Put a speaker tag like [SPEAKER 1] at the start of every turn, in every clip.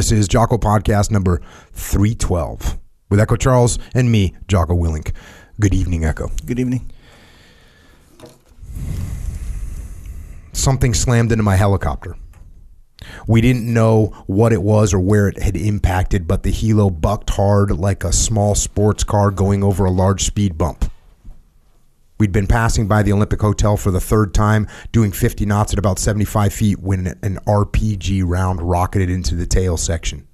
[SPEAKER 1] This is Jocko Podcast number 312 with Echo Charles and me, Jocko Willink. Good evening, Echo.
[SPEAKER 2] Good evening.
[SPEAKER 1] Something slammed into my helicopter. We didn't know what it was or where it had impacted, but the helo bucked hard like a small sports car going over a large speed bump. We'd been passing by the Olympic Hotel for the third time, doing 50 knots at about 75 feet when an RPG round rocketed into the tail section.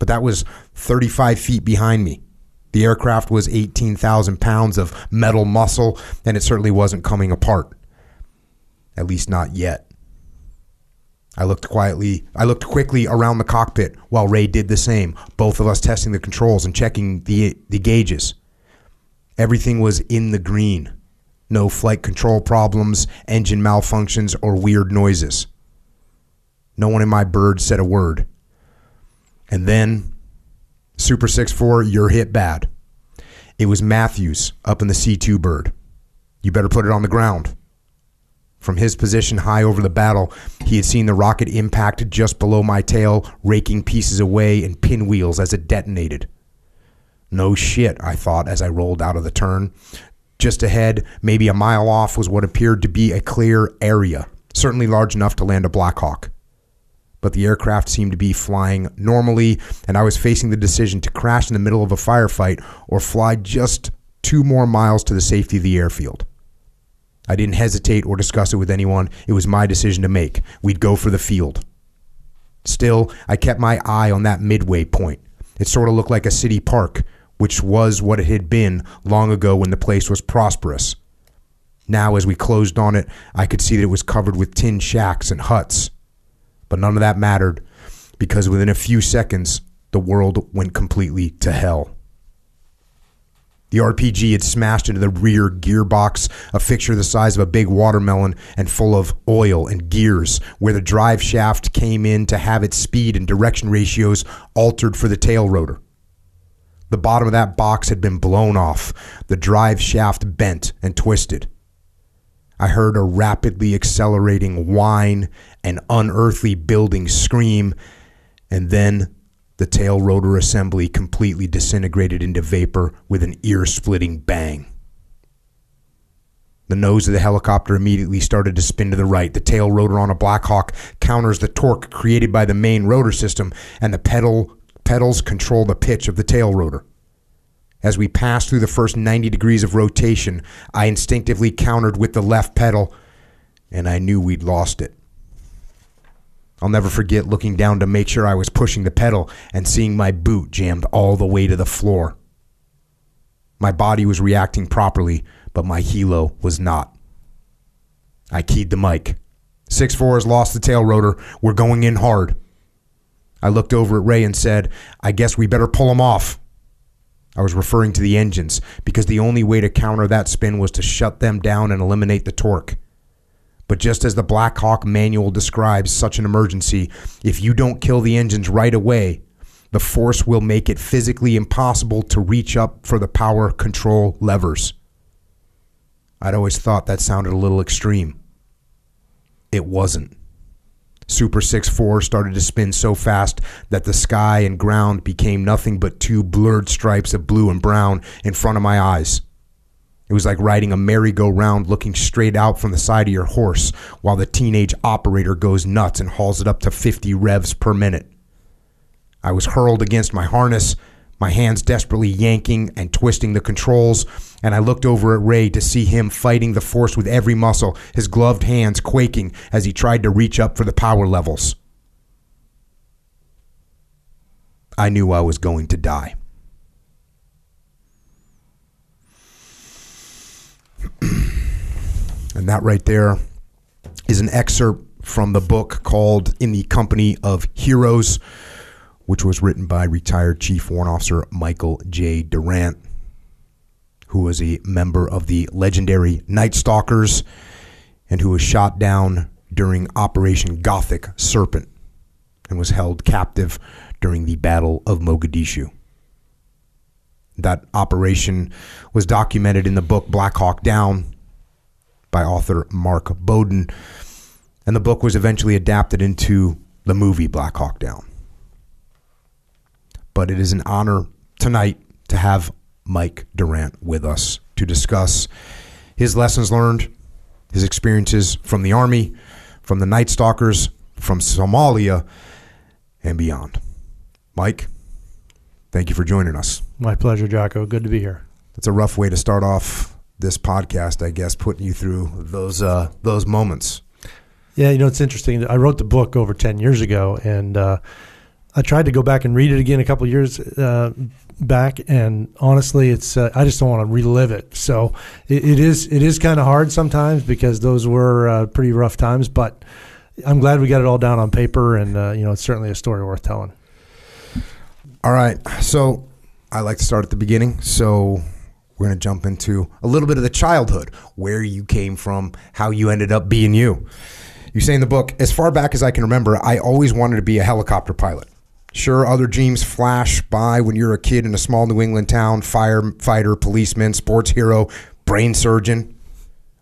[SPEAKER 1] But that was 35 feet behind me. The aircraft was 18,000 pounds of metal muscle, and it certainly wasn't coming apart. At least not yet. I looked quietly I looked quickly around the cockpit while Ray did the same, both of us testing the controls and checking the the gauges. Everything was in the green. No flight control problems, engine malfunctions, or weird noises. No one in my bird said a word. And then, Super 6-4, you're hit bad. It was Matthews up in the C2 bird. You better put it on the ground. From his position high over the battle, he had seen the rocket impact just below my tail, raking pieces away and pinwheels as it detonated. No shit, I thought as I rolled out of the turn. Just ahead, maybe a mile off, was what appeared to be a clear area, certainly large enough to land a Blackhawk. But the aircraft seemed to be flying normally, and I was facing the decision to crash in the middle of a firefight or fly just two more miles to the safety of the airfield. I didn't hesitate or discuss it with anyone. It was my decision to make. We'd go for the field. Still, I kept my eye on that midway point. It sort of looked like a city park, which was what it had been long ago when the place was prosperous. Now, as we closed on it, I could see that it was covered with tin shacks and huts. But none of that mattered, because within a few seconds, the world went completely to hell. The RPG had smashed into the rear gearbox, a fixture the size of a big watermelon and full of oil and gears, where the drive shaft came in to have its speed and direction ratios altered for the tail rotor. The bottom of that box had been blown off, the drive shaft bent and twisted. I heard a rapidly accelerating whine, an unearthly building scream, and then the tail rotor assembly completely disintegrated into vapor with an ear splitting bang. The nose of the helicopter immediately started to spin to the right. The tail rotor on a Blackhawk counters the torque created by the main rotor system, and the pedal pedals control the pitch of the tail rotor. As we passed through the first 90 degrees of rotation, I instinctively countered with the left pedal, and I knew we'd lost it. I'll never forget looking down to make sure I was pushing the pedal and seeing my boot jammed all the way to the floor. My body was reacting properly, but my helo was not. I keyed the mic. 6-4 has lost the tail rotor. We're going in hard. I looked over at Ray and said, I guess we better pull them off. I was referring to the engines because the only way to counter that spin was to shut them down and eliminate the torque. But just as the Black Hawk manual describes such an emergency, if you don't kill the engines right away, the force will make it physically impossible to reach up for the power control levers. I'd always thought that sounded a little extreme. It wasn't. Super 6-4 started to spin so fast that the sky and ground became nothing but two blurred stripes of blue and brown in front of my eyes. It was like riding a merry-go-round looking straight out from the side of your horse while the teenage operator goes nuts and hauls it up to 50 revs per minute. I was hurled against my harness, my hands desperately yanking and twisting the controls, and I looked over at Ray to see him fighting the force with every muscle, his gloved hands quaking as he tried to reach up for the power levels. I knew I was going to die. and that right there is an excerpt from the book called In the Company of Heroes, which was written by retired Chief Warrant Officer Michael J. Durant, who was a member of the legendary Night Stalkers and who was shot down during Operation Gothic Serpent and was held captive during the Battle of Mogadishu. That operation was documented in the book Black Hawk Down by author Mark Bowden, and the book was eventually adapted into the movie Black Hawk Down. but it is an honor tonight to have Mike Durant with us to discuss his lessons learned, his experiences from the Army, from the Night Stalkers, from Somalia, and beyond. Mike, thank you for joining us.
[SPEAKER 2] My pleasure, Jocko. Good to be here.
[SPEAKER 1] It's a rough way to start off this podcast, I guess, putting you through those uh, those moments.
[SPEAKER 2] Yeah, you know, it's interesting. I wrote the book over 10 years ago, and uh, I tried to go back and read it again a couple years uh, back, and honestly, it's uh, I just don't want to relive it. So it, it is it is kind of hard sometimes because those were uh, pretty rough times, but I'm glad we got it all down on paper, and uh, you know, it's certainly a story worth telling.
[SPEAKER 1] All right, so I like to start at the beginning. So we're going to jump into a little bit of the childhood, where you came from, how you ended up being you. You say in the book, as far back as I can remember, I always wanted to be a helicopter pilot. Sure, other dreams flash by when you're a kid in a small New England town firefighter, policeman, sports hero, brain surgeon.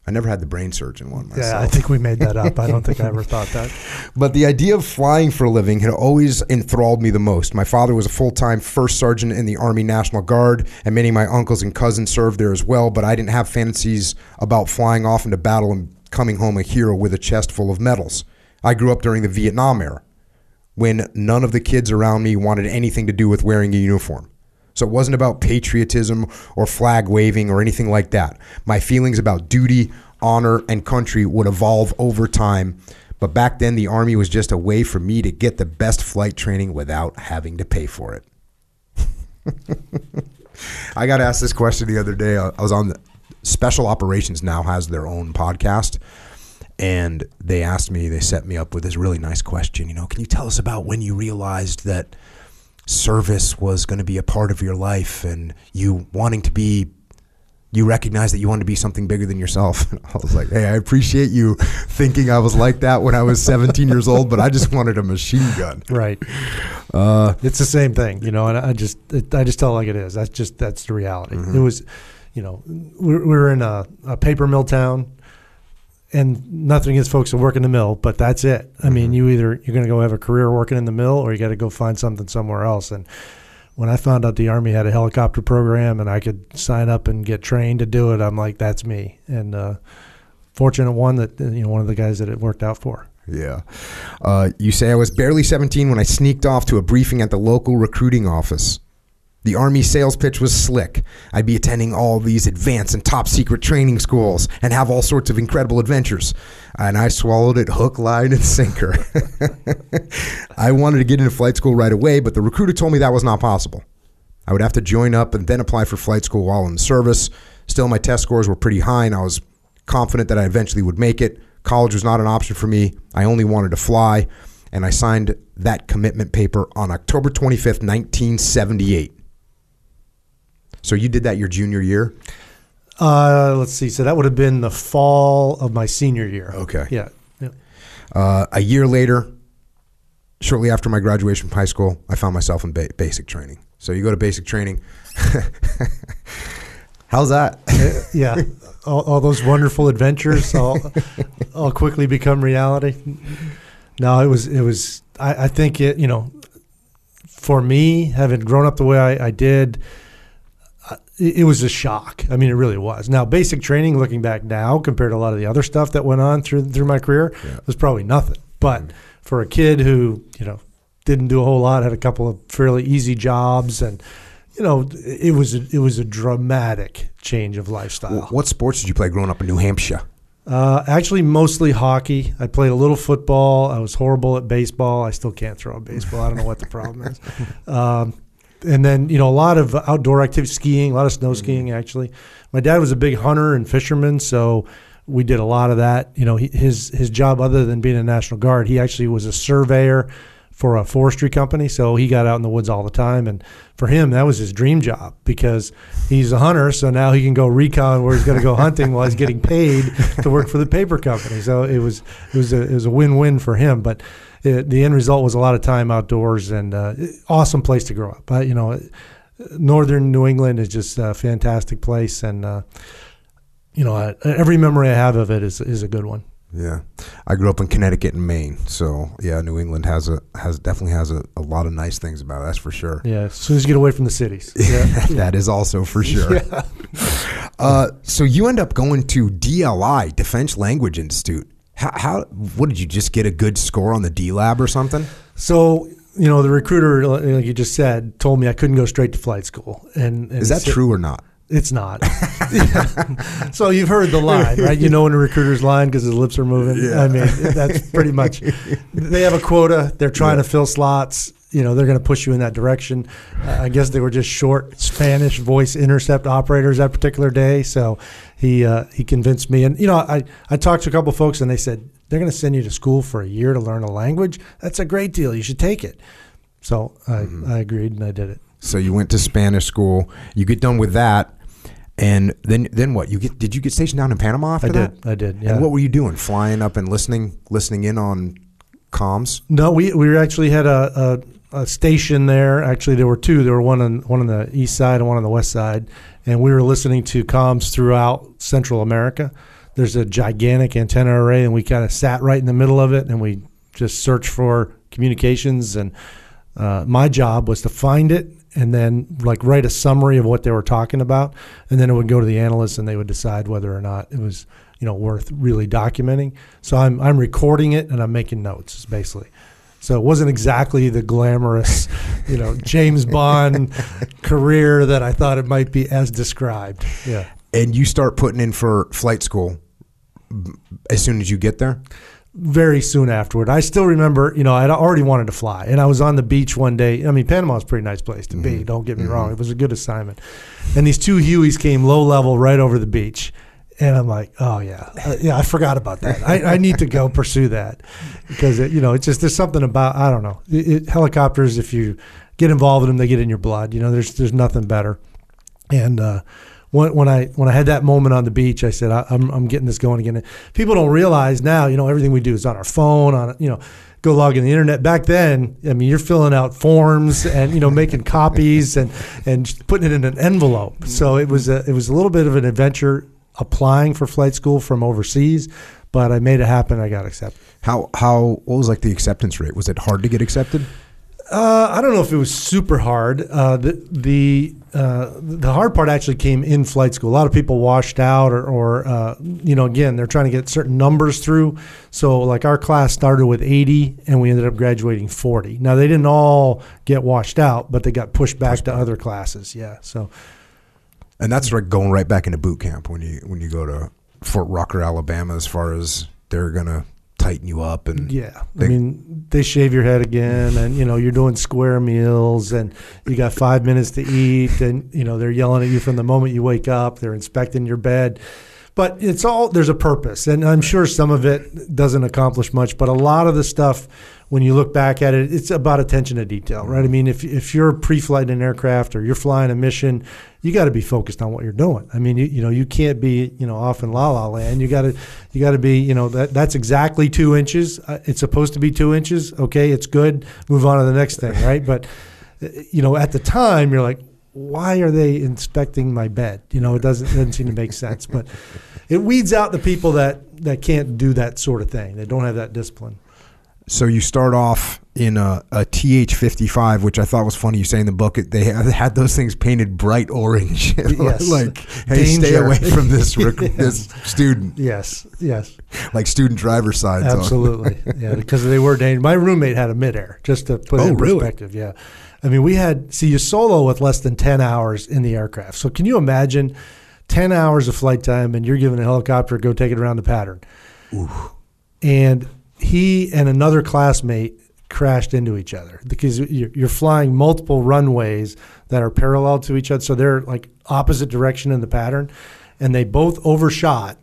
[SPEAKER 1] I never had the brain surgeon one myself.
[SPEAKER 2] Yeah, I think we made that up. I don't think I ever thought that.
[SPEAKER 1] But the idea of flying for a living had always enthralled me the most. My father was a full time first sergeant in the Army National Guard, and many of my uncles and cousins served there as well. But I didn't have fantasies about flying off into battle and coming home a hero with a chest full of medals. I grew up during the Vietnam era when none of the kids around me wanted anything to do with wearing a uniform. So it wasn't about patriotism or flag waving or anything like that. My feelings about duty, honor, and country would evolve over time. But back then, the Army was just a way for me to get the best flight training without having to pay for it. I got asked this question the other day. I was on the Special Operations now has their own podcast. And they asked me, they set me up with this really nice question. You know, can you tell us about when you realized that service was going to be a part of your life and you wanting to be you recognize that you want to be something bigger than yourself. I was like, hey, I appreciate you thinking I was like that when I was 17 years old, but I just wanted a machine gun.
[SPEAKER 2] Right. Uh, it's the same thing, you know, and I just, it, I just tell it like it is. That's just, that's the reality. Mm-hmm. It was, you know, we we're in a, a paper mill town and nothing against folks that work in the mill, but that's it. I mean, mm-hmm. you either you're going to go have a career working in the mill, or you got to go find something somewhere else. And when I found out the Army had a helicopter program and I could sign up and get trained to do it, I'm like, that's me. And uh, fortunate one that you know one of the guys that it worked out for.
[SPEAKER 1] Yeah. Uh, you say I was barely 17 when I sneaked off to a briefing at the local recruiting office. The Army sales pitch was slick. I'd be attending all these advanced and top secret training schools and have all sorts of incredible adventures. And I swallowed it hook, line, and sinker. I wanted to get into flight school right away, but the recruiter told me that was not possible. I would have to join up and then apply for flight school while in service. Still, my test scores were pretty high, and I was confident that I eventually would make it. College was not an option for me. I only wanted to fly, and I signed that commitment paper on October 25th, 1978. So you did that your junior year?
[SPEAKER 2] Uh, let's see. So that would have been the fall of my senior year.
[SPEAKER 1] Okay.
[SPEAKER 2] Yeah. yeah.
[SPEAKER 1] Uh, a year later, shortly after my graduation from high school, I found myself in ba- basic training. So you go to basic training. How's that?
[SPEAKER 2] yeah. All, all, those wonderful adventures all, all quickly become reality. No, it was, it was, I, I think it, you know, for me, having grown up the way I, I did, it, was a shock. I mean, it really was. Now, basic training, looking back now, compared to a lot of the other stuff that went on through through my career, yeah. was probably nothing. But mm-hmm. for a kid who you know didn't do a whole lot, had a couple of fairly easy jobs, and you know, it was a, it was a dramatic change of lifestyle.
[SPEAKER 1] What sports did you play growing up in New Hampshire?
[SPEAKER 2] Uh, actually, mostly hockey. I played a little football. I was horrible at baseball. I still can't throw a baseball. I don't know what the problem is. Um, and then you know a lot of outdoor activity, skiing, a lot of snow mm-hmm. skiing. Actually, my dad was a big hunter and fisherman, so we did a lot of that. You know, he, his his job, other than being a National Guard, he actually was a surveyor for a forestry company. So he got out in the woods all the time, and for him, that was his dream job because he's a hunter. So now he can go recon where he's going to go hunting while he's getting paid to work for the paper company. So it was it was a, it was a win win for him, but it, the end result was a lot of time outdoors and uh, awesome place to grow up. But you know, northern New England is just a fantastic place, and uh, you know, every memory I have of it is is a good one.
[SPEAKER 1] Yeah, I grew up in Connecticut and Maine, so yeah, New England has a has definitely has a, a lot of nice things about it. That's for sure.
[SPEAKER 2] Yeah, as soon as you get away from the cities. Yeah.
[SPEAKER 1] that is also for sure.
[SPEAKER 2] Yeah.
[SPEAKER 1] Uh, so you end up going to DLI, Defense Language Institute. How, how? What did you just get a good score on the DLAB or something?
[SPEAKER 2] So you know, the recruiter, like you just said, told me I couldn't go straight to flight school. And, and
[SPEAKER 1] Is that
[SPEAKER 2] so-
[SPEAKER 1] true or not?
[SPEAKER 2] It's not. so you've heard the line, right? You know when a recruiter's lying because his lips are moving.
[SPEAKER 1] Yeah.
[SPEAKER 2] I mean, that's pretty much. They have a quota. They're trying to fill slots. You know, they're going to push you in that direction. Uh, I guess they were just short Spanish voice intercept operators that particular day. So he uh, he convinced me, and you know, I I talked to a couple folks, and they said they're going to send you to school for a year to learn a language. That's a great deal. You should take it. So I, I agreed and I did it.
[SPEAKER 1] So you went to Spanish school. You get done with that, and then then what? You get? Did you get stationed down in Panama after
[SPEAKER 2] I
[SPEAKER 1] that?
[SPEAKER 2] did. I did. Yeah.
[SPEAKER 1] And what were you doing? Flying up and listening, listening in on comms.
[SPEAKER 2] No, we we actually had a, a, a station there. Actually, there were two. There were one on one on the east side and one on the west side, and we were listening to comms throughout Central America. There's a gigantic antenna array, and we kind of sat right in the middle of it, and we just searched for communications. And uh, my job was to find it and then like write a summary of what they were talking about, and then it would go to the analysts, and they would decide whether or not it was you know worth really documenting. So I'm I'm recording it and I'm making notes basically. So it wasn't exactly the glamorous, you know, James Bond career that I thought it might be as described. Yeah.
[SPEAKER 1] And you start putting in for flight school as soon as you get there.
[SPEAKER 2] very soon afterward. I still remember, you know, I'd already wanted to fly, and I was on the beach one day. I mean, Panama's a pretty nice place to be. Mm-hmm. Don't get me mm-hmm. wrong; it was a good assignment. And these two Hueys came low level right over the beach, and I'm like, oh yeah, uh, yeah, I forgot about that. I, I need to go pursue that because it, you know, it's just there's something about I don't know it, it, helicopters. If you get involved in them, they get in your blood. You know, there's there's nothing better. And uh, when, when I when I had that moment on the beach, I said, I, I'm I'm getting this going again. People don't realize now, you know, everything we do is on our phone, on you know, go log in the internet. Back then, I mean, you're filling out forms and you know making copies and and putting it in an envelope. So it was a it was a little bit of an adventure applying for flight school from overseas, but I made it happen. I got accepted.
[SPEAKER 1] How how what was like the acceptance rate? Was it hard to get accepted?
[SPEAKER 2] Uh, I don't know if it was super hard. Uh, the the uh, the hard part actually came in flight school. A lot of people washed out, or, or uh, you know, again, they're trying to get certain numbers through. So, like our class started with 80, and we ended up graduating 40. Now they didn't all get washed out, but they got pushed back to other classes. Yeah. So
[SPEAKER 1] And that's like going right back into boot camp when you when you go to Fort Rucker, Alabama. As far as they're gonna tighten you up and
[SPEAKER 2] Yeah,
[SPEAKER 1] They-
[SPEAKER 2] I mean, they shave your head again, and you know you're doing square meals, and you got five minutes to eat, and you know they're yelling at you from the moment you wake up. They're inspecting your bed, but it's all there's a purpose, and I'm sure some of it doesn't accomplish much, but a lot of the stuff. When you look back at it, it's about attention to detail, right? I mean, if, if you're pre-flight an aircraft or you're flying a mission, you got to be focused on what you're doing. I mean, you, you know, you can't be, you know, off in la la land. You got to, you got to be, you know, that that's exactly two inches. Uh, it's supposed to be two inches. Okay, it's good. Move on to the next thing, right? But, uh, you know, at the time, you're like, why are they inspecting my bed? You know, it doesn't doesn't seem to make sense. But it weeds out the people that that can't do that sort of thing. They don't have that discipline.
[SPEAKER 1] So you start off in a, a TH55, which I thought was funny. You say in the book they had, those things painted bright orange,
[SPEAKER 2] Yes.
[SPEAKER 1] like hey, stay away from this rec-
[SPEAKER 2] Yes.
[SPEAKER 1] this student,
[SPEAKER 2] Yes, yes.
[SPEAKER 1] like student driver signs.
[SPEAKER 2] Absolutely, yeah, because they were dangerous. My roommate had a midair, just to put it
[SPEAKER 1] Oh,
[SPEAKER 2] in
[SPEAKER 1] really?
[SPEAKER 2] perspective. Yeah, I mean, we had see you solo with less than ten hours in the aircraft. So can you imagine ten hours of flight time, and you're given a helicopter go take it around the pattern? And he and another classmate crashed into each other because you're you're flying multiple runways that are parallel to each other, so they're like opposite direction in the pattern, and they both overshot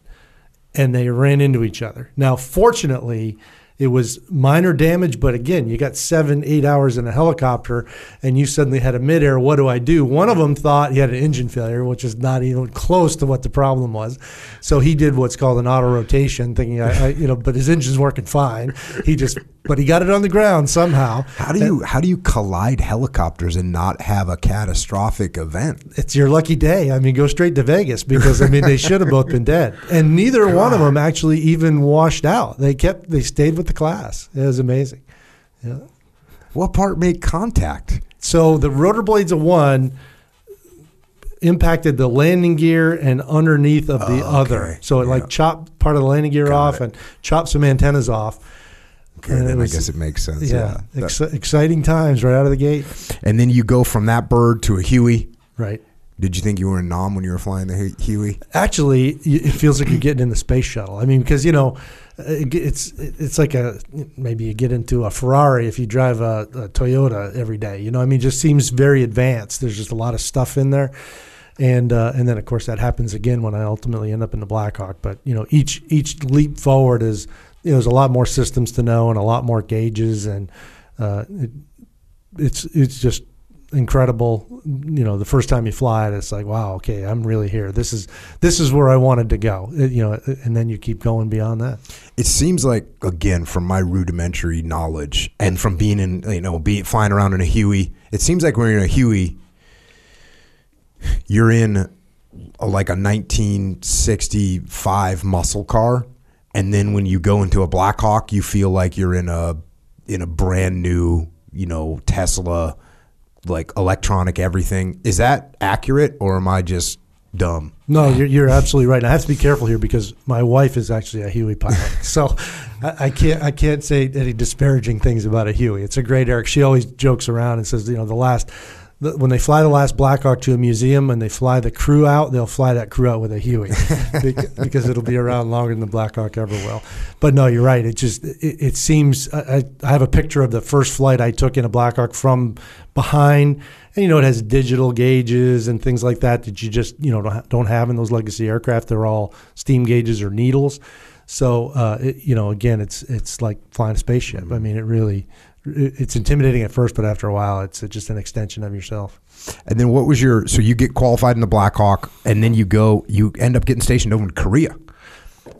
[SPEAKER 2] and they ran into each other. Now, fortunately, It was minor damage, but again, you got seven, eight hours in a helicopter, and you suddenly had a midair. What do I do? One of them thought he had an engine failure, which is not even close to what the problem was. So he did what's called an auto rotation, thinking, I, I, you know, but his engine's working fine. He just, but he got it on the ground somehow.
[SPEAKER 1] How do you how do you collide helicopters and not have a catastrophic event?
[SPEAKER 2] It's your lucky day. I mean, go straight to Vegas because I mean they should have both been dead, and neither one of them actually even washed out. They kept, they stayed with the class. It was amazing. Yeah.
[SPEAKER 1] What part made contact?
[SPEAKER 2] So the rotor blades of one impacted the landing gear and underneath of the
[SPEAKER 1] Oh,
[SPEAKER 2] other. So it
[SPEAKER 1] Yeah.
[SPEAKER 2] like chopped part of the landing gear
[SPEAKER 1] Got
[SPEAKER 2] off
[SPEAKER 1] it.
[SPEAKER 2] and chopped some antennas off.
[SPEAKER 1] Okay,
[SPEAKER 2] And
[SPEAKER 1] then
[SPEAKER 2] was-
[SPEAKER 1] I guess it makes sense.
[SPEAKER 2] Yeah,
[SPEAKER 1] That-
[SPEAKER 2] Ex- exciting times right out of the gate.
[SPEAKER 1] and then you go from that bird to a Huey.
[SPEAKER 2] Right.
[SPEAKER 1] Did you think you were in Nam when you were flying the Huey?
[SPEAKER 2] Actually, it feels like you're getting in the space shuttle. I mean, because you know, it's it's like a maybe you get into a Ferrari if you drive a, a Toyota every day. You know, I mean, just seems very advanced. There's just a lot of stuff in there, and uh, and then of course that happens again when I ultimately end up in the Blackhawk. But you know, each each leap forward is you know, there's a lot more systems to know and a lot more gauges, and uh, it, it's it's just incredible. You know, the first time you fly it, it's like, wow, okay, I'm really here. This is this is where I wanted to go. It- you know, and then you keep going beyond that.
[SPEAKER 1] It seems like again from my rudimentary knowledge and from being in you know be flying around in a Huey, it seems like when you're in a Huey, you're in a, like a 1965 muscle car, and then when you go into a Blackhawk, you feel like you're in a in a brand new you know Tesla like electronic everything. Is that accurate or am I just dumb?
[SPEAKER 2] No, you're, you're absolutely right. And I have to be careful here because my wife is actually a Huey pilot, so I, I can't I can't say any disparaging things about a Huey. It's a great Eric. She always jokes around and says, you know, the last when they fly the last Black Blackhawk to a museum and they fly the crew out, they'll fly that crew out with a Huey because it'll be around longer than the Blackhawk ever will. But no, you're right. It just it, it seems I, I have a picture of the first flight I took in a Black Blackhawk from behind. And you know it has digital gauges and things like that that you just you know don't, don't have in those legacy aircraft. They're all steam gauges or needles. So uh, it, you know again, it's it's like flying a spaceship. I mean, it really it's intimidating at first, but after a while, it's just an extension of yourself.
[SPEAKER 1] And then what was your so you get qualified in the Blackhawk and then you go you end up getting stationed over in Korea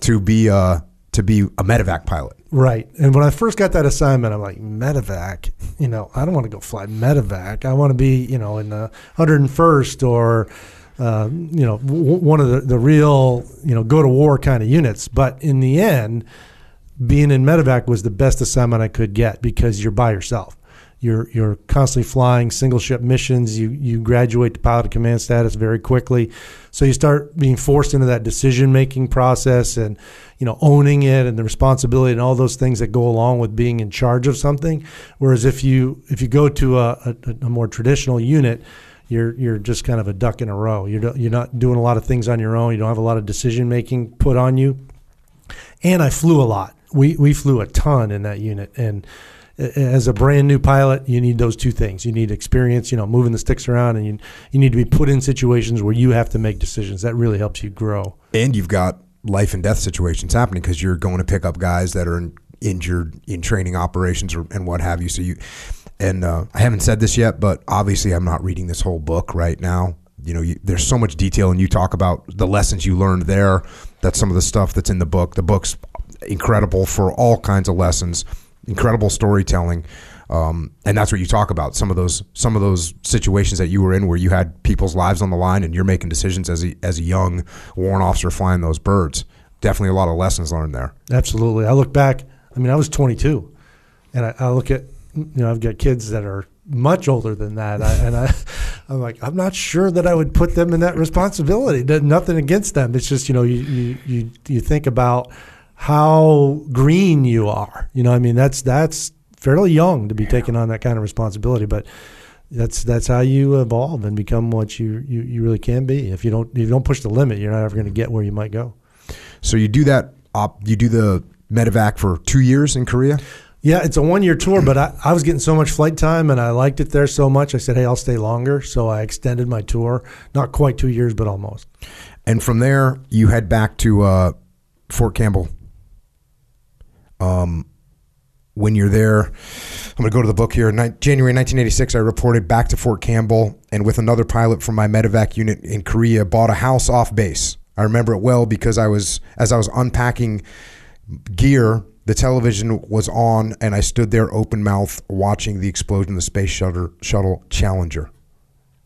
[SPEAKER 1] to be uh to be a medevac pilot.
[SPEAKER 2] Right. And when I first got that assignment, I'm like, medevac, you know, I don't want to go fly medevac. I want to be, you know, in the 101st or, uh, you know, w- one of the, the real, you know, go to war kind of units. But in the end, being in medevac was the best assignment I could get because you're by yourself. You're you're constantly flying single ship missions. You you graduate to pilot command status very quickly, so you start being forced into that decision making process and you know owning it and the responsibility and all those things that go along with being in charge of something. Whereas if you if you go to a, a, a more traditional unit, you're you're just kind of a duck in a row. You're you're not doing a lot of things on your own. You don't have a lot of decision making put on you and I flew a lot. We we flew a ton in that unit, and as a brand new pilot, you need those two things. You need experience, you know, moving the sticks around, and you you need to be put in situations where you have to make decisions. That really helps you grow.
[SPEAKER 1] And you've got life and death situations happening because you're going to pick up guys that are in, injured in training operations or, and what have you. So you and uh, I haven't said this yet, but obviously I'm not reading this whole book right now. You know, you, there's so much detail, and you talk about the lessons you learned there. That's some of the stuff that's in the book. The book's incredible for all kinds of lessons, incredible storytelling, um, and that's what you talk about. Some of those some of those situations that you were in where you had people's lives on the line, and you're making decisions as a as a young warrant officer flying those birds. Definitely a lot of lessons learned there.
[SPEAKER 2] Absolutely. I look back. I mean, I was 22, and I, I look at you know I've got kids that are much older than that, I, and I I'm like I'm not sure that I would put them in that responsibility. Nothing against them. It's just you know you you you, you think about how green you are. You know, I mean that's that's fairly young to be taking on that kind of responsibility, but. That's that's how you evolve and become what you, you, you really can be. If you don't if you don't push the limit, you're not ever going to get where you might go.
[SPEAKER 1] So you do that. Op, you do the medevac for two years in Korea.
[SPEAKER 2] Yeah, it's a one year tour, but I, I was getting so much flight time and I liked it there so much. I said, hey, I'll stay longer. So I extended my tour. Not quite two years, but almost.
[SPEAKER 1] And from there, you head back to uh, Fort Campbell. Um, when you're there, I'm going to go to the book here. January 1986, I reported back to Fort Campbell and with another pilot from my medevac unit in Korea, bought a house off base. I remember it well because I was as I was unpacking gear, the television was on, and I stood there open mouth watching the explosion of the space shuttle, shuttle Challenger.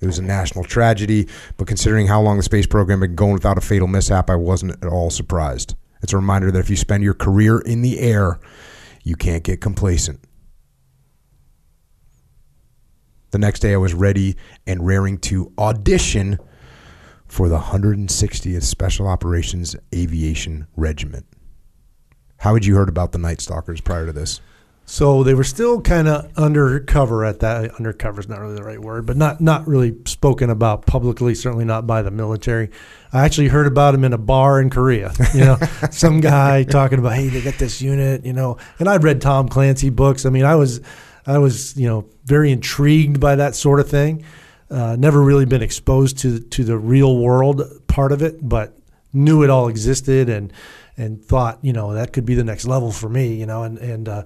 [SPEAKER 1] It was a national tragedy, but considering how long the space program had gone without a fatal mishap, I wasn't at all surprised. It's a reminder that if you spend your career in the air, you can't get complacent. The next day, I was ready and raring to audition for the 160th Special Operations Aviation Regiment. How had you heard about the Night Stalkers prior to this?
[SPEAKER 2] So they were still kind of undercover at that. Undercover is not really the right word, but not not really spoken about publicly. Certainly not by the military. I actually heard about them in a bar in Korea. You know, some guy talking about, hey, they got this unit. You know, and I'd read Tom Clancy books. I mean, I was I was you know very intrigued by that sort of thing. Uh, never really been exposed to to the real world part of it, but knew it all existed and and thought you know that could be the next level for me. You know, and and uh,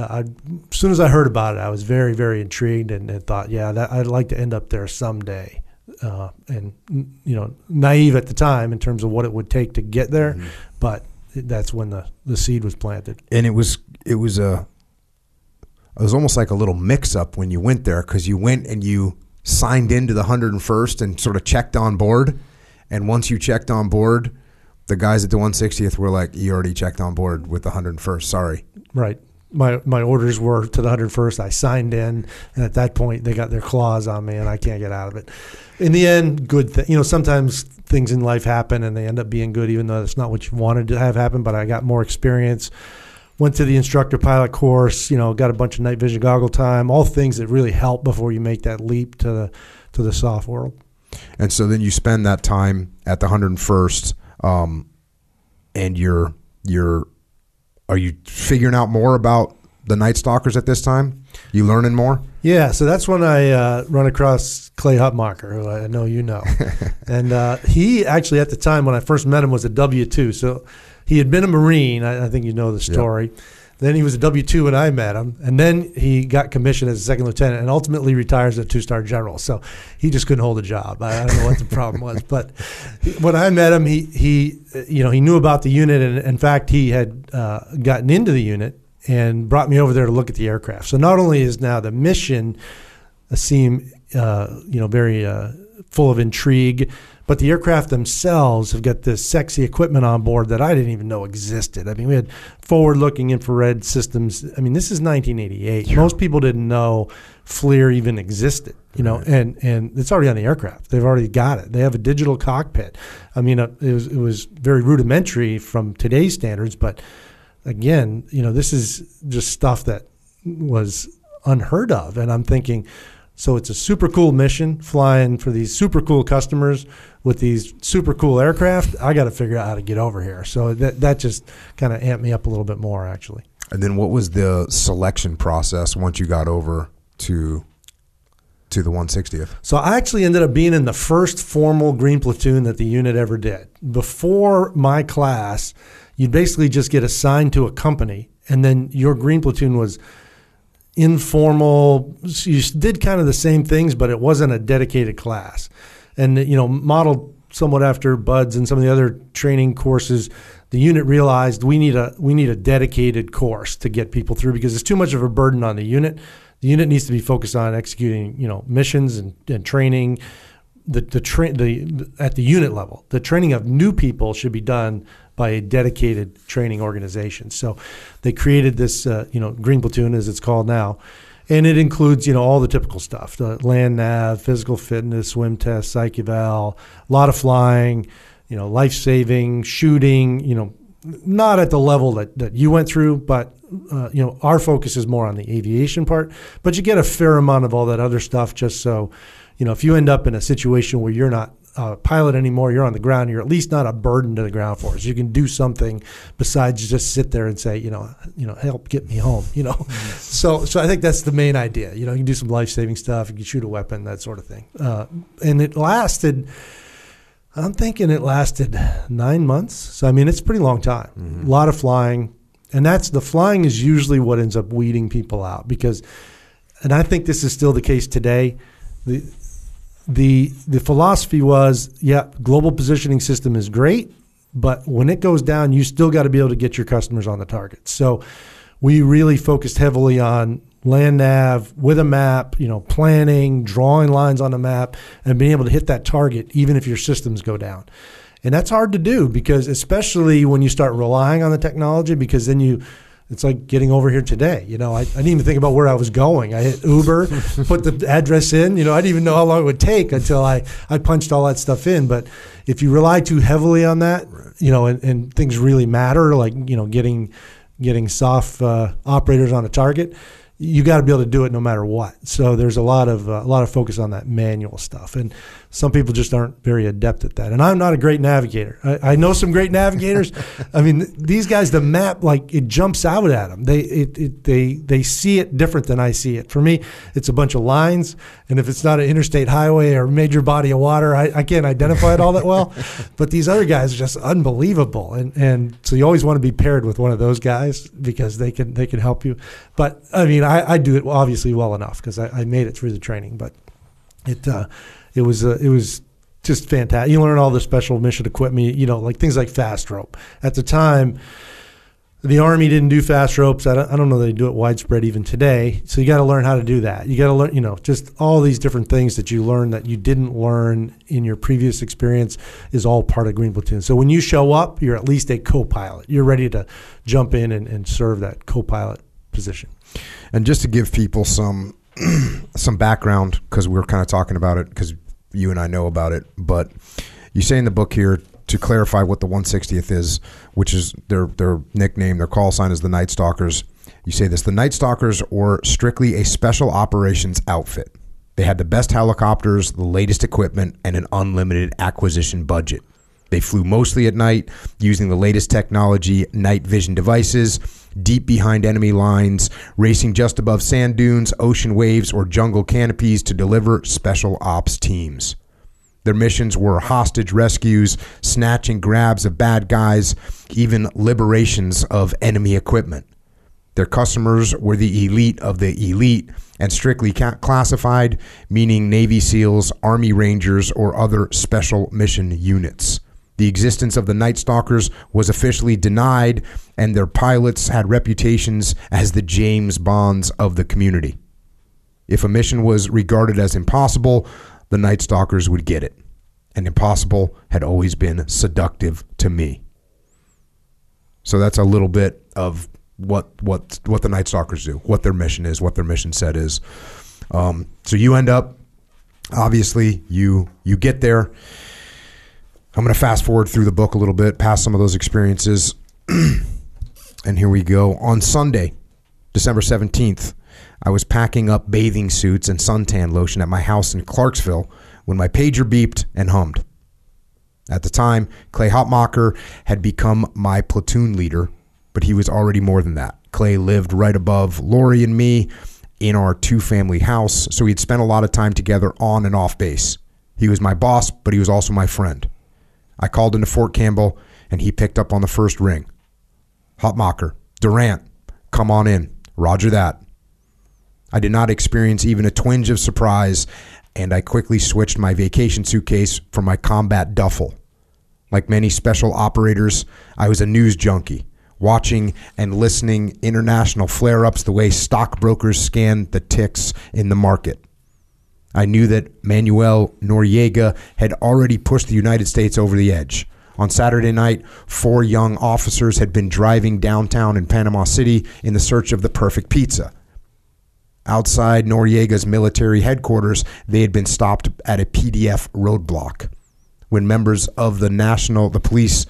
[SPEAKER 2] I, as soon as I heard about it, I was very, very intrigued and, and thought, yeah, that, I'd like to end up there someday. Uh, and you know, naive at the time in terms of what it would take to get there, mm-hmm. but that's when the, the seed was planted.
[SPEAKER 1] And it was it was a it was almost like a little mix up when you went there because you went and you signed into the 101st and sort of checked on board, and once you checked on board, the guys at the 160th were like, "You already checked on board with the 101st. Sorry."
[SPEAKER 2] Right my my orders were to the 101st. I signed in, and at that point, they got their claws on me, and I can't get out of it. In the end, good thing. You know, sometimes things in life happen, and they end up being good, even though it's not what you wanted to have happen. But I got more experience. Went to the instructor pilot course. You know, got a bunch of night vision goggle time. All things that really help before you make that leap to the to the soft world.
[SPEAKER 1] And so then you spend that time at the 101st, um, and you're you're are you figuring out more about the Night Stalkers at this time? You learning more?
[SPEAKER 2] Yeah, so that's when I uh, run across Clay Hutmacher, who I know you know, and uh, he actually at the time when I first met him was a W two, so he had been a Marine. I, I think you know the story. Yep. Then he was a W two when I met him, and then he got commissioned as a second lieutenant, and ultimately retires as a two star general. So he just couldn't hold a job. I, don't know what the problem was, but when I met him, he he you know he knew about the unit, and in fact he had uh, gotten into the unit and brought me over there to look at the aircraft. So not only is now the mission uh, seem uh, you know very uh, full of intrigue but the aircraft themselves have got this sexy equipment on board that I didn't even know existed. I mean, we had forward-looking infrared systems. I mean, this is 1988. Yeah. Most people didn't know FLIR even existed. You know, right. and and it's already on the aircraft. They've already got it. They have a digital cockpit. I mean, uh, it was it was very rudimentary from today's standards, but again, you know, this is just stuff that was unheard of. And I'm thinking, so it's a super cool mission flying for these super cool customers with these super cool aircraft. I got to figure out how to get over here. So that that just kind of amped me up a little bit more actually.
[SPEAKER 1] And then what was the selection process once you got over to to the 160th?
[SPEAKER 2] So I actually ended up being in the first formal green platoon that the unit ever did. Before my class, you'd basically just get assigned to a company and then your green platoon was informal. You did kind of the same things, but it wasn't a dedicated class. And you know, modeled somewhat after BUD/S and some of the other training courses, the unit realized we need a we need a dedicated course to get people through because it's too much of a burden on the unit. The unit needs to be focused on executing, you know, missions and, and training. The the, tra- the at the unit level, the training of new people should be done by a dedicated training organization. So they created this, uh, you know, Green Platoon as it's called now, and it includes, you know, all the typical stuff: the land nav, physical fitness, swim test, psych eval, a lot of flying, you know, life saving, shooting, you know, not at the level that, that you went through, but uh, you know, our focus is more on the aviation part. But you get a fair amount of all that other stuff, just so you know, if you end up in a situation where you're not a pilot anymore. You're on the ground. You're at least not a burden to the ground force. You can do something besides just sit there and say, you know, you know, help get me home. You know, mm-hmm. so so I think that's the main idea. You know, you can do some life saving stuff. You can shoot a weapon, that sort of thing. Uh, and it lasted. I'm thinking it lasted nine months. So I mean, it's a pretty long time. Mm-hmm. A lot of flying. And that's the flying is usually what ends up weeding people out because, and I think this is still the case today. The, the, the philosophy was, yeah, global positioning system is great, but when it goes down, you still got to be able to get your customers on the target. So we really focused heavily on land nav with a map, you know, planning, drawing lines on the map, and being able to hit that target even if your systems go down. And that's hard to do because especially when you start relying on the technology, because then you it's like getting over here today. You know, I, I didn't even think about where I was going. I hit Uber, put the address in. You know, I didn't even know how long it would take until I, I punched all that stuff in. But if you rely too heavily on that, you know, and, and things really matter, like you know, getting getting soft uh, operators on a target, you got to be able to do it no matter what. So there's a lot of uh, a lot of focus on that manual stuff, and some people just aren't very adept at that. And I'm not a great navigator. I, I know some great navigators. I mean, these guys, the map like it jumps out at them. They it, it, they they see it different than I see it. For me, it's a bunch of lines, and if it's not an interstate highway or major body of water, I, I can't identify it all that well. but these other guys are just unbelievable, and and so you always want to be paired with one of those guys because they can they can help you. But I mean. I, I do it obviously well enough because I, I, made it through the training, but it uh, it was uh, it was just fantastic. You learn all the special mission equipment, you know, like things like fast rope. At the time, the Army didn't do fast ropes. I don't, I don't know they do it widespread even today. So you got to learn how to do that. You got to learn, you know, just all these different things that you learn that you didn't learn in your previous experience is all part of Green Platoon. So when you show up, you're at least a co-pilot. You're ready to jump in and, and serve that co-pilot position.
[SPEAKER 1] And just to give people some some background, because we were kind of talking about it, because you and I know about it, but you say in the book here to clarify what the 160th is, which is their their nickname, their call sign is the Night Stalkers. You say this: the Night Stalkers were strictly a special operations outfit. They had the best helicopters, the latest equipment, and an unlimited acquisition budget. They flew mostly at night using the latest technology, night vision devices, deep behind enemy lines, racing just above sand dunes, ocean waves, or jungle canopies to deliver special ops teams. Their missions were hostage rescues, snatching grabs of bad guys, even liberations of enemy equipment. Their customers were the elite of the elite and strictly classified, meaning Navy SEALs, Army Rangers, or other special mission units. The existence of the Night Stalkers was officially denied, and their pilots had reputations as the James Bonds of the community. If a mission was regarded as impossible, the Night Stalkers would get it. And impossible had always been seductive to me. So that's a little bit of what what what the Night Stalkers do, what their mission is, what their mission set is. Um, so you end up, obviously, you you get there I'm going to fast forward through the book a little bit, past some of those experiences. and here we go. On Sunday, December 17th, I was packing up bathing suits and suntan lotion at my house in Clarksville when my pager beeped and hummed. At the time, Clay Hutmacher had become my platoon leader, but he was already more than that. Clay lived right above Lori and me in our two family house, so we'd spent a lot of time together on and off base. He was my boss, but he was also my friend. I called into Fort Campbell, and he picked up on the first ring. Hutmacher, Durant, come on in. Roger that. I did not experience even a twinge of surprise, and I quickly switched my vacation suitcase for my combat duffel. Like many special operators, I was a news junkie, watching and listening international flare ups the way stockbrokers scan the ticks in the market. I knew that Manuel Noriega had already pushed the United States over the edge. On Saturday night, four young officers had been driving downtown in Panama City in the search of the perfect pizza. Outside Noriega's military headquarters, they had been stopped at a PDF roadblock. When members of the national the police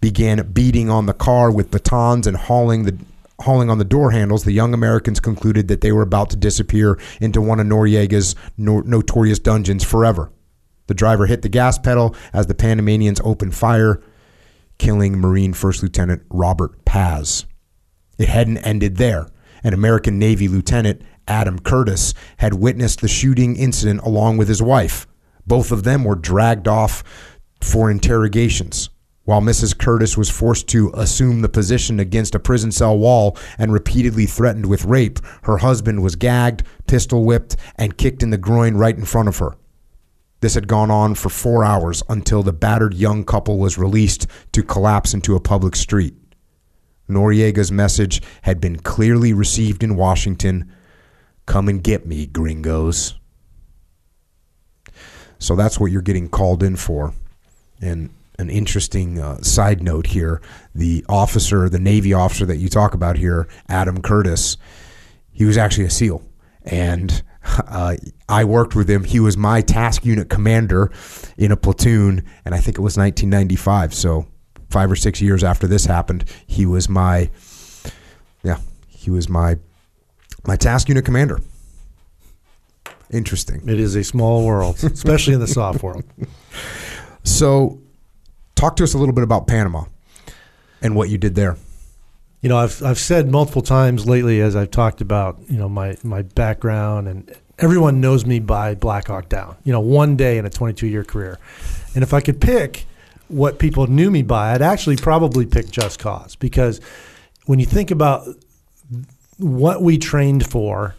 [SPEAKER 1] began beating on the car with batons and hauling the hauling on the door handles, the young Americans concluded that they were about to disappear into one of Noriega's no- notorious dungeons forever. The driver hit the gas pedal as the Panamanians opened fire, killing Marine First Lieutenant Robert Paz. It hadn't ended there. An American Navy lieutenant, Adam Curtis, had witnessed the shooting incident along with his wife. Both of them were dragged off for interrogations. While Mrs. Curtis was forced to assume the position against a prison cell wall and repeatedly threatened with rape, her husband was gagged, pistol whipped, and kicked in the groin right in front of her. This had gone on for four hours until the battered young couple was released to collapse into a public street. Noriega's message had been clearly received in Washington Come and get me, gringos. So that's what you're getting called in for. And an interesting uh, side note here the officer, the Navy officer that you talk about here, Adam Curtis, he was actually a SEAL. And uh, I worked with him. He was my task unit commander in a platoon, and I think it was 1995. So five or six years after this happened, he was my, yeah, he was my my task unit commander. Interesting.
[SPEAKER 2] It is a small world, especially in the soft world.
[SPEAKER 1] So, talk to us a little bit about Panama and what you did there.
[SPEAKER 2] You know, I've I've said multiple times lately as I've talked about, you know, my my background and everyone knows me by Black Hawk Down. You know, one day in a 22 year career. And if I could pick what people knew me by, I'd actually probably pick Just Cause because when you think about what we trained for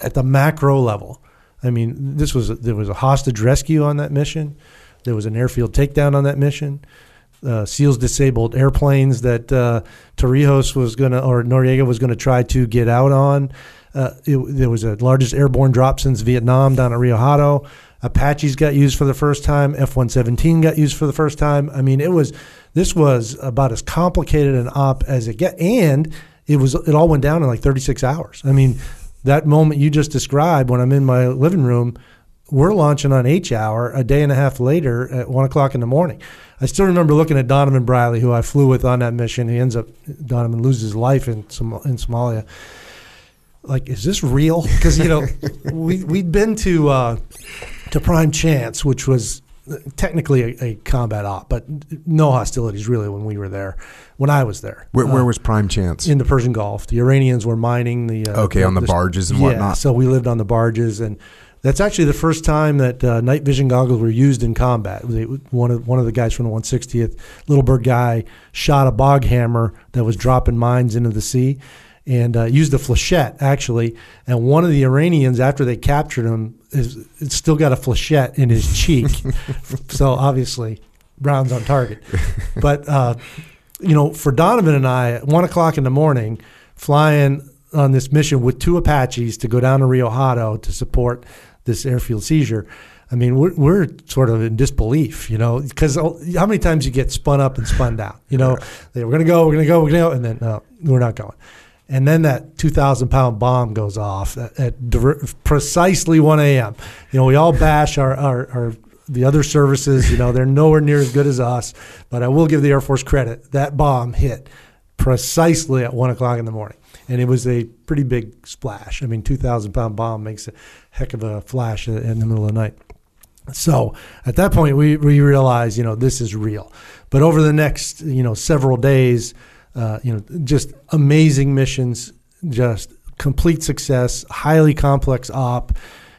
[SPEAKER 2] at the macro level, I mean, this was there was a hostage rescue on that mission. There was an airfield takedown on that mission. Uh, SEALs disabled airplanes that uh, Torrijos was going to, or Noriega was going to try to get out on. Uh, it, there was the largest airborne drop since Vietnam down at Rio Hato. Apaches got used for the first time. F 117 got used for the first time. I mean, it was, this was about as complicated an op as it get. And it was, it all went down in like 36 hours. I mean, that moment you just described when I'm in my living room, we're launching on H hour a day and a half later at one o'clock in the morning. I still remember looking at Donovan Briley, who I flew with on that mission. He ends up Donovan loses his life in Som- in Somalia. Like, is this real? Because you know, we we'd been to uh, to Prime Chance, which was technically a, a, combat op, but no hostilities really when we were there. When I was there,
[SPEAKER 1] where, where uh, was Prime Chance?
[SPEAKER 2] In the Persian Gulf. The Iranians were mining the
[SPEAKER 1] uh, okay the, on the, the, barges and
[SPEAKER 2] yeah,
[SPEAKER 1] whatnot.
[SPEAKER 2] So we lived on the barges, and that's actually the first time that uh, night vision goggles were used in combat. They, one of one of the guys from the 160th, Little Bird guy, shot a Boghammar that was dropping mines into the sea and uh, used a flechette actually. And one of the Iranians, after they captured him, is still got a flechette in his cheek. so obviously, Brown's on target. But uh, you know, for Donovan and I, at one o'clock in the morning, flying on this mission with two Apaches to go down to Rio Hato to support this airfield seizure. I mean, we're, we're sort of in disbelief, you know, because how many times you get spun up and spun down? You know, we're going to go, we're going to go, we're going to go, and then no, we're not going and then that 2,000 pound bomb goes off at, at precisely 1 a.m. You know, we all bash our, our, our, the other services. You know, they're nowhere near as good as us, but I will give the Air Force credit. That bomb hit precisely at 1 o'clock in the morning, and it was a pretty big splash. I mean, 2,000 pound bomb makes a heck of a flash in the middle of the night. So at that point, we, we realized, you know, this is real. But over the next, you know, several days, uh, you know, just amazing missions, just complete success, highly complex op,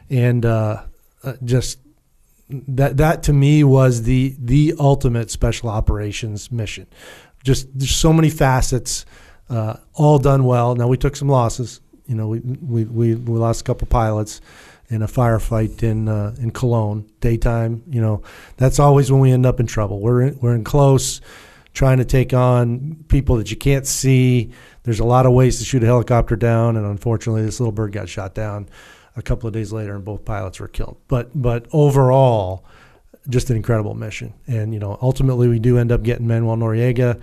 [SPEAKER 2] and uh, uh, just that that to me was the the ultimate special operations mission. Just there's so many facets, uh, all done well. Now we took some losses. You know, we we we, we lost a couple pilots in a firefight in uh, in Colón daytime. You know, that's always when we end up in trouble. We're in, we're in close trying to take on people that you can't see. There's a lot of ways to shoot a helicopter down, and unfortunately, this little bird got shot down a couple of days later, and both pilots were killed. But but overall, just an incredible mission. And you know, ultimately, we do end up getting Manuel Noriega.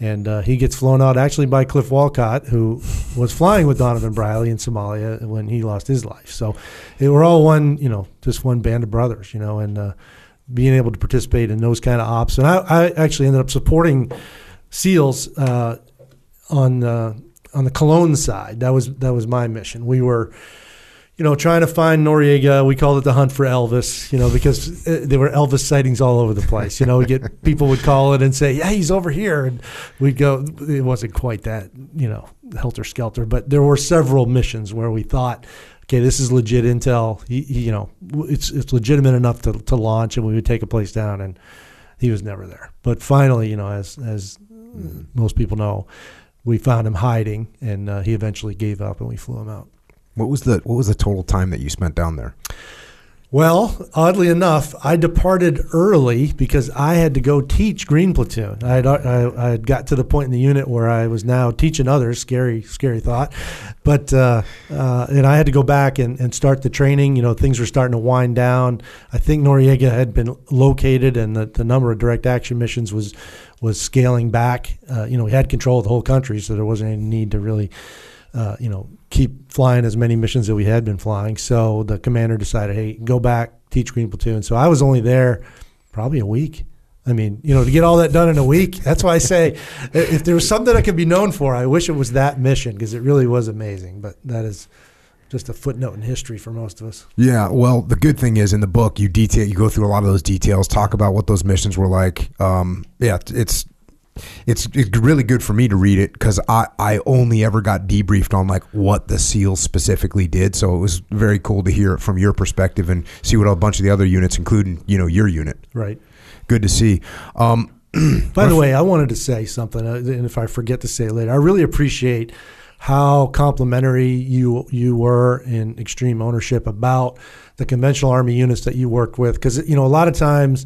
[SPEAKER 2] And uh, he gets flown out actually by Cliff Wolcott, who was flying with Donovan Briley in Somalia when he lost his life. So it, we're all one, you know, just one band of brothers, you know. And uh, being able to participate in those kind of ops. And I, I actually ended up supporting SEALs uh, on uh, on the Colón side. That was that was my mission. We were, you know, trying to find Noriega. We called it the hunt for Elvis, you know, because uh, there were Elvis sightings all over the place. You know, we get people would call it and say, "Yeah, he's over here," and we'd go. It wasn't quite that, you know, helter skelter, but there were several missions where we thought okay, this is legit intel. You, you, know, it's it's legitimate enough to, to launch, and we would take a place down. And he was never there. But finally, you know, as as most people know, we found him hiding, and uh, he eventually gave up, and we flew him out.
[SPEAKER 1] What was the what was the total time that you spent down there?
[SPEAKER 2] Well, oddly enough, I departed early because I had to go teach Green Platoon. I had, I, I had got to the point in the unit where I was now teaching others. Scary, scary thought. But uh, uh, and I had to go back and, and start the training. You know, things were starting to wind down. I think Noriega had been located, and the, the number of direct action missions was was scaling back. Uh, you know, we had control of the whole country, so there wasn't any need to really uh, you know, keep flying as many missions that we had been flying. So the commander decided, hey, go back, teach Green Platoon. So I was only there probably a week. I mean, you know, to get all that done in a week, that's why I say if there was something I could be known for, I wish it was that mission because it really was amazing. But that is just a footnote in history for most of us.
[SPEAKER 1] Yeah, well, the good thing is in the book you detail you go through a lot of those details, talk about what those missions were like. Um, yeah, it's it's, it's really good for me to read it because I, I only ever got debriefed on like what the SEALs specifically did. So it was very cool to hear it from your perspective and see what a bunch of the other units, including you know your unit.
[SPEAKER 2] Right.
[SPEAKER 1] Good to see. Um,
[SPEAKER 2] By the way, I wanted to say something, uh, and if I forget to say it later, I really appreciate how complimentary you you were in extreme ownership about the conventional army units that you work with because you know a lot of times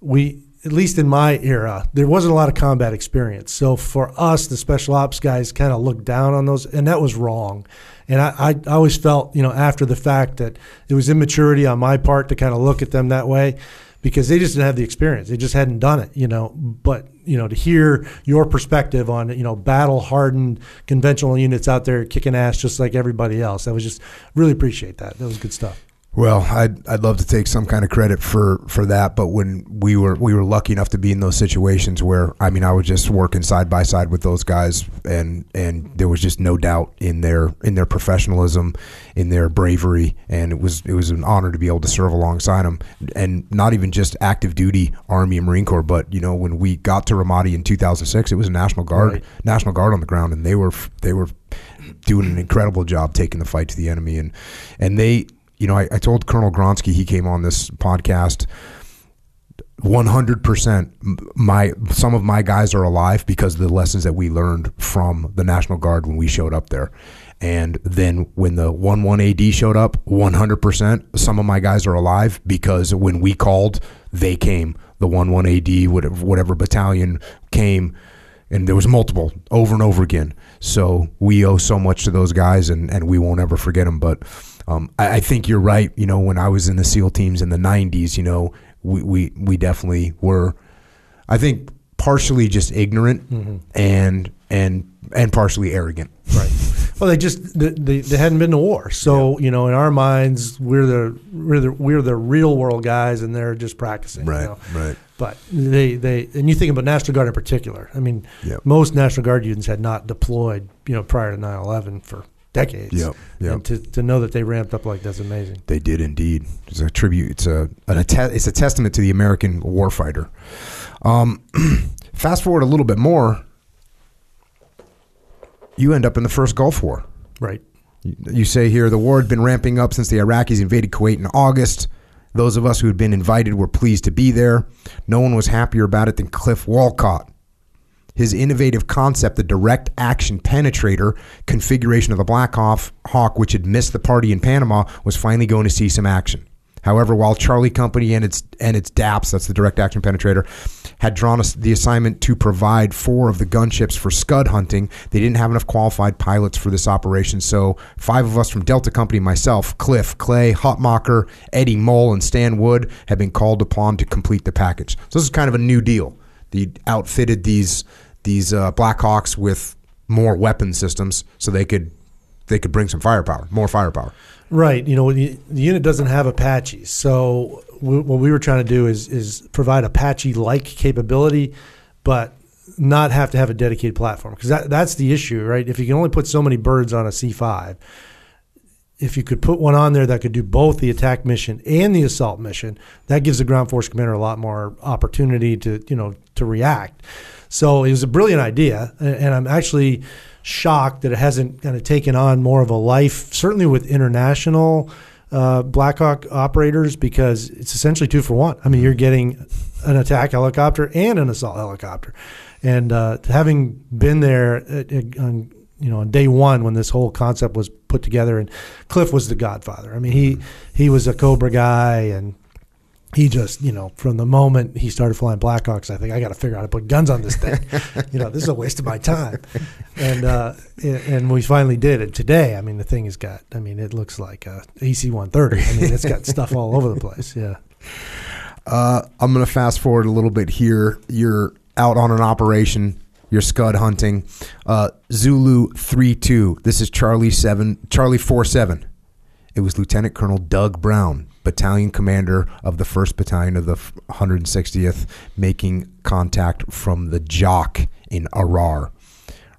[SPEAKER 2] we at least in my era, there wasn't a lot of combat experience. So for us, the special ops guys kind of looked down on those, and that was wrong. And I, I, always felt, you know, after the fact that it was immaturity on my part to kind of look at them that way because they just didn't have the experience. They just hadn't done it, you know. But, you know, to hear your perspective on, you know, battle hardened conventional units out there kicking ass just like everybody else, I was just really appreciate that. That was good stuff.
[SPEAKER 1] Well, I'd I'd love to take some kind of credit for for that, but when we were we were lucky enough to be in those situations where I mean I was just working side by side with those guys, and and there was just no doubt in their in their professionalism, in their bravery, and it was it was an honor to be able to serve alongside them, and not even just active duty Army and Marine Corps, but you know when we got to Ramadi in 2006, it was a National Guard right. National Guard on the ground, and they were they were doing an incredible job taking the fight to the enemy, and and they you know, I, I told Colonel Gronski, he came on this podcast. 100% my some of my guys are alive because of the lessons that we learned from the National Guard when we showed up there. And then when the 11 AD showed up, 100% some of my guys are alive because when we called, they came. The 11 AD whatever, whatever battalion came and there was multiple over and over again. So we owe so much to those guys and and we won't ever forget them but um, I, I, think you're right. You know, when I was in the SEAL teams in the '90s, you know, we we, we definitely were. I think partially just ignorant mm-hmm. and and and partially arrogant.
[SPEAKER 2] Right. Well, they just they, they hadn't been to war, so yeah. you know, in our minds, we're the we're the we're the real world guys, and they're just practicing.
[SPEAKER 1] Right.
[SPEAKER 2] You know?
[SPEAKER 1] Right.
[SPEAKER 2] But they they and you think about National Guard in particular. I mean, yep. most National Guard units had not deployed, you know, prior to 9/11 for decades.
[SPEAKER 1] Yep, yep.
[SPEAKER 2] And to, to know that they ramped up like that's amazing.
[SPEAKER 1] They did indeed. It's a tribute. It's a an att- it's a testament to the American warfighter. Um, fast forward a little bit more, you end up in the first Gulf War.
[SPEAKER 2] Right.
[SPEAKER 1] You, you say here the war had been ramping up since the Iraqis invaded Kuwait in August. Those of us who had been invited were pleased to be there. No one was happier about it than Cliff Wolcott his innovative concept, the direct action penetrator configuration of the Black Hawk, which had missed the party in Panama, was finally going to see some action. However, while Charlie Company and its and its DAPS, that's the direct action penetrator, had drawn the assignment to provide four of the gunships for scud hunting, they didn't have enough qualified pilots for this operation. So five of us from Delta Company, myself, Cliff, Clay, Hutmacher, Eddie Mole, and Stan Wood, have been called upon to complete the package. So this is kind of a new deal. They outfitted these these uh, Blackhawks with more weapon systems so they could they could bring some firepower, more firepower.
[SPEAKER 2] Right. You know, the, the unit doesn't have Apaches, so what we were trying to do is is provide Apache like capability, but not have to have a dedicated platform because that, that's the issue, right? If you can only put so many birds on a C five, if you could put one on there that could do both the attack mission and the assault mission, that gives the ground force commander a lot more opportunity to you know to react. So it was a brilliant idea, and I'm actually shocked that it hasn't kind of taken on more of a life, certainly with international uh, Blackhawk operators because it's essentially two for one. I mean, you're getting an attack helicopter and an assault helicopter, and uh, having been there at, at, on you know on day one when this whole concept was put together, and Cliff was the godfather. I mean, he he was a Cobra guy and he just, you know, from the moment he started flying Blackhawks, I think I got to figure out how to put guns on this thing. you know, this is a waste of my time. And uh, and we finally did it today. I mean, the thing has got. I mean, it looks like a AC 130. I mean, it's got stuff all over the place. Yeah.
[SPEAKER 1] Uh, I'm going to fast forward a little bit here. You're out on an operation. You're scud hunting. Uh, Zulu three two. This is Charlie seven. Charlie four seven. It was Lieutenant Colonel Doug Brown, battalion commander of the 1st Battalion of the 160th, making contact from the JOC in Arar.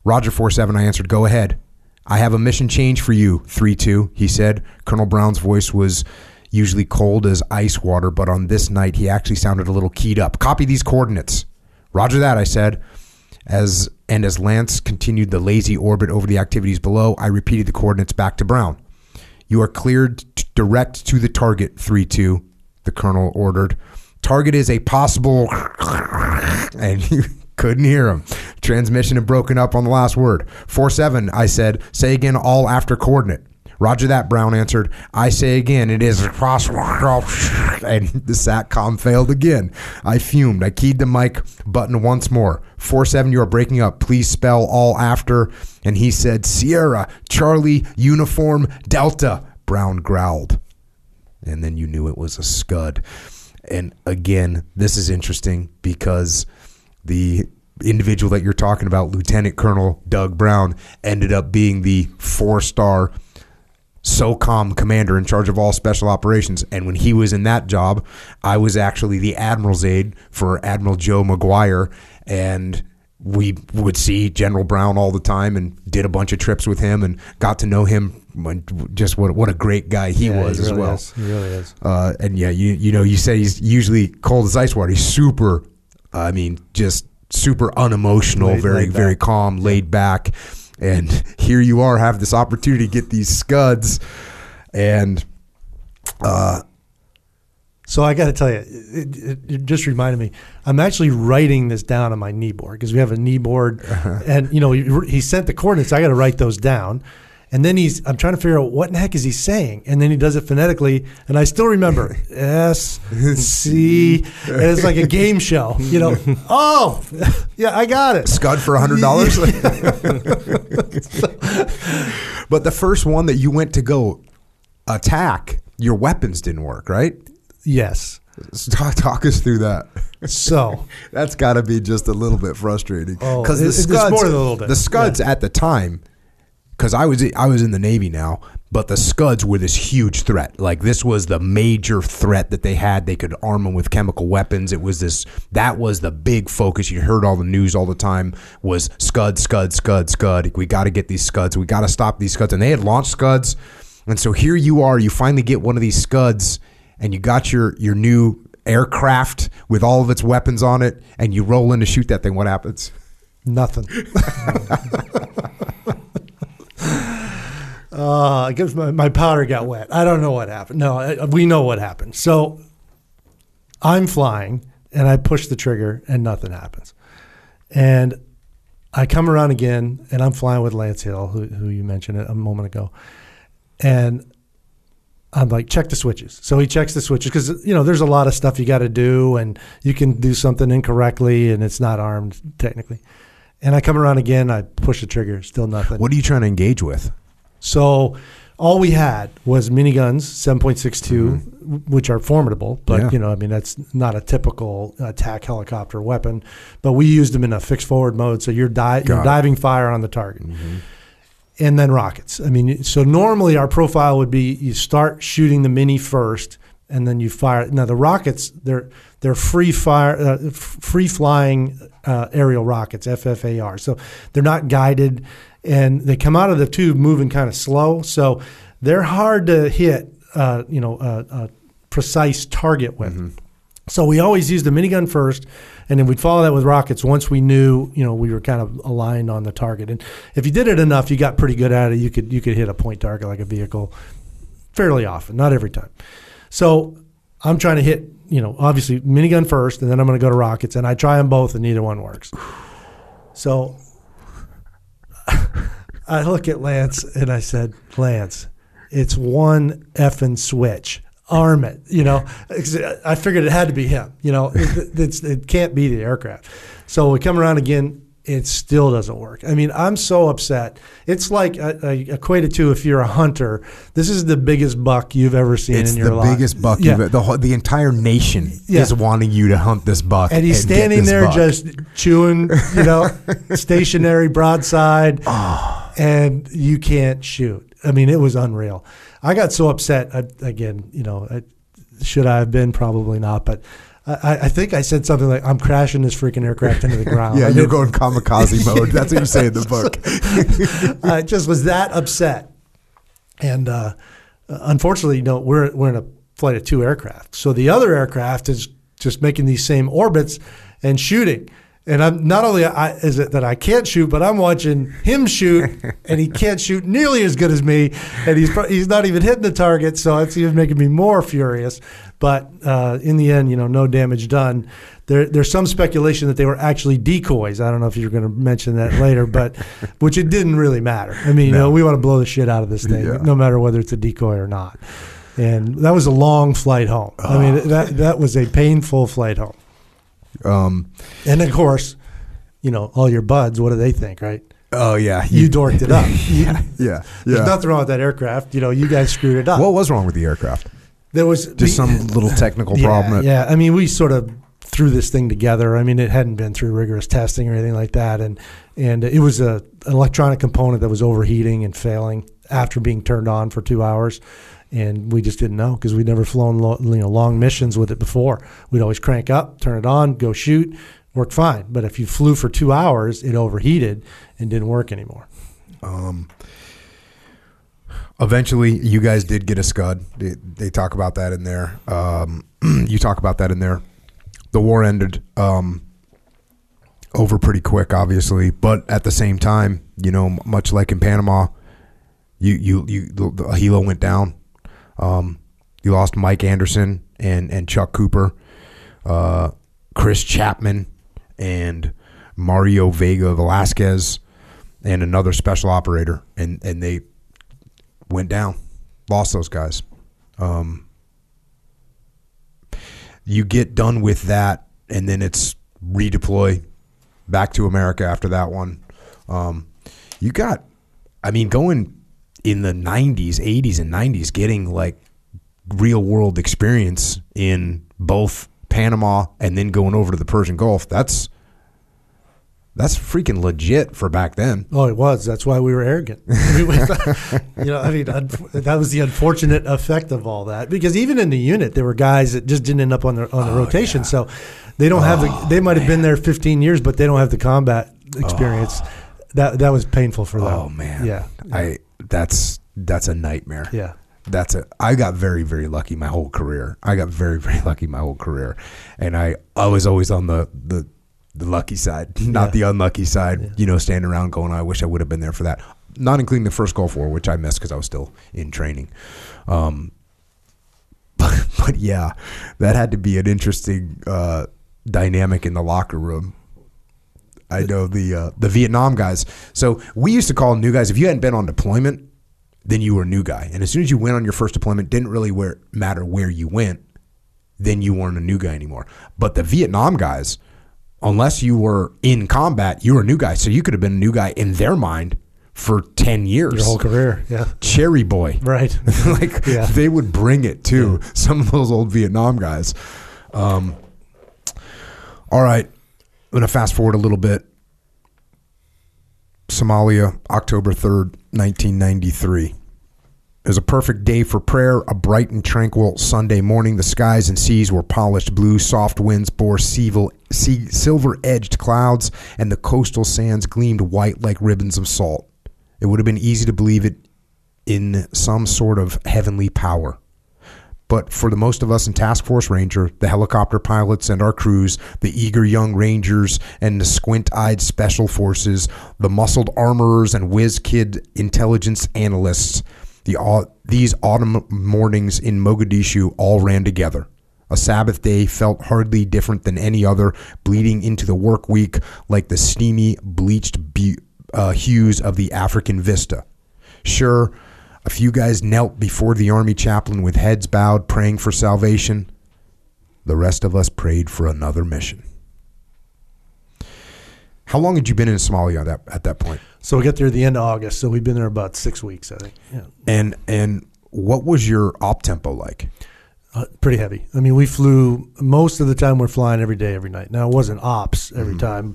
[SPEAKER 1] Roger 47, I answered, Go ahead. I have a mission change for you, 3 2, he said. Colonel Brown's voice was usually cold as ice water, but on this night he actually sounded a little keyed up. Copy these coordinates. Roger that, I said. As and as Lance continued the lazy orbit over the activities below, I repeated the coordinates back to Brown. You are cleared direct to the target, 3 2, the colonel ordered. Target is a possible. And you couldn't hear him. Transmission had broken up on the last word. 4 7, I said. Say again, all after coordinate. Roger that, Brown answered. I say again, it is possible. And the SATCOM failed again. I fumed. I keyed the mic button once more. 4 7, you are breaking up. Please spell all after. And he said, Sierra, Charlie, Uniform, Delta. Brown growled. And then you knew it was a scud. And again, this is interesting because the individual that you're talking about, Lieutenant Colonel Doug Brown, ended up being the four star SOCOM commander in charge of all special operations. And when he was in that job, I was actually the admiral's aide for Admiral Joe Maguire. And we would see General Brown all the time and did a bunch of trips with him and got to know him. Just what what a great guy he
[SPEAKER 2] Yeah,
[SPEAKER 1] was
[SPEAKER 2] he
[SPEAKER 1] as
[SPEAKER 2] really
[SPEAKER 1] well.
[SPEAKER 2] is. He really is.
[SPEAKER 1] Uh, and yeah, you you know, you say he's usually cold as ice water. He's super. I mean, just super unemotional,
[SPEAKER 2] Laid-
[SPEAKER 1] very
[SPEAKER 2] laid
[SPEAKER 1] very calm, laid back. And here you are, have this opportunity to get these scuds, and uh,
[SPEAKER 2] So I got to tell you, it, it, it just reminded me. I'm actually writing this down on my knee board because we have a knee board, uh-huh. and you know he, he sent the coordinates. I got to write those down, and then he's. I'm trying to figure out what in the heck is he saying, and then he does it phonetically, and I still remember S C, and it's like a game show. You know, oh yeah, I got it.
[SPEAKER 1] scud for a hundred dollars. but the first one that you went to go attack, your weapons didn't work, right?
[SPEAKER 2] Yes.
[SPEAKER 1] Talk, talk us through that.
[SPEAKER 2] So
[SPEAKER 1] That's got to be just a little bit frustrating
[SPEAKER 2] Oh,
[SPEAKER 1] because
[SPEAKER 2] it-
[SPEAKER 1] the scuds,
[SPEAKER 2] more than a little bit.
[SPEAKER 1] the scuds at the time, because I was I was in the Navy now, but the scuds were this huge threat. Like this was the major threat that they had. They could arm them with chemical weapons. It was this that was the big focus. You heard all the news all the time was scud, scud, scud, scud. We got to get these scuds. We got to stop these scuds. And they had launched scuds, and so here you are. You finally get one of these scuds, and you got your your new aircraft with all of its weapons on it, and you roll in to shoot that thing. What happens?
[SPEAKER 2] Nothing. uh, I guess my, my powder got wet. I don't know what happened. No, I, we know what happened. So I'm flying and I push the trigger and nothing happens. And I come around again and I'm flying with Lance Hill, who, who you mentioned a moment ago. And I'm like, check the switches. So he checks the switches because, you know, there's a lot of stuff you got to do and you can do something incorrectly and it's not armed technically. And I come around again, I push the trigger, still nothing.
[SPEAKER 1] What are you trying to engage with?
[SPEAKER 2] So all we had was miniguns, 7.62, mm-hmm. which are formidable, but
[SPEAKER 1] Yeah.
[SPEAKER 2] you know, I mean, that's not a typical attack helicopter weapon. But we used them in a fixed forward mode, so you're, di- you're diving fire on the target. Mm-hmm. And then rockets. I mean, so normally our profile would be you start shooting the mini first, and then you fire. Now the rockets, they're they're free fire, uh, free flying uh, aerial rockets, FFAR. So they're not guided, and they come out of the tube moving kind of slow. So they're hard to hit. Uh, you know, a, a precise target with. So we always use the minigun first, and then we'd follow that with rockets once we knew, you know, we were kind of aligned on the target. And if you did it enough, you got pretty good at it. You could you could hit a point target like a vehicle fairly often, not every time. So I'm trying to hit, you know, obviously minigun first, and then I'm going to go to rockets, and I try them both, and neither one works. So I look at Lance and I said, Lance, it's one effing switch. Arm it, you know. I figured it had to be him. You know, it, it's, it can't be the aircraft. So we come around again. It still doesn't work. I mean, I'm so upset. It's like I, I equate it to if you're a hunter. This is the biggest buck you've ever seen
[SPEAKER 1] It's
[SPEAKER 2] in your
[SPEAKER 1] the
[SPEAKER 2] life.
[SPEAKER 1] biggest buck.
[SPEAKER 2] Yeah.
[SPEAKER 1] You've, the whole, the entire nation
[SPEAKER 2] Yeah.
[SPEAKER 1] is wanting you to hunt this buck,
[SPEAKER 2] and he's
[SPEAKER 1] get
[SPEAKER 2] standing there
[SPEAKER 1] buck.
[SPEAKER 2] just chewing, you know, stationary broadside,
[SPEAKER 1] Ah.
[SPEAKER 2] and you can't shoot. I mean, it was unreal. I got so upset. I, again, you know, I, should I have been? Probably not. But I, I think I said something like, "I'm crashing this freaking aircraft into the ground."
[SPEAKER 1] Yeah,
[SPEAKER 2] I
[SPEAKER 1] you're
[SPEAKER 2] did-
[SPEAKER 1] going kamikaze mode. That's what you say in the book.
[SPEAKER 2] I just was that upset. And uh, unfortunately, you know, we're we're in a flight of two aircraft. So the other aircraft is just making these same orbits and shooting. And I'm not only I, is it that I can't shoot, but I'm watching him shoot, and he can't shoot nearly as good as me, and he's he's not even hitting the target. So it's even making me more furious. But uh, in the end, you know, no damage done. There, there's some speculation that they were actually decoys. I don't know if you're going to mention that later, but which it didn't really matter. I mean, you know, we want to blow the shit out of this thing,
[SPEAKER 1] Yeah.
[SPEAKER 2] no matter whether it's a decoy or not. And that was a long flight home. I
[SPEAKER 1] Oh.
[SPEAKER 2] mean, that that was a painful flight home.
[SPEAKER 1] Um,
[SPEAKER 2] And of course, you know, all your buds, what do they think, right?
[SPEAKER 1] oh yeah,
[SPEAKER 2] You dorked it up. You-
[SPEAKER 1] yeah, yeah.
[SPEAKER 2] There's nothing wrong with that aircraft. You know, you guys screwed it up.
[SPEAKER 1] What was wrong with the aircraft?
[SPEAKER 2] there was
[SPEAKER 1] Just
[SPEAKER 2] we-
[SPEAKER 1] some little technical
[SPEAKER 2] yeah,
[SPEAKER 1] problem.
[SPEAKER 2] Yeah, I mean, we sort of threw this thing together. I mean, it hadn't been through rigorous testing or anything like that, and and it was a an electronic component that was overheating and failing after being turned on for two hours, and we just didn't know because we'd never flown lo, you know long missions with it before. We'd always crank up, turn it on, go shoot, worked fine. But if you flew for two hours, it overheated and didn't work anymore.
[SPEAKER 1] Um, eventually, you guys did get a scud. They, they talk about that in there. Um, you talk about that in there. The war ended um, over pretty quick, obviously, but at the same time, you know, much like in Panama, you you you helo went down. Um, you lost Mike Anderson and and Chuck Cooper, uh, Chris Chapman, and Mario Vega Velasquez, and another special operator, and and they went down, lost those guys. Um, you get done with that, and then it's redeploy back to America after that one. Um, you got, I mean, going in the 90s, 80s, and 90s, getting like real world experience in both Panama and then going over to the Persian Gulf. That's that's freaking legit for back then.
[SPEAKER 2] Oh, it was. That's why we were arrogant. We you know, I mean, that was the unfortunate effect of all that. Because even in the unit, there were guys that just didn't end up on the on the
[SPEAKER 1] Oh,
[SPEAKER 2] rotation. So they don't have the. Oh, they might have been there 15 years, but they don't have the combat oh. experience. That that was painful for them.
[SPEAKER 1] Oh man,
[SPEAKER 2] Yeah.
[SPEAKER 1] I that's that's a nightmare.
[SPEAKER 2] Yeah.
[SPEAKER 1] that's a. I got very very lucky my whole career. I got very very lucky my whole career, and I I was always on the the the lucky side, not
[SPEAKER 2] Yeah.
[SPEAKER 1] the unlucky side. You know, standing around going, I wish I would have been there for that. Not including the first Gulf War, which I missed because I was still in training. Um, but, but yeah, that had to be an interesting uh, dynamic in the locker room. I know the uh, the Vietnam guys. So we used to call new guys. If you hadn't been on deployment, then you were a new guy. And as soon as you went on your first deployment, didn't really where, matter where you went. Then you weren't a new guy anymore. But the Vietnam guys, unless you were in combat, you were a new guy. So you could have been a new guy in their mind for ten years.
[SPEAKER 2] Your whole career. Yeah.
[SPEAKER 1] Cherry boy,
[SPEAKER 2] Right.
[SPEAKER 1] like
[SPEAKER 2] Yeah.
[SPEAKER 1] they would bring it too. Some of those old Vietnam guys. Um, all right, I'm gonna fast forward a little bit. Somalia, October third, nineteen ninety three. It was a perfect day for prayer, a bright and tranquil Sunday morning. The skies and seas were polished blue, soft winds bore silver edged clouds, and the coastal sands gleamed white like ribbons of salt. It would have been easy to believe it in some sort of heavenly power. But for the most of us in Task Force Ranger, the helicopter pilots and our crews, the eager young rangers and the squint eyed special forces, the muscled armorers and whiz kid intelligence analysts, The, these autumn mornings in Mogadishu all ran together. A Sabbath day felt hardly different than any other, bleeding into the work week like the steamy, bleached bu- uh, hues of the African vista. Sure, a few guys knelt before the army chaplain with heads bowed, praying for salvation. The rest of us prayed for another mission. How long had you been in Somalia at that, at that point?
[SPEAKER 2] So we got there at the end of August. So we've been there about six weeks, I think. Yeah.
[SPEAKER 1] And and what was your op tempo like?
[SPEAKER 2] Uh, pretty heavy. I mean, we flew most of the time. We're flying every day, every night. Now it wasn't ops every time.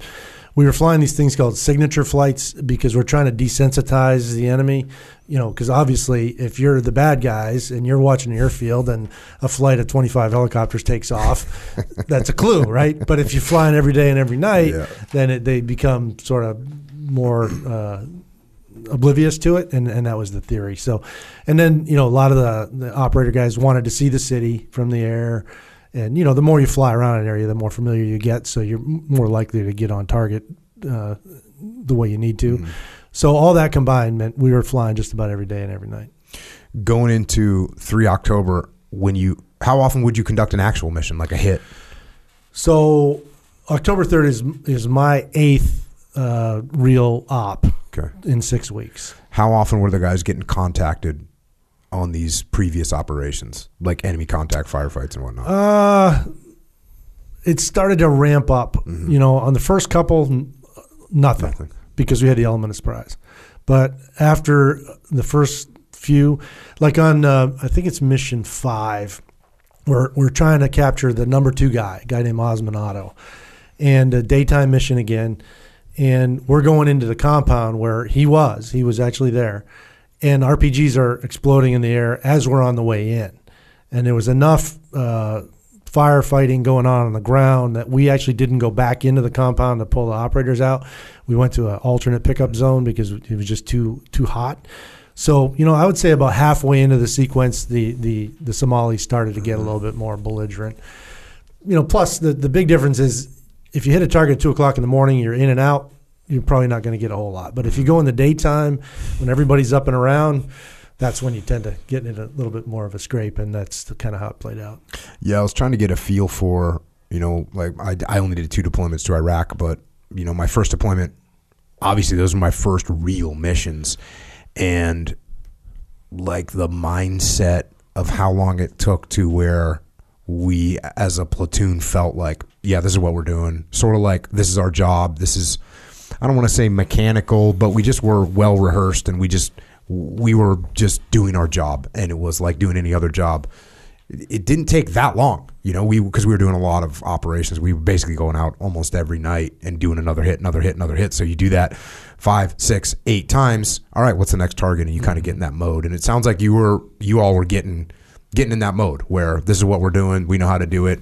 [SPEAKER 2] We were flying these things called signature flights because we're trying to desensitize the enemy. You know, because obviously, if you're the bad guys and you're watching the airfield and a flight of 25 helicopters takes off, that's a clue, right? But if you're flying every day and every night,
[SPEAKER 1] Yeah.
[SPEAKER 2] then it, they become sort of more. Uh, oblivious to it, and, and that was the theory. So, and then you know a lot of the, the operator guys wanted to see the city from the air, and you know the more you fly around an area, the more familiar you get, so you're more likely to get on target uh, the way you need to. So all that combined meant we were flying just about every day and every night.
[SPEAKER 1] Going into three October, when you how often would you conduct an actual mission, like a hit?
[SPEAKER 2] So October third is is my eighth uh, real op
[SPEAKER 1] Okay.
[SPEAKER 2] in six weeks.
[SPEAKER 1] How often were the guys getting contacted on these previous operations, like enemy contact firefights and whatnot?
[SPEAKER 2] Uh, it started to ramp up. You know, on the first couple, nothing,
[SPEAKER 1] Nothing.
[SPEAKER 2] because we had the element of surprise. But after the first few, like on, uh, I think it's mission five, we're we're trying to capture the number two guy, a guy named Osman Atto, and a daytime mission again. And we're going into the compound where he was. He was actually there, and RPGs are exploding in the air as we're on the way in. And there was enough uh, firefighting going on on the ground that we actually didn't go back into the compound to pull the operators out. We went to an alternate pickup zone because it was just too too hot. So you know, I would say about halfway into the sequence, the the the Somalis started to get a little bit more belligerent. You know, plus the the big difference is if you hit a target at two o'clock in the morning, you're in and out. You're probably not going to get a whole lot. But if you go in the daytime, when everybody's up and around, that's when you tend to get in a little bit more of a scrape, and that's kind of how it played out.
[SPEAKER 1] Yeah, I was trying to get a feel for, you know, like I, I only did two deployments to Iraq, but, you know, my first deployment, obviously, those were my first real missions. And, like, the mindset of how long it took to where we, as a platoon, felt like, yeah, this is what we're doing. Sort of like, this is our job. This is, I don't want to say mechanical, but we just were well rehearsed and we just, we were just doing our job. And it was like doing any other job it didn't take that long, you know, we because we were doing a lot of operations. We were basically going out almost every night and doing another hit, another hit, another hit. So you do that five, six, eight times. All right, what's the next target? And you kind of get in that mode. And it sounds like you were you all were getting getting in that mode where this is what we're doing. We know how to do it.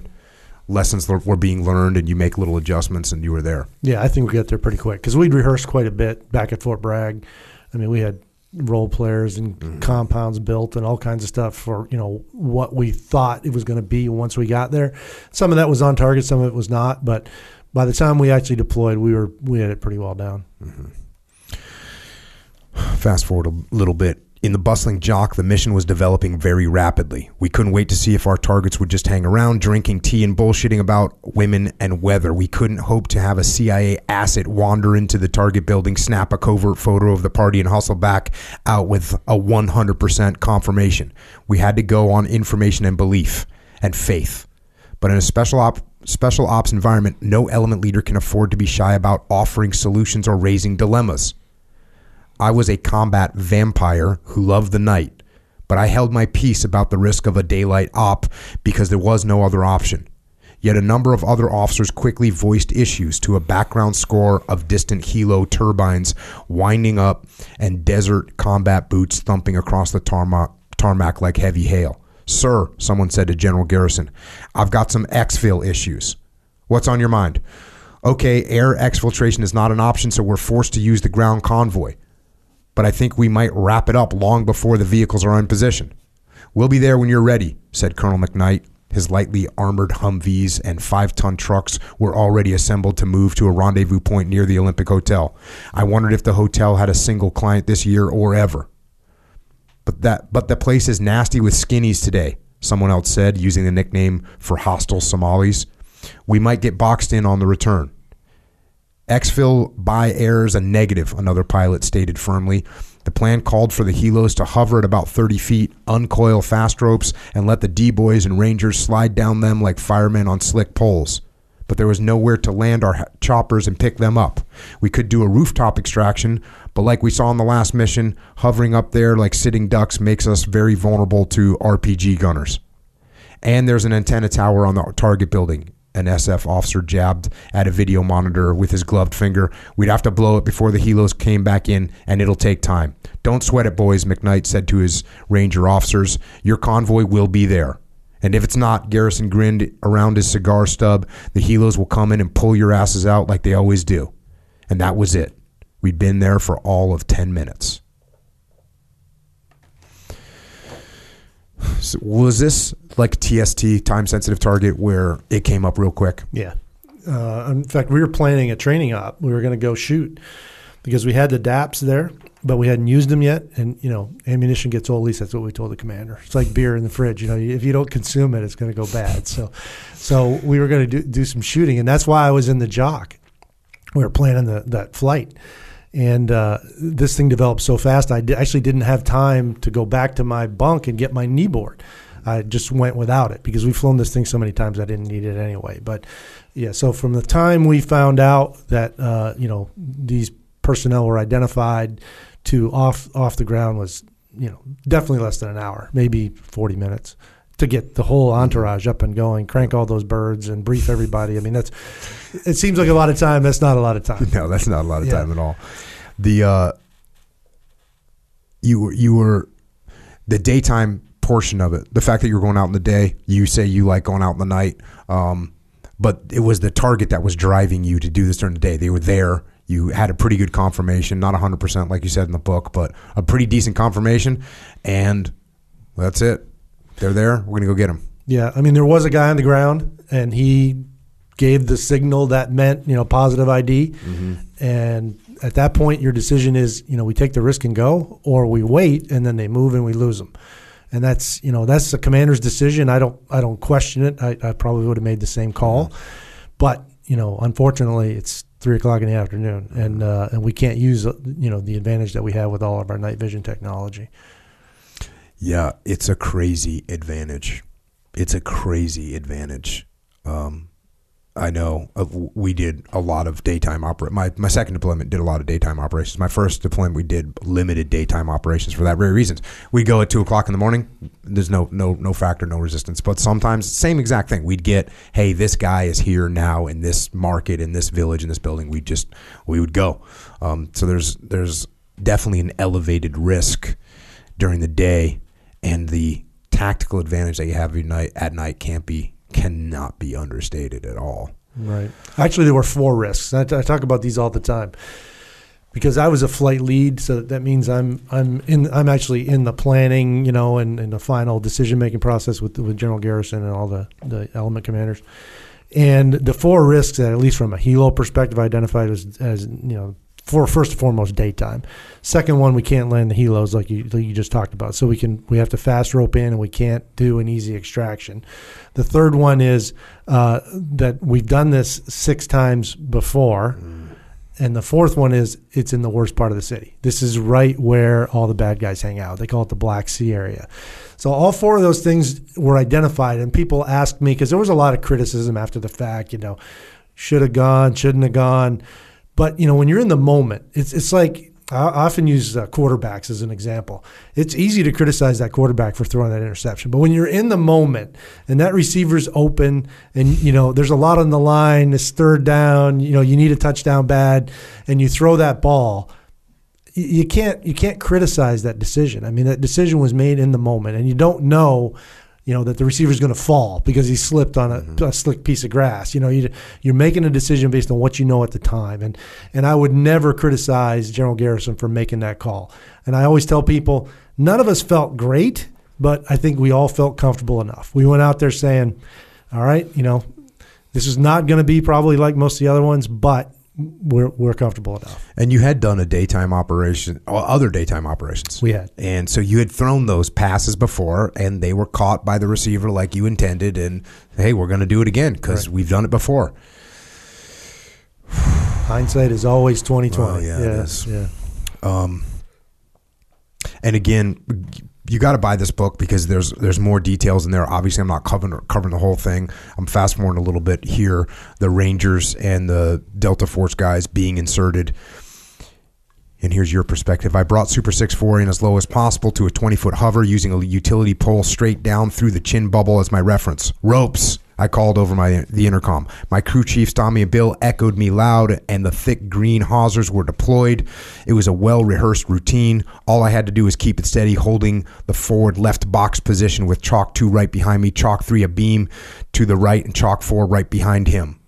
[SPEAKER 1] Lessons were being learned, and you make little adjustments, and you were there.
[SPEAKER 2] Yeah, I think we got there pretty quick because we'd rehearsed quite a bit back at Fort Bragg. I mean, we had role players and mm-hmm. compounds built and all kinds of stuff for you know what we thought it was going to be once we got there. Some of that was on target, some of it was not, but by the time we actually deployed, we were we had it pretty well down. Mm-hmm.
[SPEAKER 1] Fast forward a little bit. In the bustling JOC, the mission was developing very rapidly. We couldn't wait to see if our targets would just hang around drinking tea and bullshitting about women and weather. We couldn't hope to have a CIA asset wander into the target building, snap a covert photo of the party, and hustle back out with a 100% confirmation. We had to go on information and belief and faith. But in a special op special ops environment, no element leader can afford to be shy about offering solutions or raising dilemmas. I was a combat vampire who loved the night, but I held my peace about the risk of a daylight op because there was no other option. Yet a number of other officers quickly voiced issues to a background score of distant helo turbines winding up and desert combat boots thumping across the tarmac, tarmac like heavy hail. Sir, someone said to General Garrison, I've got some exfil issues. What's on your mind? Okay, air exfiltration is not an option, so we're forced to use the ground convoy but I think we might wrap it up long before the vehicles are in position. We'll be there when you're ready, said Colonel McKnight. His lightly armored Humvees and five ton trucks were already assembled to move to a rendezvous point near the Olympic Hotel. I wondered if the hotel had a single client this year or ever. but that but the place is nasty with skinnies today. Someone else said, using the nickname for hostile Somalis. We might get boxed in on the return. Exfil by airs a negative, another pilot stated firmly. The plan called for the helos to hover at about 30 feet, uncoil fast ropes, and let the D boys and Rangers slide down them like firemen on slick poles. But there was nowhere to land our choppers and pick them up. We could do a rooftop extraction, but like we saw in the last mission, hovering up there like sitting ducks makes us very vulnerable to RPG gunners. And there's an antenna tower on the target building. An SF officer jabbed at a video monitor with his gloved finger. We'd have to blow it before the helos came back in, and it'll take time. Don't sweat it, boys, McKnight said to his Ranger officers. Your convoy will be there. And if it's not, Garrison grinned around his cigar stub. The helos will come in and pull your asses out like they always do. And that was it. We'd been there for all of 10 minutes. So was this like TST, time sensitive target, where it came up real quick?
[SPEAKER 2] Yeah. Uh, in fact, we were planning a training op. We were going to go shoot because we had the DAPs there, but we hadn't used them yet. And, you know, ammunition gets old. At least that's what we told the commander. It's like beer in the fridge. You know, if you don't consume it, it's going to go bad. So, so we were going to do, do some shooting. And that's why I was in the JOC. We were planning the, that flight. And uh, this thing developed so fast, I d- actually didn't have time to go back to my bunk and get my knee board. I just went without it because we've flown this thing so many times I didn't need it anyway. But yeah, so from the time we found out that uh, you know these personnel were identified to off off the ground was you know definitely less than an hour, maybe forty minutes to get the whole entourage up and going, crank all those birds and brief everybody. I mean, that's it seems like a lot of time. That's not a lot of time.
[SPEAKER 1] No, that's not a lot of
[SPEAKER 2] Yeah.
[SPEAKER 1] time at all. The uh, you were you were the daytime portion of it. The fact that you were going out in the day. You say you like going out in the night, um, but it was the target that was driving you to do this during the day. They were there. You had a pretty good confirmation, not 100% like you said in the book, but a pretty decent confirmation. And that's it. They're there. We're going to go get them.
[SPEAKER 2] Yeah, I mean, there was a guy on the ground, and he gave the signal that meant you know positive ID. And at that point, your decision is you know we take the risk and go, or we wait and then they move and we lose them. And that's you know that's the commander's decision. I don't I don't question it. I, I probably would have made the same call, but you know unfortunately it's three o'clock in the afternoon, and uh, and we can't use you know the advantage that we have with all of our night vision technology.
[SPEAKER 1] Yeah, it's a crazy advantage. It's a crazy advantage. Um, I know uh, we did a lot of daytime oper. My my second deployment did a lot of daytime operations. My first deployment we did limited daytime operations for that very reasons. We go at two o'clock in the morning. There's no no no factor, no resistance. But sometimes same exact thing. We'd get, hey, this guy is here now in this market, in this village, in this building. We just we would go. Um, so there's there's definitely an elevated risk during the day, and the tactical advantage that you have at night at night can't be cannot be understated at all.
[SPEAKER 2] Right. Actually, there were four risks. I, I talk about these all the time because I was a flight lead, so that means I'm I'm in I'm actually in the planning, you know, and, and the final decision making process with with General Garrison and all the the element commanders. And the four risks that, at least from a helo perspective, I identified as as you know. For first and foremost, daytime. Second one, we can't land the helos like you like you just talked about. So we can we have to fast rope in, and we can't do an easy extraction. The third one is uh, that we've done this six times before. And the fourth one is it's in the worst part of the city. This is right where all the bad guys hang out. They call it the Black Sea area. So all four of those things were identified, and people asked me because there was a lot of criticism after the fact. You know, should have gone, shouldn't have gone. But you know, when you're in the moment, it's it's like I often use uh, quarterbacks as an example. It's easy to criticize that quarterback for throwing that interception, but when you're in the moment and that receiver's open, and you know there's a lot on the line, it's third down, you know you need a touchdown bad, and you throw that ball, you, you can't you can't criticize that decision. I mean that decision was made in the moment, and you don't know you know that the receiver's going to fall because he slipped on a, mm-hmm. a slick piece of grass. You know, you, you're making a decision based on what you know at the time, and and I would never criticize General Garrison for making that call. And I always tell people, none of us felt great, but I think we all felt comfortable enough. We went out there saying, "All right, you know, this is not going to be probably like most of the other ones, but we're we're comfortable enough.
[SPEAKER 1] And you had done a daytime operation, other daytime operations.
[SPEAKER 2] We had.
[SPEAKER 1] And so you had thrown those passes before, and they were caught by the receiver like you intended. And hey, we're going to do it again because we've done it before.
[SPEAKER 2] Hindsight is always twenty twenty.
[SPEAKER 1] Well, yeah, is.
[SPEAKER 2] yeah.
[SPEAKER 1] Um, and again, you got to buy this book because there's there's more details in there. Obviously, I'm not covering covering the whole thing. I'm fast forwarding a little bit here. The Rangers and the Delta Force guys being inserted. And here's your perspective. I brought Super 6-4 in as low as possible to a 20 foot hover using a utility pole straight down through the chin bubble as my reference. Ropes. I called over my the intercom. My crew chiefs, Tommy and Bill, echoed me loud, and the thick green hawsers were deployed. It was a well rehearsed routine. All I had to do was keep it steady, holding the forward left box position with chalk two right behind me, chalk three a beam to the right, and chalk four right behind him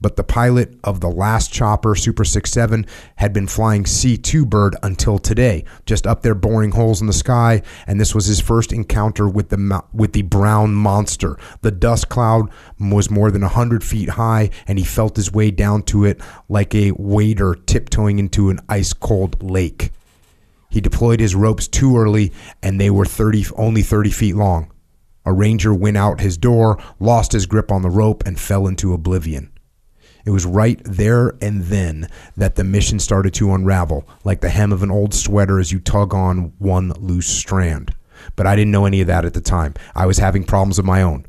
[SPEAKER 1] but the pilot of the last chopper, Super 67, had been flying C 2 Bird until today, just up there boring holes in the sky, and this was his first encounter with the with the brown monster. The dust cloud was more than 100 feet high, and he felt his way down to it like a wader tiptoeing into an ice cold lake. He deployed his ropes too early, and they were 30, only 30 feet long. A ranger went out his door, lost his grip on the rope, and fell into oblivion. It was right there and then that the mission started to unravel, like the hem of an old sweater as you tug on one loose strand. But I didn't know any of that at the time. I was having problems of my own.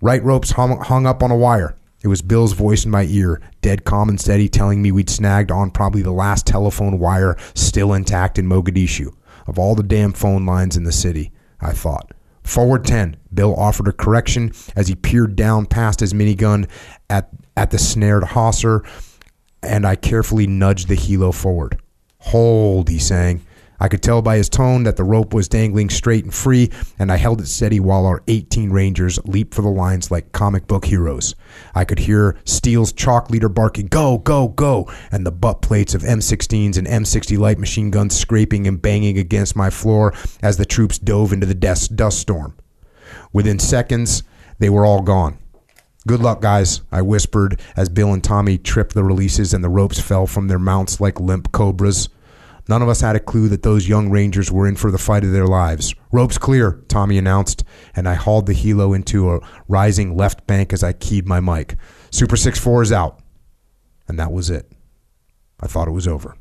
[SPEAKER 1] Right ropes hung, hung up on a wire. It was Bill's voice in my ear, dead calm and steady, telling me we'd snagged on probably the last telephone wire still intact in Mogadishu. Of all the damn phone lines in the city, I thought. Forward 10. Bill offered a correction as he peered down past his minigun at, at the snared hawser, and I carefully nudged the helo forward. Hold, he sang. I could tell by his tone that the rope was dangling straight and free, and I held it steady while our 18 Rangers leaped for the lines like comic book heroes. I could hear Steele's chalk leader barking, Go, go, go, and the butt plates of M16s and M60 light machine guns scraping and banging against my floor as the troops dove into the dust, dust storm. Within seconds, they were all gone. Good luck, guys, I whispered as Bill and Tommy tripped the releases and the ropes fell from their mounts like limp cobras. None of us had a clue that those young Rangers were in for the fight of their lives. Ropes clear, Tommy announced, and I hauled the helo into a rising left bank as I keyed my mic. Super 6 4 is out. And that was it. I thought it was over.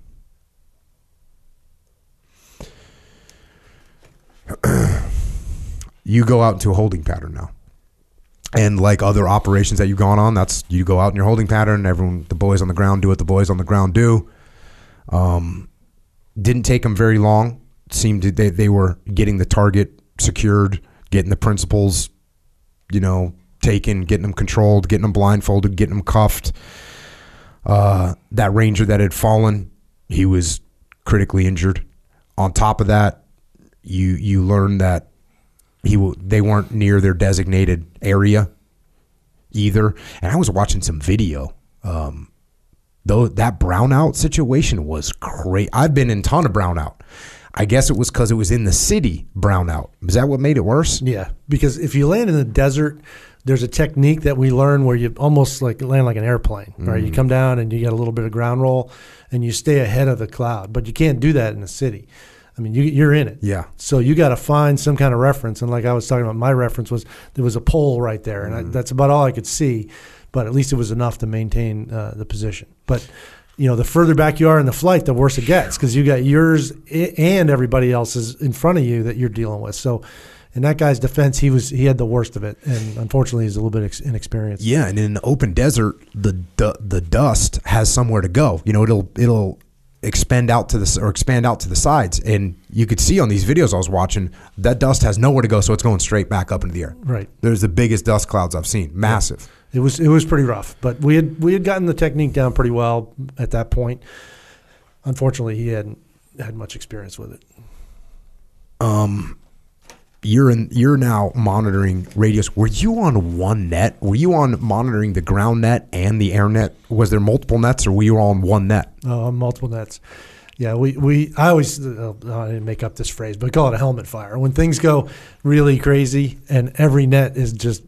[SPEAKER 1] you go out into a holding pattern now. And like other operations that you've gone on, that's you go out in your holding pattern. Everyone, the boys on the ground do what the boys on the ground do. Um, didn't take them very long. Seemed they they were getting the target secured, getting the principals, you know, taken, getting them controlled, getting them blindfolded, getting them cuffed. Uh, that ranger that had fallen, he was critically injured. On top of that, you you learn that he w- they weren't near their designated area either. And I was watching some video. Um, though that brownout situation was great. I've been in ton of brownout. I guess it was because it was in the city brownout. Is that what made it worse?
[SPEAKER 2] Yeah, because if you land in the desert, there's a technique that we learn where you almost like land like an airplane, right? You mm. come down and you get a little bit of ground roll, and you stay ahead of the cloud, but you can't do that in the city. I mean, you, you're in it.
[SPEAKER 1] Yeah.
[SPEAKER 2] So you got to find some kind of reference, and like I was talking about, my reference was there was a pole right there, and I, mm. that's about all I could see, but at least it was enough to maintain uh, the position. But you know, the further back you are in the flight, the worse it gets because you got yours and everybody else's in front of you that you're dealing with. So, in that guy's defense, he was he had the worst of it, and unfortunately, he's a little bit ex- inexperienced.
[SPEAKER 1] Yeah, and in the open desert, the du- the dust has somewhere to go. You know, it'll it'll expand out to the or expand out to the sides, and you could see on these videos I was watching that dust has nowhere to go, so it's going straight back up into the air.
[SPEAKER 2] Right.
[SPEAKER 1] There's the biggest dust clouds I've seen, massive.
[SPEAKER 2] It was it was pretty rough, but we had we had gotten the technique down pretty well at that point. Unfortunately, he hadn't had much experience with it.
[SPEAKER 1] Um, you're in. You're now monitoring radios. Were you on one net? Were you on monitoring the ground net and the air net? Was there multiple nets, or were you all on one net?
[SPEAKER 2] Uh, multiple nets. Yeah, we, we I always uh, I didn't make up this phrase, but we call it a helmet fire. When things go really crazy and every net is just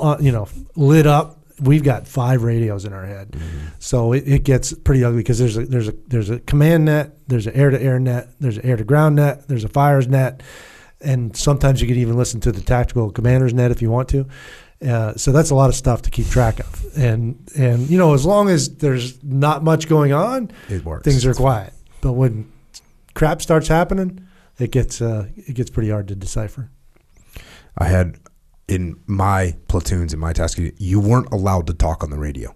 [SPEAKER 2] uh, you know lit up, we've got five radios in our head, so it, it gets pretty ugly because there's a there's a there's a command net, there's an air to air net, there's an air to ground net, there's a fires net, and sometimes you can even listen to the tactical commander's net if you want to. Uh, so that's a lot of stuff to keep track of, and and you know as long as there's not much going on,
[SPEAKER 1] It works.
[SPEAKER 2] things are quiet. But when crap starts happening, it gets uh, it gets pretty hard to decipher.
[SPEAKER 1] I had in my platoons in my task unit, you weren't allowed to talk on the radio.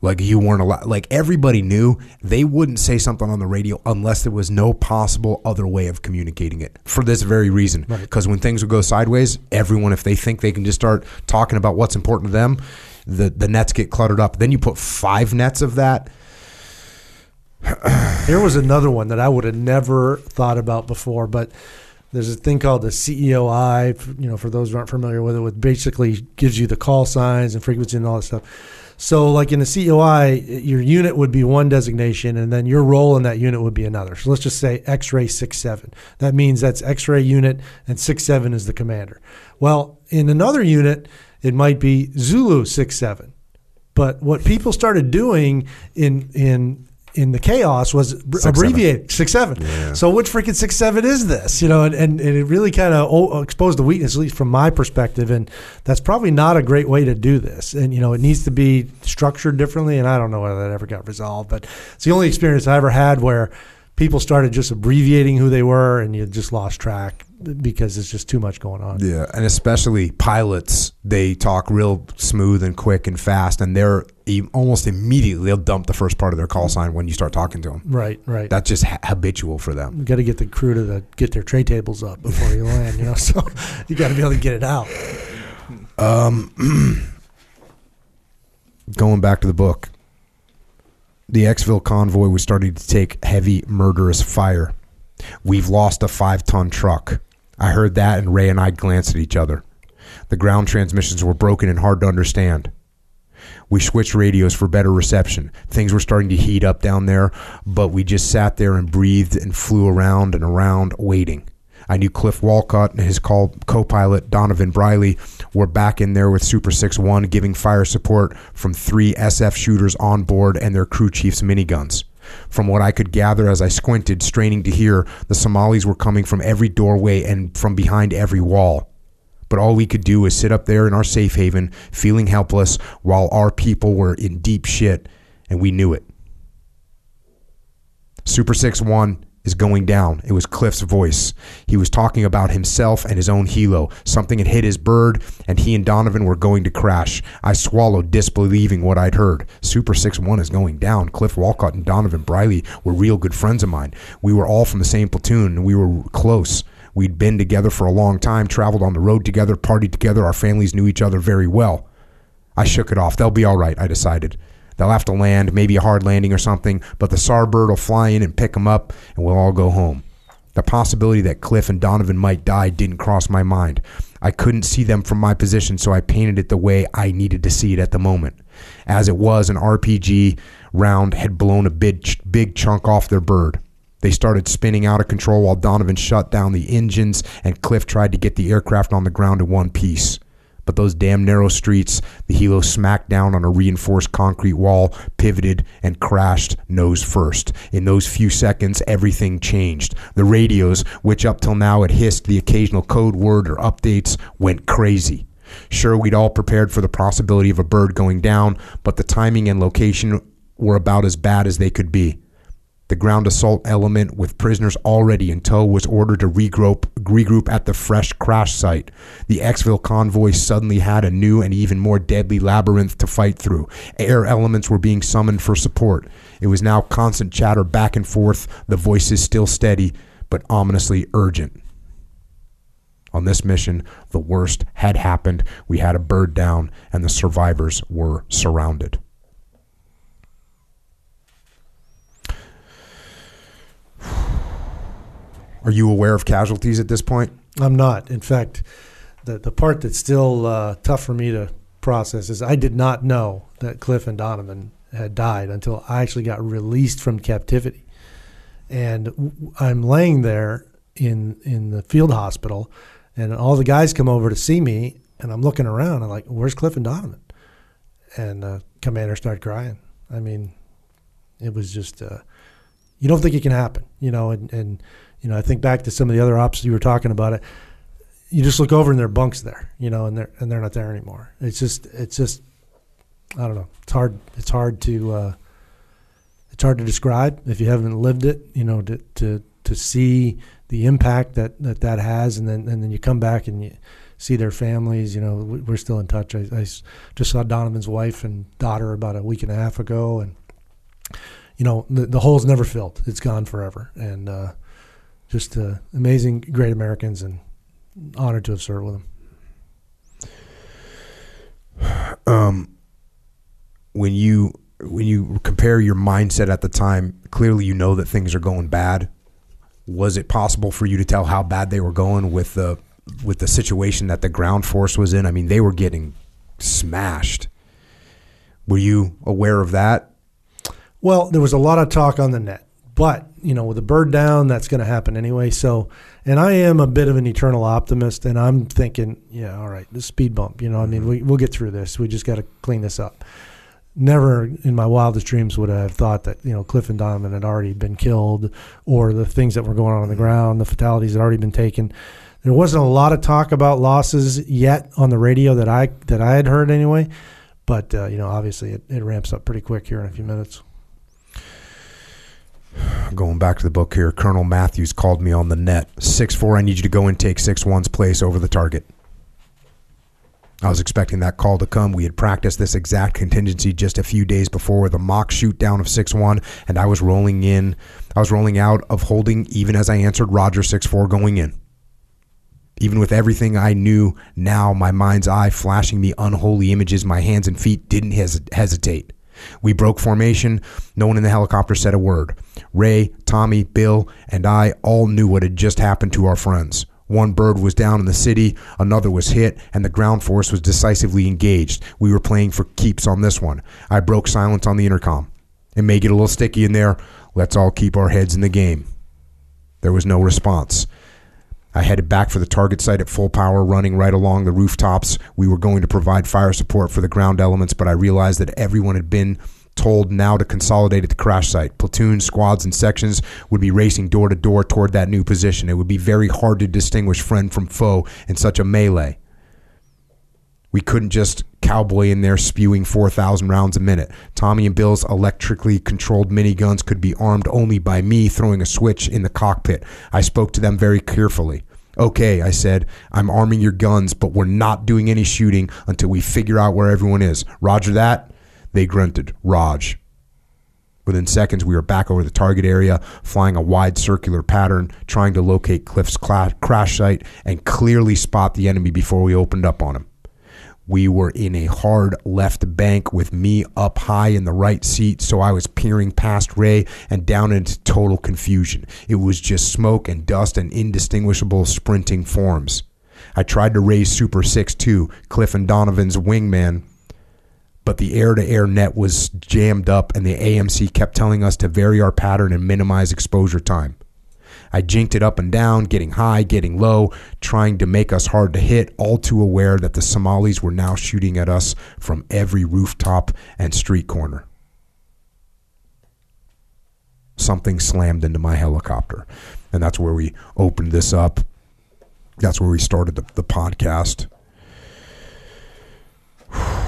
[SPEAKER 1] Like you weren't allowed. Like everybody knew they wouldn't say something on the radio unless there was no possible other way of communicating it. For this very reason,
[SPEAKER 2] Right.
[SPEAKER 1] because when things would go sideways, everyone, if they think they can just start talking about what's important to them, the the nets get cluttered up. Then you put five nets of that.
[SPEAKER 2] There was another one that I would have never thought about before, but there's a thing called the CEOI. You know, for those who aren't familiar with it, which basically gives you the call signs and frequency and all that stuff. So, like in the CEOI, your unit would be one designation, and then your role in that unit would be another. So let's just say X-ray six seven. That means that's X-ray unit, and six seven is the commander. Well, in another unit, it might be Zulu six seven. But what people started doing in in in the chaos was abr-
[SPEAKER 1] seven.
[SPEAKER 2] abbreviate six seven.
[SPEAKER 1] Yeah.
[SPEAKER 2] So which freaking six seven is this? You know, and, and, and it really kind of exposed the weakness, at least from my perspective. And that's probably not a great way to do this. And you know, it needs to be structured differently. And I don't know whether that ever got resolved, but it's the only experience I ever had where people started just abbreviating who they were, and you just lost track because it's just too much going on.
[SPEAKER 1] Yeah, and especially pilots, they talk real smooth and quick and fast, and they're almost immediately they'll dump the first part of their call sign when you start talking to them.
[SPEAKER 2] Right, right.
[SPEAKER 1] That's just ha- habitual for them.
[SPEAKER 2] you got to get the crew to the, get their tray tables up before you land, you know. So you got to be able to get it out.
[SPEAKER 1] Um, Going back to the book, the Exfil convoy was starting to take heavy, murderous fire. We've lost a five ton truck. I heard that, and Ray and I glanced at each other. The ground transmissions were broken and hard to understand. We switched radios for better reception. Things were starting to heat up down there, but we just sat there and breathed and flew around and around, waiting. I knew Cliff Wolcott and his co pilot, Donovan Briley, were back in there with Super 6 1, giving fire support from three SF shooters on board and their crew chief's miniguns. From what I could gather as I squinted, straining to hear, the Somalis were coming from every doorway and from behind every wall. But all we could do was sit up there in our safe haven, feeling helpless, while our people were in deep shit, and we knew it. Super 6 1 is going down. It was Cliff's voice. He was talking about himself and his own helo. Something had hit his bird, and he and Donovan were going to crash. I swallowed, disbelieving what I'd heard. Super 6 1 is going down. Cliff Wolcott and Donovan Briley were real good friends of mine. We were all from the same platoon, and we were close. We'd been together for a long time, traveled on the road together, partied together. Our families knew each other very well. I shook it off. They'll be all right, I decided. They'll have to land, maybe a hard landing or something, but the CSAR bird will fly in and pick them up, and we'll all go home. The possibility that Cliff and Donovan might die didn't cross my mind. I couldn't see them from my position, so I painted it the way I needed to see it at the moment. As it was, an RPG round had blown a big, big chunk off their bird. They started spinning out of control while Donovan shut down the engines and Cliff tried to get the aircraft on the ground in one piece. But those damn narrow streets, the helo smacked down on a reinforced concrete wall, pivoted, and crashed nose first. In those few seconds, everything changed. The radios, which up till now had hissed the occasional code word or updates, went crazy. Sure, we'd all prepared for the possibility of a bird going down, but the timing and location were about as bad as they could be. The ground assault element with prisoners already in tow was ordered to regroup, regroup at the fresh crash site. The Exfil convoy suddenly had a new and even more deadly labyrinth to fight through. Air elements were being summoned for support. It was now constant chatter back and forth, the voices still steady, but ominously urgent. On this mission, the worst had happened. We had a bird down, and the survivors were surrounded. Are you aware of casualties at this point?
[SPEAKER 2] I'm not. In fact, the the part that's still uh, tough for me to process is I did not know that Cliff and Donovan had died until I actually got released from captivity, and I'm laying there in in the field hospital, and all the guys come over to see me, and I'm looking around. I'm like, "Where's Cliff and Donovan?" and uh, commander started crying. I mean, it was just uh, you don't think it can happen, you know. And, and you know, I think back to some of the other ops you were talking about it. You just look over and their bunks there, you know, and they're and they're not there anymore. It's just it's just I don't know. It's hard. It's hard to uh, it's hard to describe if you haven't lived it. You know, to to to see the impact that that, that has, and then and then you come back and you see their families. You know, we're still in touch. I, I just saw Donovan's wife and daughter about a week and a half ago, and you know the, the hole's never filled. It's gone forever, and uh, just uh, amazing, great Americans, and honored to have served with
[SPEAKER 1] them. Um, when you when you compare your mindset at the time, clearly you know that things are going bad. Was it possible for you to tell how bad they were going with the with the situation that the ground force was in. I mean, they were getting smashed. Were you aware of that?
[SPEAKER 2] Well, there was a lot of talk on the net, but you know, with a bird down, that's going to happen anyway. So, and I am a bit of an eternal optimist, and I'm thinking, yeah, all right, the speed bump. You know, I mean, we, we'll get through this. We just got to clean this up. Never in my wildest dreams would I have thought that you know Cliff and Donovan had already been killed, or the things that were going on on the ground, the fatalities had already been taken. There wasn't a lot of talk about losses yet on the radio that I that I had heard anyway, but uh, you know, obviously it, it ramps up pretty quick here in a few minutes.
[SPEAKER 1] Going back to the book here, Colonel Matthews called me on the net. Six four, I need you to go and take six one's place over the target. I was expecting that call to come. We had practiced this exact contingency just a few days before with a mock shoot down of 6 1, and I was rolling in. I was rolling out of holding even as I answered Roger 6 4 going in. Even with everything I knew now, my mind's eye flashing me unholy images, my hands and feet didn't hes- hesitate. We broke formation. No one in the helicopter said a word. Ray, Tommy, Bill, and I all knew what had just happened to our friends. One bird was down in the city, another was hit, and the ground force was decisively engaged. We were playing for keeps on this one. I broke silence on the intercom. It may get a little sticky in there. Let's all keep our heads in the game. There was no response. I headed back for the target site at full power, running right along the rooftops. We were going to provide fire support for the ground elements, but I realized that everyone had been told now to consolidate at the crash site. Platoons, squads, and sections would be racing door to door toward that new position. It would be very hard to distinguish friend from foe in such a melee. We couldn't just cowboy in there spewing 4,000 rounds a minute. Tommy and Bill's electrically controlled miniguns could be armed only by me throwing a switch in the cockpit. I spoke to them very carefully. Okay, I said, I'm arming your guns, but we're not doing any shooting until we figure out where everyone is. Roger that? They grunted. Raj. Within seconds, we were back over the target area, flying a wide circular pattern, trying to locate Cliff's crash site and clearly spot the enemy before we opened up on him. We were in a hard left bank with me up high in the right seat, so I was peering past Ray and down into total confusion. It was just smoke and dust and indistinguishable sprinting forms. I tried to raise Super 6 2, Cliff and Donovan's wingman, but the air to air net was jammed up and the AMC kept telling us to vary our pattern and minimize exposure time. I jinked it up and down, getting high, getting low, trying to make us hard to hit, all too aware that the Somalis were now shooting at us from every rooftop and street corner. Something slammed into my helicopter. And that's where we opened this up. That's where we started the, the podcast.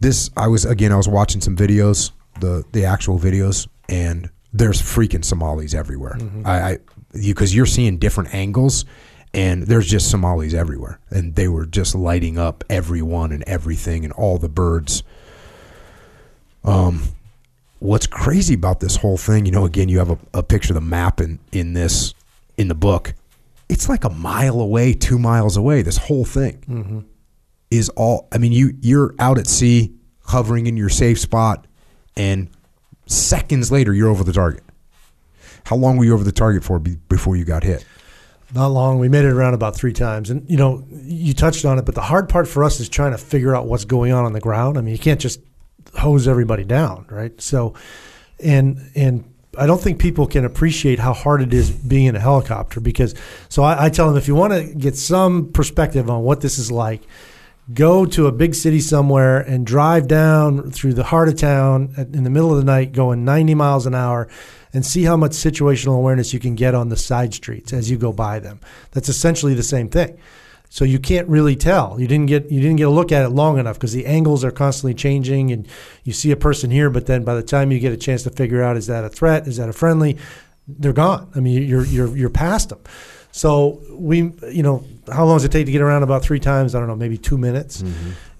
[SPEAKER 1] this I was again I was watching some videos the the actual videos, and there's freaking Somalis everywhere. Mm-hmm. I, I because you, you're seeing different angles, and there's just Somalis everywhere, and they were just lighting up everyone and everything and all the birds. Um, what's crazy about this whole thing, you know, again, you have a, a picture of the map in in this in the book. It's like a mile away, two miles away. This whole thing mm-hmm. is all. I mean, you you're out at sea, hovering in your safe spot and seconds later you're over the target. How long were you over the target for before you got hit?
[SPEAKER 2] Not long. We made it around about three times, and you know, you touched on it. But the hard part for us is trying to figure out what's going on on the ground. I mean, you can't just hose everybody down, right? So, and and I don't think people can appreciate how hard it is being in a helicopter because. So I, I tell them if you want to get some perspective on what this is like, go to a big city somewhere and drive down through the heart of town in the middle of the night, going 90 miles an hour, and see how much situational awareness you can get on the side streets as you go by them. That's essentially the same thing. So you can't really tell. You didn't get you didn't get a look at it long enough because the angles are constantly changing, and you see a person here, but then by the time you get a chance to figure out is that a threat, is that a friendly, they're gone. I mean, you're you're you're past them. So we, you know, how long does it take to get around? About three times. I don't know, maybe two minutes,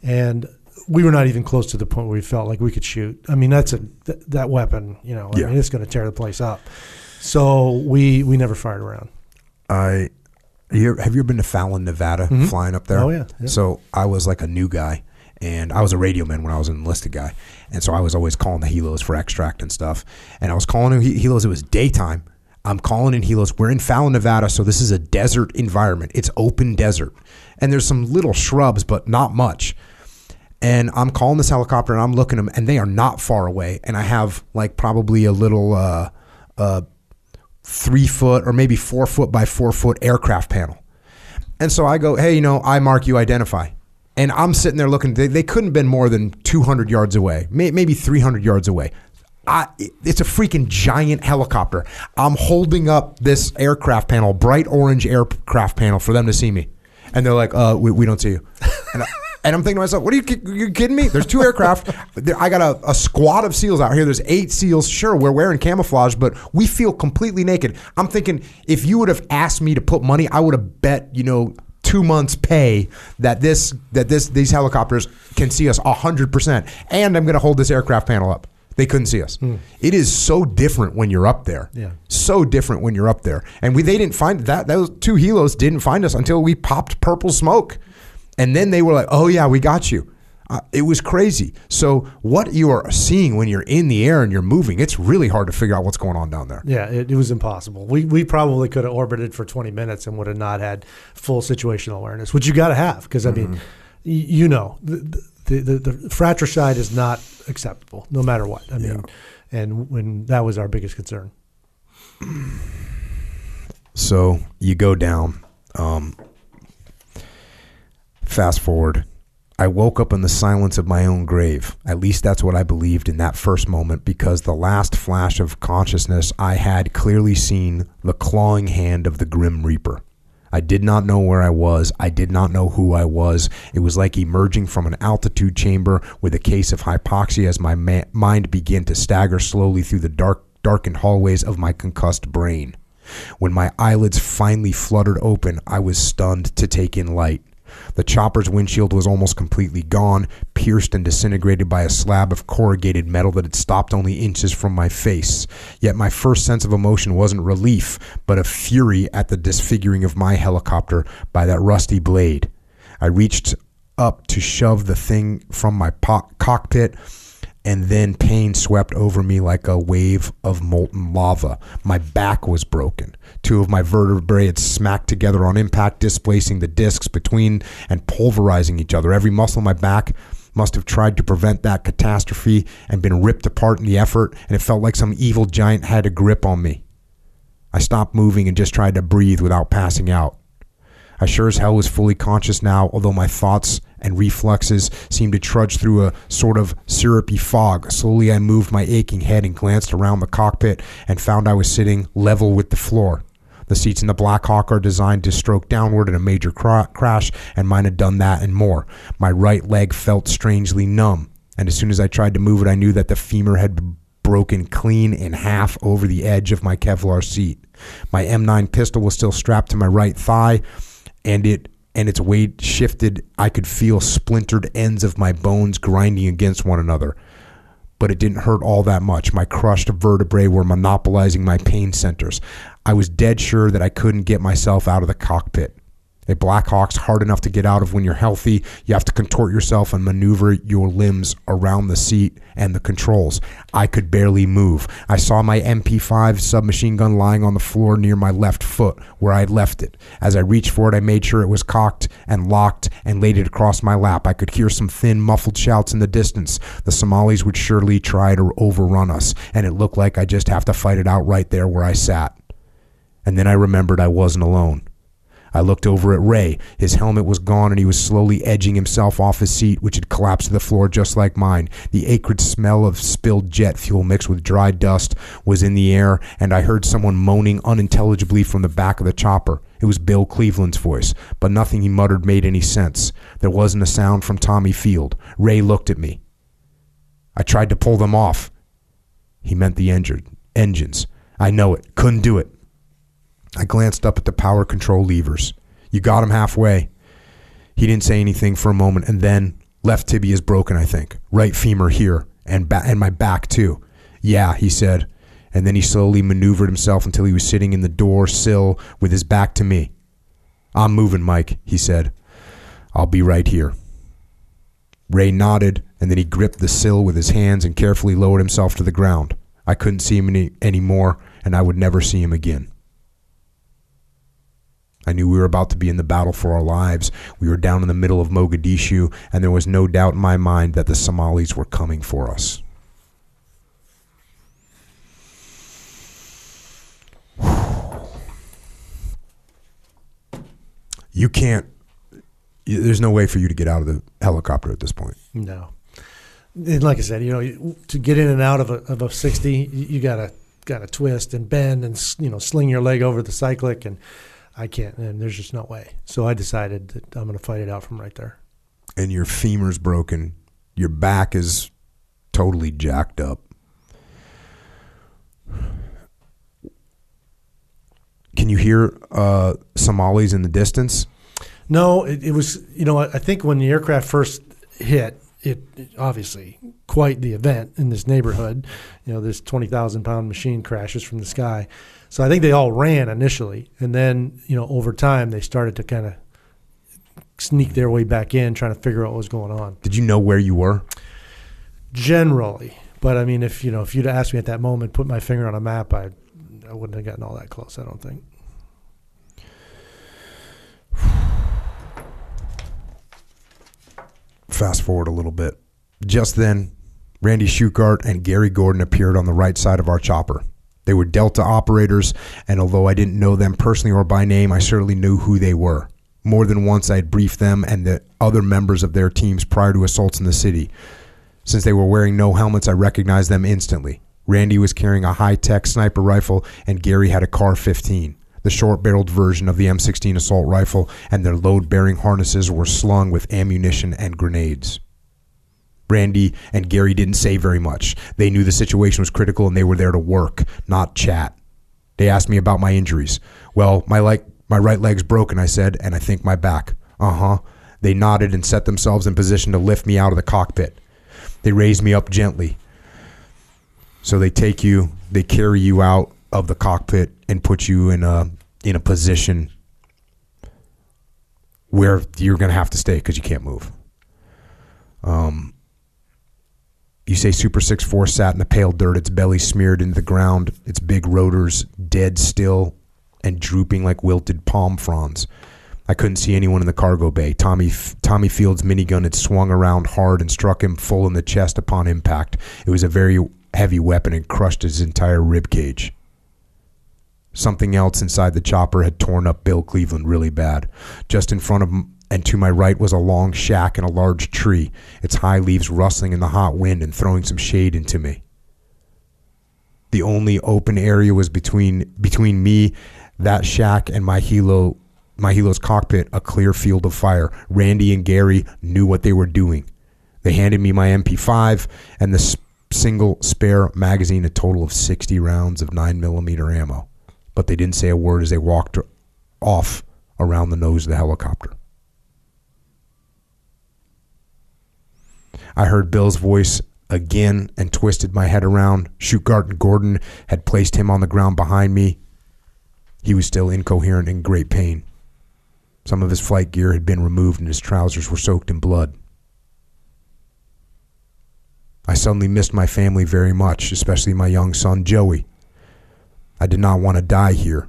[SPEAKER 2] and we were not even close to the point where we felt like we could shoot. I mean, that's a th- that weapon. You know, I
[SPEAKER 1] Yeah.
[SPEAKER 2] mean, it's going to tear the place up. So we we never fired around.
[SPEAKER 1] I you have you ever been to Fallon, Nevada,
[SPEAKER 2] Mhm.
[SPEAKER 1] flying up there?
[SPEAKER 2] Oh, yeah, yeah.
[SPEAKER 1] So I was like a new guy, and I was a radio man when I was an enlisted guy, and so I was always calling the helos for extract and stuff. And I was calling in he- helos. It was daytime. I'm calling in helos. We're in Fallon, Nevada, so this is a desert environment. It's open desert, and there's some little shrubs, but not much. And I'm calling this helicopter, and I'm looking at them, and they are not far away. And I have like probably a little. Uh, uh, three foot or maybe four foot by four foot aircraft panel. And so I go, hey, you know, I mark you identify. And I'm sitting there looking, they, they couldn't have been more than 200 yards away, may, maybe 300 yards away. I, it's a freaking giant helicopter. I'm holding up this aircraft panel, bright orange aircraft panel for them to see me. And they're like, uh, we, we don't see you. And, I, and I'm thinking to myself, what are you, you kidding me? There's two aircraft. I got a, a squad of SEALs out here. There's eight SEALs. Sure, we're wearing camouflage, but we feel completely naked. I'm thinking if you would have asked me to put money, I would have bet, you know, two months pay that this that this these helicopters can see us hundred percent. And I'm gonna hold this aircraft panel up. They couldn't see us. It is so different when you're up there.
[SPEAKER 2] Yeah.
[SPEAKER 1] So different when you're up there. And we they didn't find that those two helos didn't find us until we popped purple smoke. And then they were like, "Oh yeah, we got you." Uh, it was crazy. So what you are seeing when you're in the air and you're moving, it's really hard to figure out what's going on down there.
[SPEAKER 2] Yeah, it, it was impossible. We we probably could have orbited for 20 minutes and would have not had full situational awareness, which you got to have because I mean, y- you know, the, the the the fratricide is not acceptable no matter what. I mean, and when that was our biggest concern.
[SPEAKER 1] So you go down. Um, fast forward. I woke up in the silence of my own grave. At least that's what I believed in that first moment because the last flash of consciousness I had clearly seen the clawing hand of the Grim Reaper. I did not know where I was. I did not know who I was. It was like emerging from an altitude chamber with a case of hypoxia as my ma- mind began to stagger slowly through the dark, darkened hallways of my concussed brain. When my eyelids finally fluttered open, I was stunned to take in light. The chopper's windshield was almost completely gone, pierced and disintegrated by a slab of corrugated metal that had stopped only inches from my face. Yet my first sense of emotion wasn't relief, but a fury at the disfiguring of my helicopter by that rusty blade. I reached up to shove the thing from my po- cockpit, and then pain swept over me like a wave of molten lava. My back was broken. Two of my vertebrae had smacked together on impact, displacing the discs between and pulverizing each other. Every muscle in my back must have tried to prevent that catastrophe and been ripped apart in the effort, and it felt like some evil giant had a grip on me. I stopped moving and just tried to breathe without passing out. I sure as hell was fully conscious now, although my thoughts and reflexes seemed to trudge through a sort of syrupy fog. Slowly I moved my aching head and glanced around the cockpit and found I was sitting level with the floor. The seats in the Black Hawk are designed to stroke downward in a major cra- crash, and mine had done that and more. My right leg felt strangely numb, and as soon as I tried to move it, I knew that the femur had b- broken clean in half over the edge of my Kevlar seat. My M9 pistol was still strapped to my right thigh, and it and its weight shifted. I could feel splintered ends of my bones grinding against one another. But it didn't hurt all that much. My crushed vertebrae were monopolizing my pain centers. I was dead sure that I couldn't get myself out of the cockpit. A Blackhawk's hard enough to get out of when you're healthy. You have to contort yourself and maneuver your limbs around the seat and the controls. I could barely move. I saw my MP5 submachine gun lying on the floor near my left foot where I'd left it. As I reached for it, I made sure it was cocked and locked and laid it across my lap. I could hear some thin, muffled shouts in the distance. The Somalis would surely try to overrun us, and it looked like I just have to fight it out right there where I sat. And then I remembered I wasn't alone. I looked over at Ray. His helmet was gone and he was slowly edging himself off his seat, which had collapsed to the floor just like mine. The acrid smell of spilled jet fuel mixed with dry dust was in the air, and I heard someone moaning unintelligibly from the back of the chopper. It was Bill Cleveland's voice, but nothing he muttered made any sense. There wasn't a sound from Tommy Field. Ray looked at me. I tried to pull them off. He meant the engine, engines. I know it. Couldn't do it. I glanced up at the power control levers. You got him halfway. He didn't say anything for a moment, and then left tibia is broken, I think. Right femur here, and ba- and my back too. Yeah, he said, and then he slowly maneuvered himself until he was sitting in the door sill with his back to me. I'm moving, Mike, he said. I'll be right here. Ray nodded, and then he gripped the sill with his hands and carefully lowered himself to the ground. I couldn't see him any, anymore, and I would never see him again. I knew we were about to be in the battle for our lives. We were down in the middle of Mogadishu, and there was no doubt in my mind that the Somalis were coming for us. You can't. There's no way for you to get out of the helicopter at this point.
[SPEAKER 2] No. And like I said, you know, to get in and out of a, of a 60, you gotta gotta twist and bend and you know sling your leg over the cyclic, and I can't. And there's just no way. So I decided that I'm going to fight it out from right there.
[SPEAKER 1] And your femur's broken. Your back is totally jacked up. Can you hear uh, Somalis in the distance?
[SPEAKER 2] No, it, it was. You know, I, I think when the aircraft first hit, it, it, obviously quite the event in this neighborhood. You know, this twenty thousand pound machine crashes from the sky. So I think they all ran initially, and then you know over time they started to kind of sneak their way back in, trying to figure out what was going on.
[SPEAKER 1] Did you know where you were?
[SPEAKER 2] Generally, but I mean, if you know, if you'd asked me at that moment, put my finger on a map, I I wouldn't have gotten all that close. I don't think.
[SPEAKER 1] Fast forward a little bit. Just then, Randy Shughart and Gary Gordon appeared on the right side of our chopper. They were Delta operators, and although I didn't know them personally or by name, I certainly knew who they were. More than once, I had briefed them and the other members of their teams prior to assaults in the city. Since they were wearing no helmets, I recognized them instantly. Randy was carrying a high tech sniper rifle, and Gary had a CAR 15, the short barreled version of the M16 assault rifle, and their load bearing harnesses were slung with ammunition and grenades. Randy and Gary didn't say very much. They knew the situation was critical and they were there to work, not chat. They asked me about my injuries. Well, my like my right leg's broken, I said, and I think my back. Uh-huh. They nodded and set themselves in position to lift me out of the cockpit. They raised me up gently. So they take you, they carry you out of the cockpit and put you in a in a position where you're going to have to stay because you can't move. Um, you say Super 6-4 sat in the pale dirt, its belly smeared into the ground, its big rotors dead still and drooping like wilted palm fronds. I couldn't see anyone in the cargo bay. Tommy Tommy Field's minigun had swung around hard and struck him full in the chest upon impact. It was a very heavy weapon and crushed his entire rib cage. Something else inside the chopper had torn up Bill Cleveland really bad. Just in front of and to my right was a long shack and a large tree, its high leaves rustling in the hot wind and throwing some shade into me. The only open area was between between me, that shack, and my helo my helo's cockpit, a clear field of fire. Randy and Gary knew what they were doing. They handed me my MP5 and the single spare magazine, a total of 60 rounds of 9mm ammo. But they didn't say a word as they walked off around the nose of the helicopter. I heard Bill's voice again and twisted my head around. And Gordon had placed him on the ground behind me. He was still incoherent and in great pain. Some of his flight gear had been removed and his trousers were soaked in blood. I suddenly missed my family very much, especially my young son, Joey. I did not want to die here,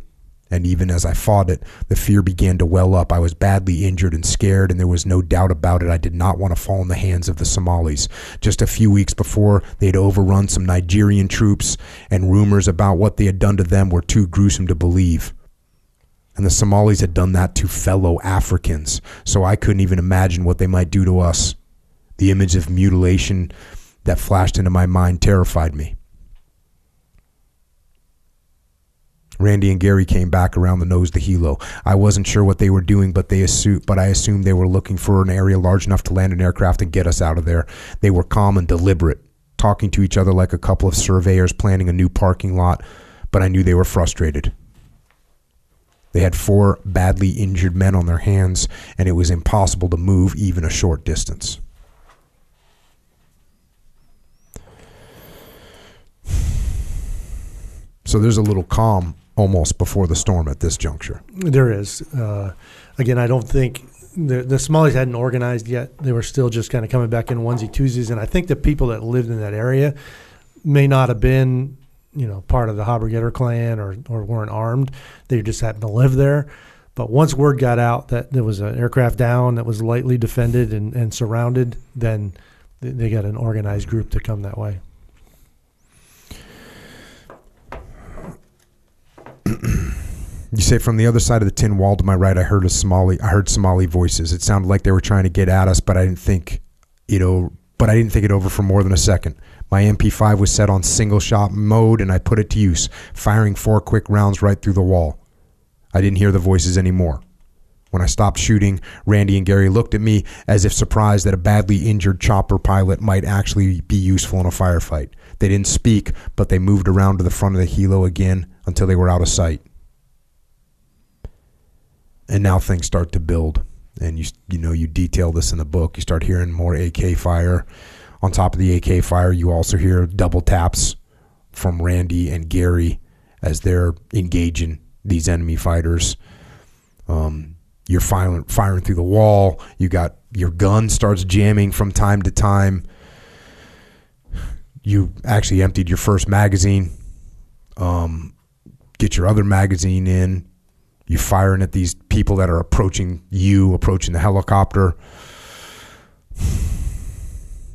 [SPEAKER 1] and even as I fought it, the fear began to well up. I was badly injured and scared, and there was no doubt about it. I did not want to fall in the hands of the Somalis. Just a few weeks before, they had overrun some Nigerian troops, and rumors about what they had done to them were too gruesome to believe. And the Somalis had done that to fellow Africans, so I couldn't even imagine what they might do to us. The image of mutilation that flashed into my mind terrified me. Randy and Gary came back around the nose the helo. I wasn't sure what they were doing, but they assumed, but I assumed they were looking for an area large enough to land an aircraft and get us out of there. They were calm and deliberate, talking to each other like a couple of surveyors planning a new parking lot, but I knew they were frustrated. They had four badly injured men on their hands, and it was impossible to move even a short distance. So there's a little calm almost before the storm at this juncture.
[SPEAKER 2] There is. Uh, again, I don't think the, the Somalis hadn't organized yet. They were still just kind of coming back in onesie twosies, and I think the people that lived in that area may not have been, you know, part of the Haber clan or or weren't armed. They just happened to live there. But once word got out that there was an aircraft down that was lightly defended and, and surrounded, then they got an organized group to come that way.
[SPEAKER 1] You say from the other side of the tin wall to my right, I heard a Somali. I heard Somali voices. It sounded like they were trying to get at us, but I didn't think it. O- but I didn't think it over for more than a second. My MP5 was set on single shot mode, and I put it to use, firing four quick rounds right through the wall. I didn't hear the voices anymore. When I stopped shooting, Randy and Gary looked at me as if surprised that a badly injured chopper pilot might actually be useful in a firefight. They didn't speak, but they moved around to the front of the helo again until they were out of sight. And now things start to build, and you you know you detail this in the book. You start hearing more AK fire. On top of the AK fire, you also hear double taps from Randy and Gary as they're engaging these enemy fighters. Um, you're firing firing through the wall. You got your gun starts jamming from time to time. You actually emptied your first magazine. Um, get your other magazine in. You're firing at these people that are approaching you, approaching the helicopter.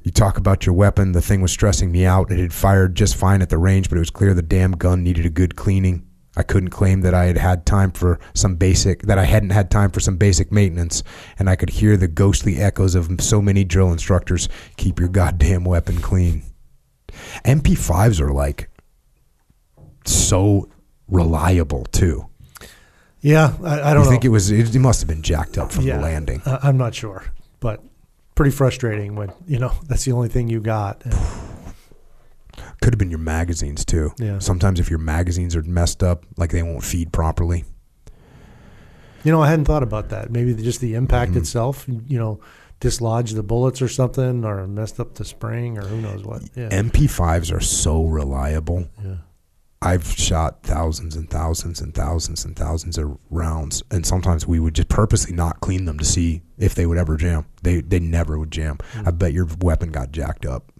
[SPEAKER 1] You talk about your weapon. The thing was stressing me out. It had fired just fine at the range, but it was clear the damn gun needed a good cleaning. I couldn't claim that I had had time for some basic that I hadn't had time for some basic maintenance, and I could hear the ghostly echoes of so many drill instructors: "Keep your goddamn weapon clean." MP5s are like so reliable too.
[SPEAKER 2] Yeah, I, I don't
[SPEAKER 1] you
[SPEAKER 2] know.
[SPEAKER 1] think it was? It, must have been jacked up from
[SPEAKER 2] yeah,
[SPEAKER 1] the landing.
[SPEAKER 2] I- I'm not sure, but pretty frustrating when you know that's the only thing you got. And,
[SPEAKER 1] Could have been your magazines too.
[SPEAKER 2] Yeah.
[SPEAKER 1] Sometimes if your magazines are messed up, like they won't feed properly.
[SPEAKER 2] you know, I hadn't thought about that. Maybe just the impact
[SPEAKER 1] Mhm.
[SPEAKER 2] itself. You know, dislodged the bullets or something, or messed up the spring, or who knows what. Yeah,
[SPEAKER 1] MP5s are so reliable.
[SPEAKER 2] yeah.
[SPEAKER 1] I've shot thousands and thousands and thousands and thousands of rounds, and sometimes we would just purposely not clean them to see if they would ever jam. They they never would jam.
[SPEAKER 2] Hmm.
[SPEAKER 1] I bet your weapon got jacked up,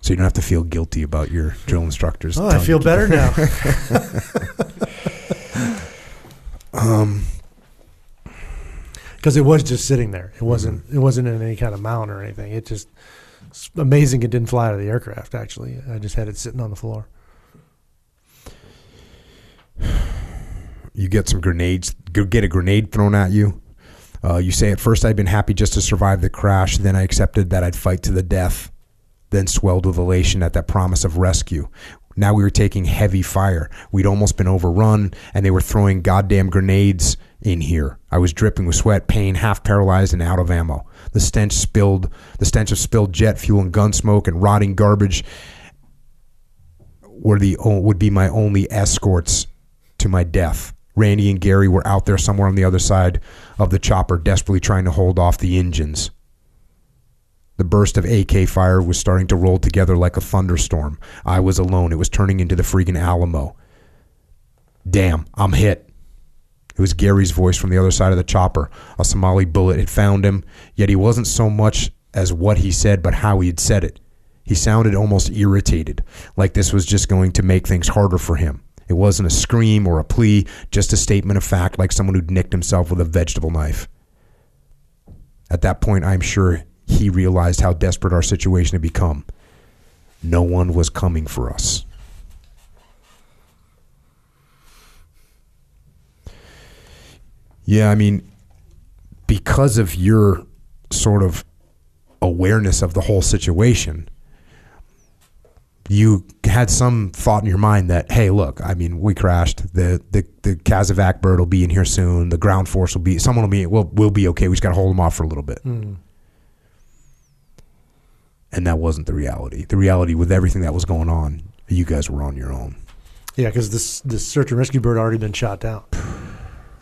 [SPEAKER 1] so you don't have to feel guilty about your drill instructors.
[SPEAKER 2] Oh, I feel better now.
[SPEAKER 1] Um,
[SPEAKER 2] because it was just sitting there. It wasn't. It wasn't in any kind of mount or anything. It just it's amazing. It didn't fly out of the aircraft. Actually, I just had it sitting on the floor.
[SPEAKER 1] You get some grenades, get a grenade thrown at you. Uh, you say, at first I'd been happy just to survive the crash, then I accepted that I'd fight to the death, then swelled with elation at that promise of rescue. Now we were taking heavy fire. We'd almost been overrun, and they were throwing goddamn grenades in here. I was dripping with sweat, pain, half paralyzed, and out of ammo. The stench spilled, the stench of spilled jet fuel and gun smoke and rotting garbage were the would be my only escorts to my death. Randy and Gary were out there somewhere on the other side of the chopper, desperately trying to hold off the engines. The burst of AK fire was starting to roll together like a thunderstorm. I was alone. It was turning into the freaking Alamo. Damn, I'm hit. It was Gary's voice from the other side of the chopper. A Somali bullet had found him, yet he wasn't so much as what he said, but how he had said it. He sounded almost irritated, like this was just going to make things harder for him. It wasn't a scream or a plea, just a statement of fact, like someone who'd nicked himself with a vegetable knife. At that point, I'm sure he realized how desperate our situation had become. No one was coming for us. Yeah, I mean, because of your sort of awareness of the whole situation, you had some thought in your mind that, hey, look, I mean, we crashed. The the the casevac bird will be in here soon. The ground force will be. Someone will be. We'll we'll be okay. We just got to hold them off for a little bit.
[SPEAKER 2] Mm.
[SPEAKER 1] And that wasn't the reality. The reality with everything that was going on, you guys were on your own.
[SPEAKER 2] Yeah, because this this search and rescue bird already been shot down,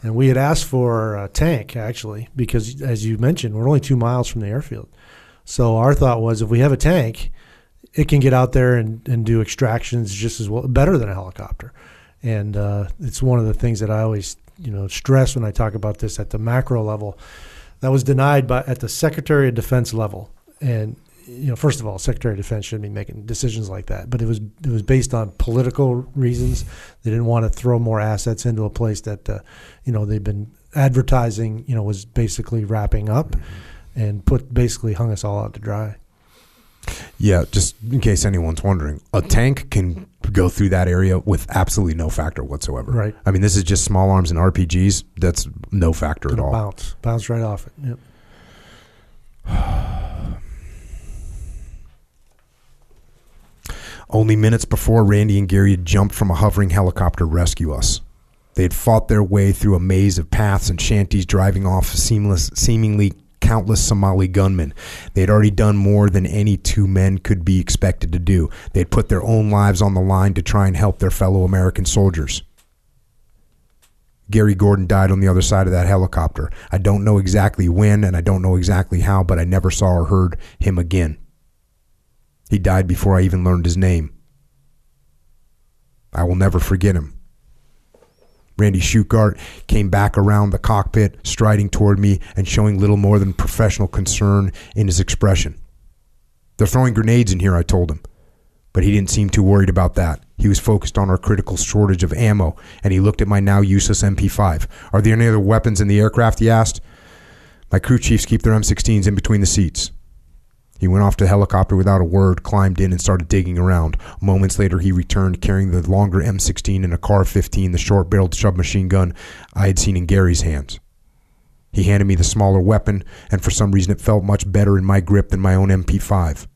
[SPEAKER 2] and we had asked for a tank actually because, as you mentioned, we're only two miles from the airfield. So our thought was, if we have a tank, it can get out there and, and do extractions just as well, better than a helicopter. And uh, it's one of the things that I always you know stress when I talk about this at the macro level. That was denied by at the Secretary of Defense level, and you know, first of all, Secretary of Defense shouldn't be making decisions like that. But it was it was based on political reasons. They didn't want to throw more assets into a place that, uh, you know, they've been advertising. You know, was basically wrapping up, and put basically hung us all out to dry.
[SPEAKER 1] Yeah, just in case anyone's wondering, a tank can go through that area with absolutely no factor whatsoever.
[SPEAKER 2] Right.
[SPEAKER 1] I mean, this is just small arms and RPGs. That's no factor at all.
[SPEAKER 2] bounce, bounce right off it. Yep.
[SPEAKER 1] Only minutes before, Randy and Gary had jumped from a hovering helicopter to rescue us. They had fought their way through a maze of paths and shanties, driving off seamless, seemingly countless Somali gunmen. They had already done more than any two men could be expected to do. They had put their own lives on the line to try and help their fellow American soldiers. Gary Gordon died on the other side of that helicopter. I don't know exactly when and I don't know exactly how, but I never saw or heard him again. He died before I even learned his name. I will never forget him. Randy Shughart came back around the cockpit, striding toward me and showing little more than professional concern in his expression. They're throwing grenades in here, I told him. But he didn't seem too worried about that. He was focused on our critical shortage of ammo, and he looked at my now useless MP5. Are there any other weapons in the aircraft? He asked. My crew chiefs keep their M16s in between the seats. He went off to the helicopter without a word, climbed in, and started digging around. Moments later, he returned carrying the longer M16 and a CAR 15, the short barreled submachine gun I had seen in Gary's hands. He handed me the smaller weapon, and for some reason it felt much better in my grip than my own MP5.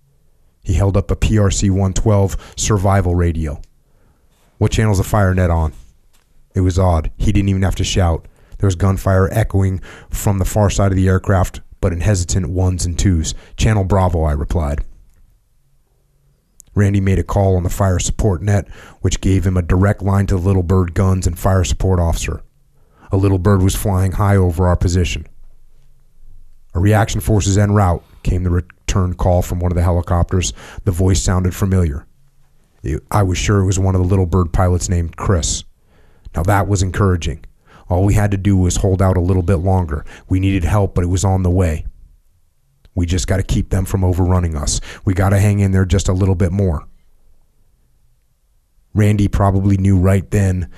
[SPEAKER 1] He held up a PRC 112 survival radio. What channel's the fire net on? It was odd. He didn't even have to shout. There was gunfire echoing from the far side of the aircraft, but in hesitant ones and twos. Channel Bravo, I replied. Randy made a call on the fire support net, which gave him a direct line to the Little Bird guns and fire support officer. A Little Bird was flying high over our position. A reaction forces en route, came the return call from one of the helicopters. The voice sounded familiar. I was sure it was one of the Little Bird pilots named Chris. Now that was encouraging. All we had to do was hold out a little bit longer. We needed help, but it was on the way. We just got to keep them from overrunning us. We got to hang in there just a little bit more. Randy probably knew right then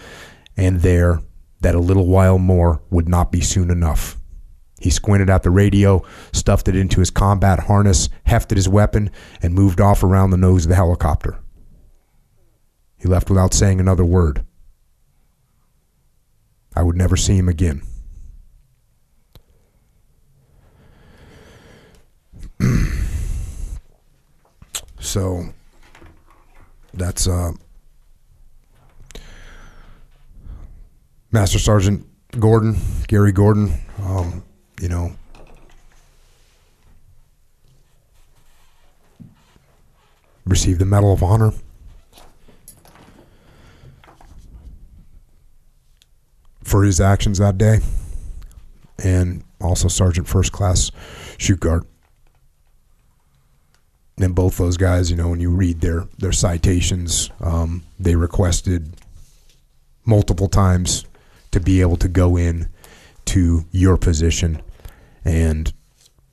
[SPEAKER 1] and there that a little while more would not be soon enough. He squinted at the radio, stuffed it into his combat harness, hefted his weapon, and moved off around the nose of the helicopter. He left without saying another word. I would never see him again. so that's uh, Master Sergeant Gordon, Gary Gordon. Um, you know, received the Medal of Honor. For his actions that day, and also Sergeant First Class Shughart. And both those guys, you know, when you read their their citations, um, they requested multiple times to be able to go in to your position and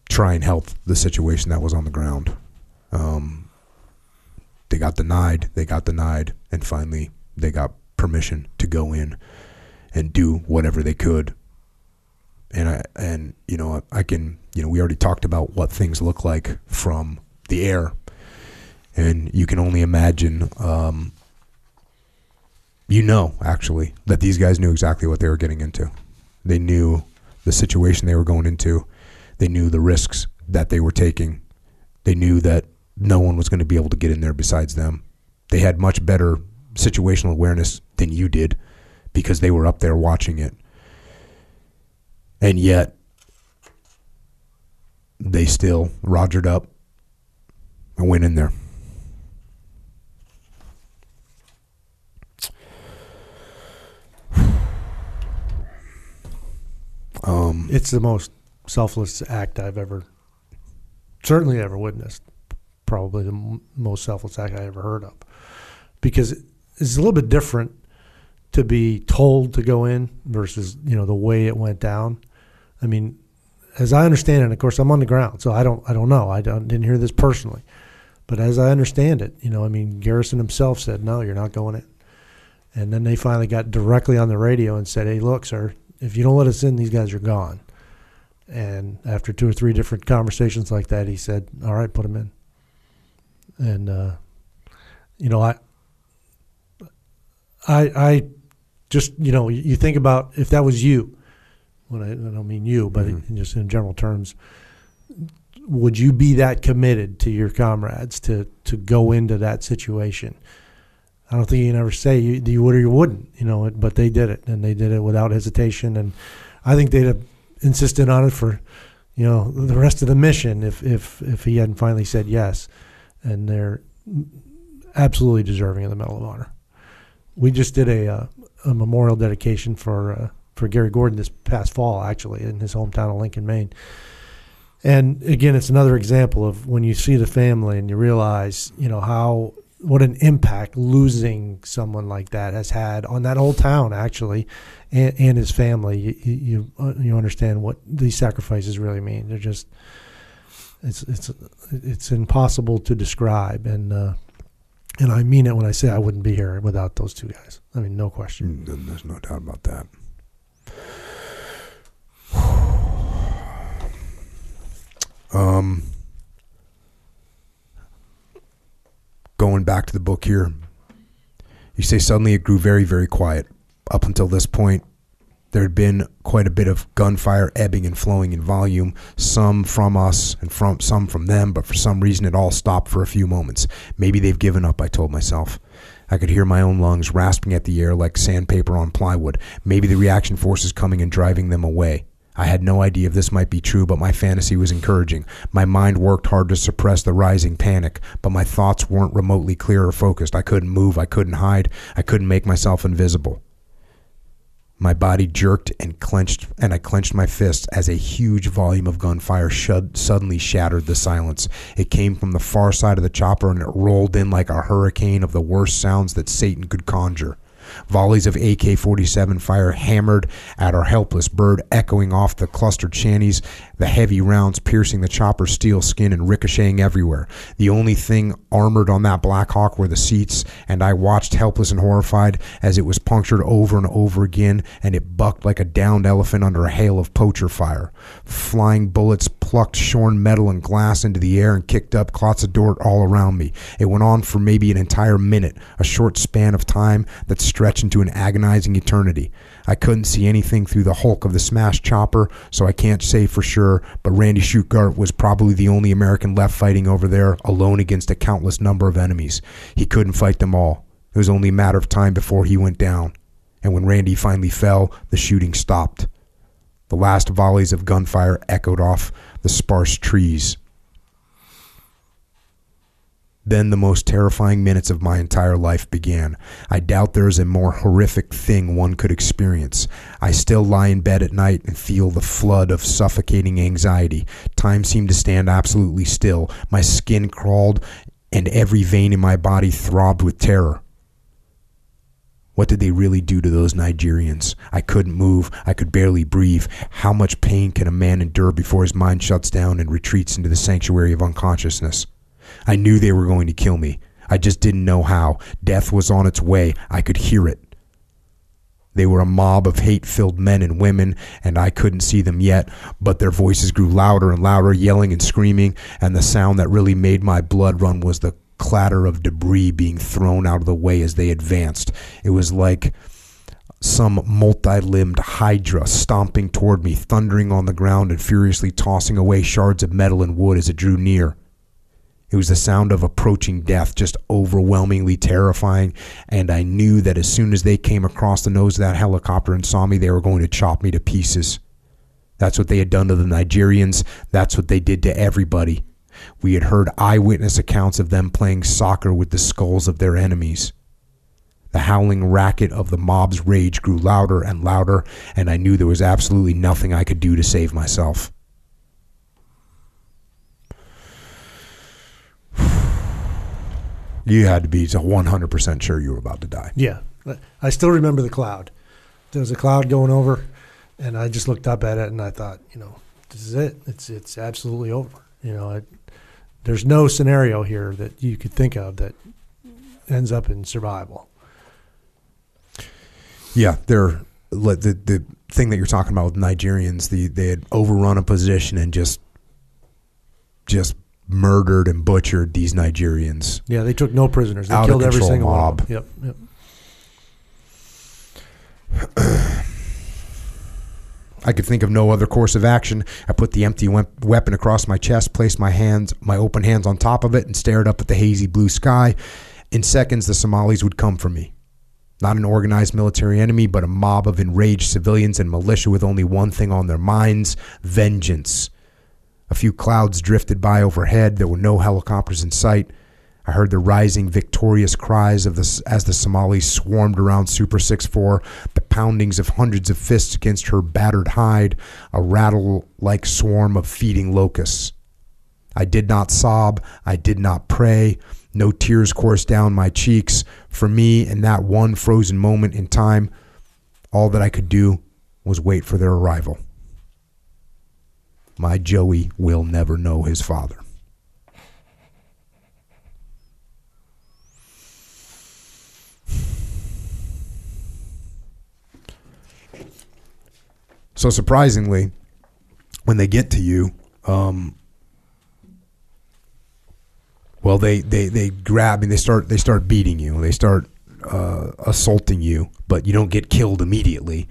[SPEAKER 1] try and help the situation that was on the ground. Um, they got denied, they got denied, and finally they got permission to go in and do whatever they could. And I and you know I can you know we already talked about what things look like from the air, and you can only imagine. Um, you know, actually, that these guys knew exactly what they were getting into. They knew the situation they were going into. They knew the risks that they were taking. They knew that no one was going to be able to get in there besides them. They had much better situational awareness than you did because they were up there watching it. And yet, they still rogered up and went in there. Um,
[SPEAKER 2] It's the most selfless act I've ever, certainly ever witnessed. Probably the m- most selfless act I ever heard of, because it's a little bit different to be told to go in versus you know the way it went down. I mean, as I understand it, of course, I'm on the ground, so I don't I don't know. I don't, didn't hear this personally, but as I understand it, you know, I mean, Garrison himself said, "No, you're not going in." And then they finally got directly on the radio and said, "Hey, look, sir, if you don't let us in, these guys are gone." And after two or three different conversations like that, he said, "All right, put them in." And uh, you know, I, I, I just you know, you think about if that was you. When I, I don't mean you, but
[SPEAKER 1] Mhm.
[SPEAKER 2] in just in general terms, would you be that committed to your comrades to to go into that situation? I don't think you can ever say you, you would or you wouldn't, you know. But they did it, and they did it without hesitation. And I think they'd have insisted on it for, you know, the rest of the mission if if if he hadn't finally said yes. And they're absolutely deserving of the Medal of Honor. We just did a uh, a memorial dedication for uh, for Gary Gordon this past fall, actually, in his hometown of Lincoln, Maine. And again, it's another example of when you see the family and you realize, you know, how what an impact losing someone like that has had on that whole town, actually, and, and his family. You you, uh, you understand what these sacrifices really mean. They're just it's it's it's impossible to describe, and uh, and I mean it when I say I wouldn't be here without those two guys. I mean, no question.
[SPEAKER 1] Mm, There's no doubt about that. Um, going back to the book here, you say suddenly it grew very, very quiet. Up until this point, there had been quite a bit of gunfire ebbing and flowing in volume, some from us and from some from them, but for some reason it all stopped for a few moments. Maybe they've given up, I told myself. I could hear my own lungs rasping at the air like sandpaper on plywood. Maybe the reaction force is coming and driving them away. I had no idea if this might be true, but my fantasy was encouraging. My mind worked hard to suppress the rising panic, but my thoughts weren't remotely clear or focused. I couldn't move, I couldn't hide, I couldn't make myself invisible. My body jerked and clenched, and I clenched my fists as a huge volume of gunfire shud- suddenly shattered the silence. It came from the far side of the chopper and it rolled in like a hurricane of the worst sounds that Satan could conjure. Volleys of AK 47 fire hammered at our helpless bird, echoing off the clustered shanties, the heavy rounds piercing the chopper's steel skin and ricocheting everywhere. The only thing armored on that Black Hawk were the seats, and I watched helpless and horrified as it was punctured over and over again, and it bucked like a downed elephant under a hail of poacher fire. Flying bullets plucked shorn metal and glass into the air and kicked up clots of dirt all around me. It went on for maybe an entire minute, a short span of time that stretched into an agonizing eternity. I couldn't see anything through the hulk of the smashed chopper, so I can't say for sure, but Randy Shughart was probably the only American left fighting over there, alone against a countless number of enemies. He couldn't fight them all. It was only a matter of time before he went down. And when Randy finally fell, the shooting stopped. The last volleys of gunfire echoed off the sparse trees. Then the most terrifying minutes of my entire life began. I doubt there is a more horrific thing one could experience. I still lie in bed at night and feel the flood of suffocating anxiety. Time seemed to stand absolutely still. My skin crawled and every vein in my body throbbed with terror. What did they really do to those Nigerians? I couldn't move. I could barely breathe. How much pain can a man endure before his mind shuts down and retreats into the sanctuary of unconsciousness? I knew they were going to kill me. I just didn't know how. Death was on its way. I could hear it. They were a mob of hate filled men and women, and I couldn't see them yet, but their voices grew louder and louder, yelling and screaming, and the sound that really made my blood run was the clatter of debris being thrown out of the way as they advanced. It was like some multi limbed hydra stomping toward me, thundering on the ground and furiously tossing away shards of metal and wood as it drew near. It was the sound of approaching death, just overwhelmingly terrifying, and I knew that as soon as they came across the nose of that helicopter and saw me, they were going to chop me to pieces. That's what they had done to the Nigerians. That's what they did to everybody. We had heard eyewitness accounts of them playing soccer with the skulls of their enemies. The howling racket of the mob's rage grew louder and louder, and I knew there was absolutely nothing I could do to save myself. You had to be 100% sure you were about to die.
[SPEAKER 2] Yeah. I still remember the cloud. There was a cloud going over, and I just looked up at it and I thought, you know, this is it. It's it's absolutely over. You know, I, there's no scenario here that you could think of that ends up in survival.
[SPEAKER 1] Yeah, they're the the thing that you're talking about with Nigerians. The they had overrun a position and just just murdered and butchered these Nigerians.
[SPEAKER 2] Yeah, they took no prisoners. They
[SPEAKER 1] Out
[SPEAKER 2] killed every single
[SPEAKER 1] mob.
[SPEAKER 2] one. Of them. Yep, yep.
[SPEAKER 1] I could think of no other course of action. I put the empty weapon across my chest, placed my hands, my open hands on top of it, and stared up at the hazy blue sky. In seconds, the Somalis would come for me. Not an organized military enemy, but a mob of enraged civilians and militia with only one thing on their minds vengeance. A few clouds drifted by overhead. There were no helicopters in sight. I heard the rising victorious cries of the as the Somalis swarmed around Super 6-4, the poundings of hundreds of fists against her battered hide, a rattle-like swarm of feeding locusts. I did not sob. I did not pray. No tears coursed down my cheeks. For me, in that one frozen moment in time, all that I could do was wait for their arrival. My Joey will never know his father. So surprisingly, when they get to you, um, well, they, they, they grab and they start they start beating you. They start uh, assaulting you, but you don't get killed immediately.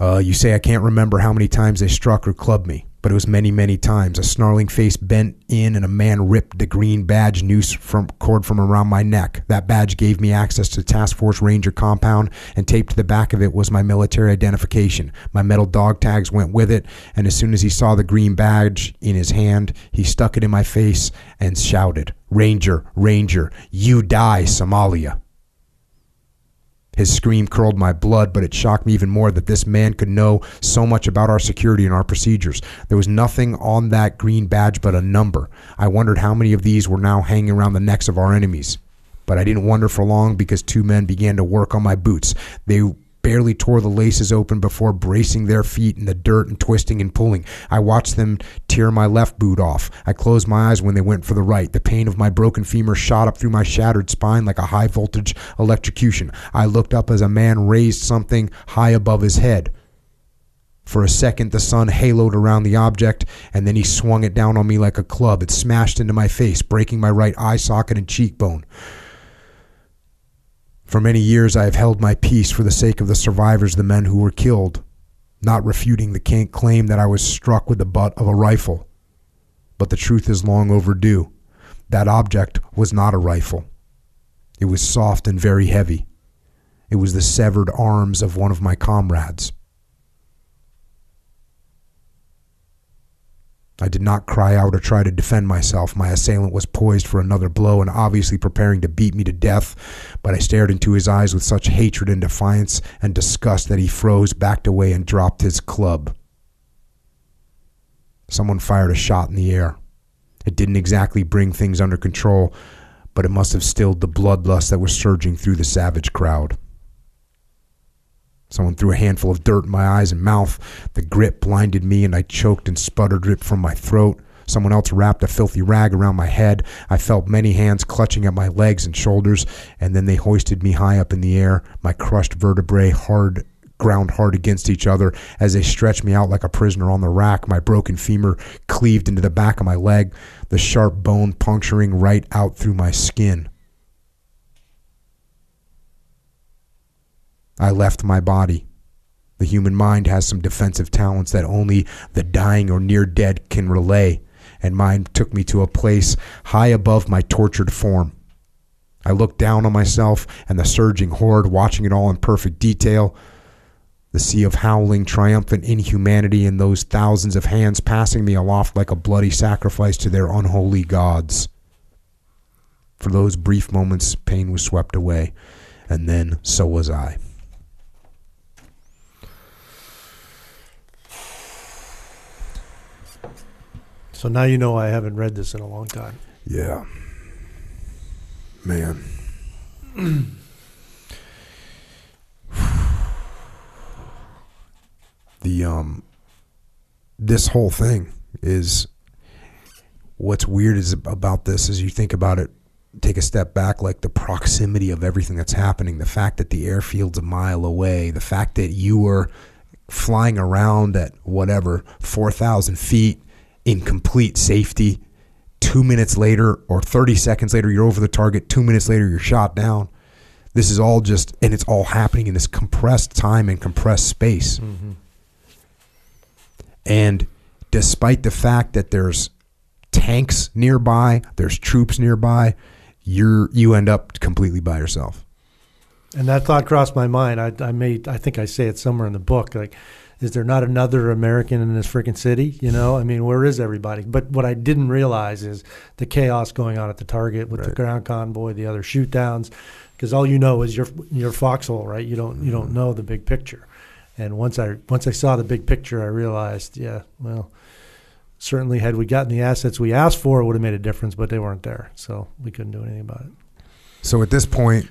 [SPEAKER 1] Uh, you say, I can't remember how many times they struck or clubbed me, but it was many, many times. A snarling face bent in, and a man ripped the green badge noose from cord from around my neck. That badge gave me access to Task Force Ranger compound, and taped to the back of it was my military identification. My metal dog tags went with it, and as soon as he saw the green badge in his hand, he stuck it in my face and shouted, Ranger, Ranger, you die, Somalia. His scream curled my blood, but it shocked me even more that this man could know so much about our security and our procedures. There was nothing on that green badge but a number. I wondered how many of these were now hanging around the necks of our enemies. But I didn't wonder for long because two men began to work on my boots. They barely tore the laces open before bracing their feet in the dirt and twisting and pulling. I watched them tear my left boot off. I closed my eyes when they went for the right. The pain of my broken femur shot up through my shattered spine like a high voltage electrocution. I looked up as a man raised something high above his head. For a second, the sun haloed around the object, and then he swung it down on me like a club. It smashed into my face, breaking my right eye socket and cheekbone. For many years, I have held my peace for the sake of the survivors, the men who were killed, not refuting the claim that I was struck with the butt of a rifle. But the truth is long overdue. That object was not a rifle. It was soft and very heavy. It was the severed arms of one of my comrades. I did not cry out or try to defend myself. My assailant was poised for another blow and obviously preparing to beat me to death, but I stared into his eyes with such hatred and defiance and disgust that he froze, backed away, and dropped his club. Someone fired a shot in the air. It didn't exactly bring things under control, but it must have stilled the bloodlust that was surging through the savage crowd. Someone threw a handful of dirt in my eyes and mouth. The grip blinded me, and I choked and sputtered it from my throat. Someone else wrapped a filthy rag around my head. I felt many hands clutching at my legs and shoulders, and then they hoisted me high up in the air, my crushed vertebrae hard ground hard against each other as they stretched me out like a prisoner on the rack. My broken femur cleaved into the back of my leg, the sharp bone puncturing right out through my skin. I left my body. The human mind has some defensive talents that only the dying or near dead can relay, and mine took me to a place high above my tortured form. I looked down on myself and the surging horde, watching it all in perfect detail. The sea of howling, triumphant inhumanity, and those thousands of hands passing me aloft like a bloody sacrifice to their unholy gods. For those brief moments, pain was swept away, and then so was I.
[SPEAKER 2] So now you know I haven't read this in a long time.
[SPEAKER 1] Yeah. Man. the um this whole thing is what's weird is about this is you think about it take a step back like the proximity of everything that's happening the fact that the airfield's a mile away the fact that you were flying around at whatever 4000 feet in complete safety two minutes later or 30 seconds later you're over the target two minutes later you're shot down this is all just and it's all happening in this compressed time and compressed space mm-hmm. and despite the fact that there's tanks nearby, there's troops nearby, you're you end up completely by yourself.
[SPEAKER 2] And that thought crossed my mind. I, I made, I think I say it somewhere in the book. Like, is there not another American in this freaking city? You know, I mean, where is everybody? But what I didn't realize is the chaos going on at the target with the ground convoy, the other shoot downs, because all you know is your your foxhole, right? You don't you don't mm-hmm. know the big picture. And once I once I saw the big picture, I realized, yeah, well, certainly had we gotten the assets we asked for, it would have made a difference, but they weren't there, so we couldn't do anything about it.
[SPEAKER 1] So at this point,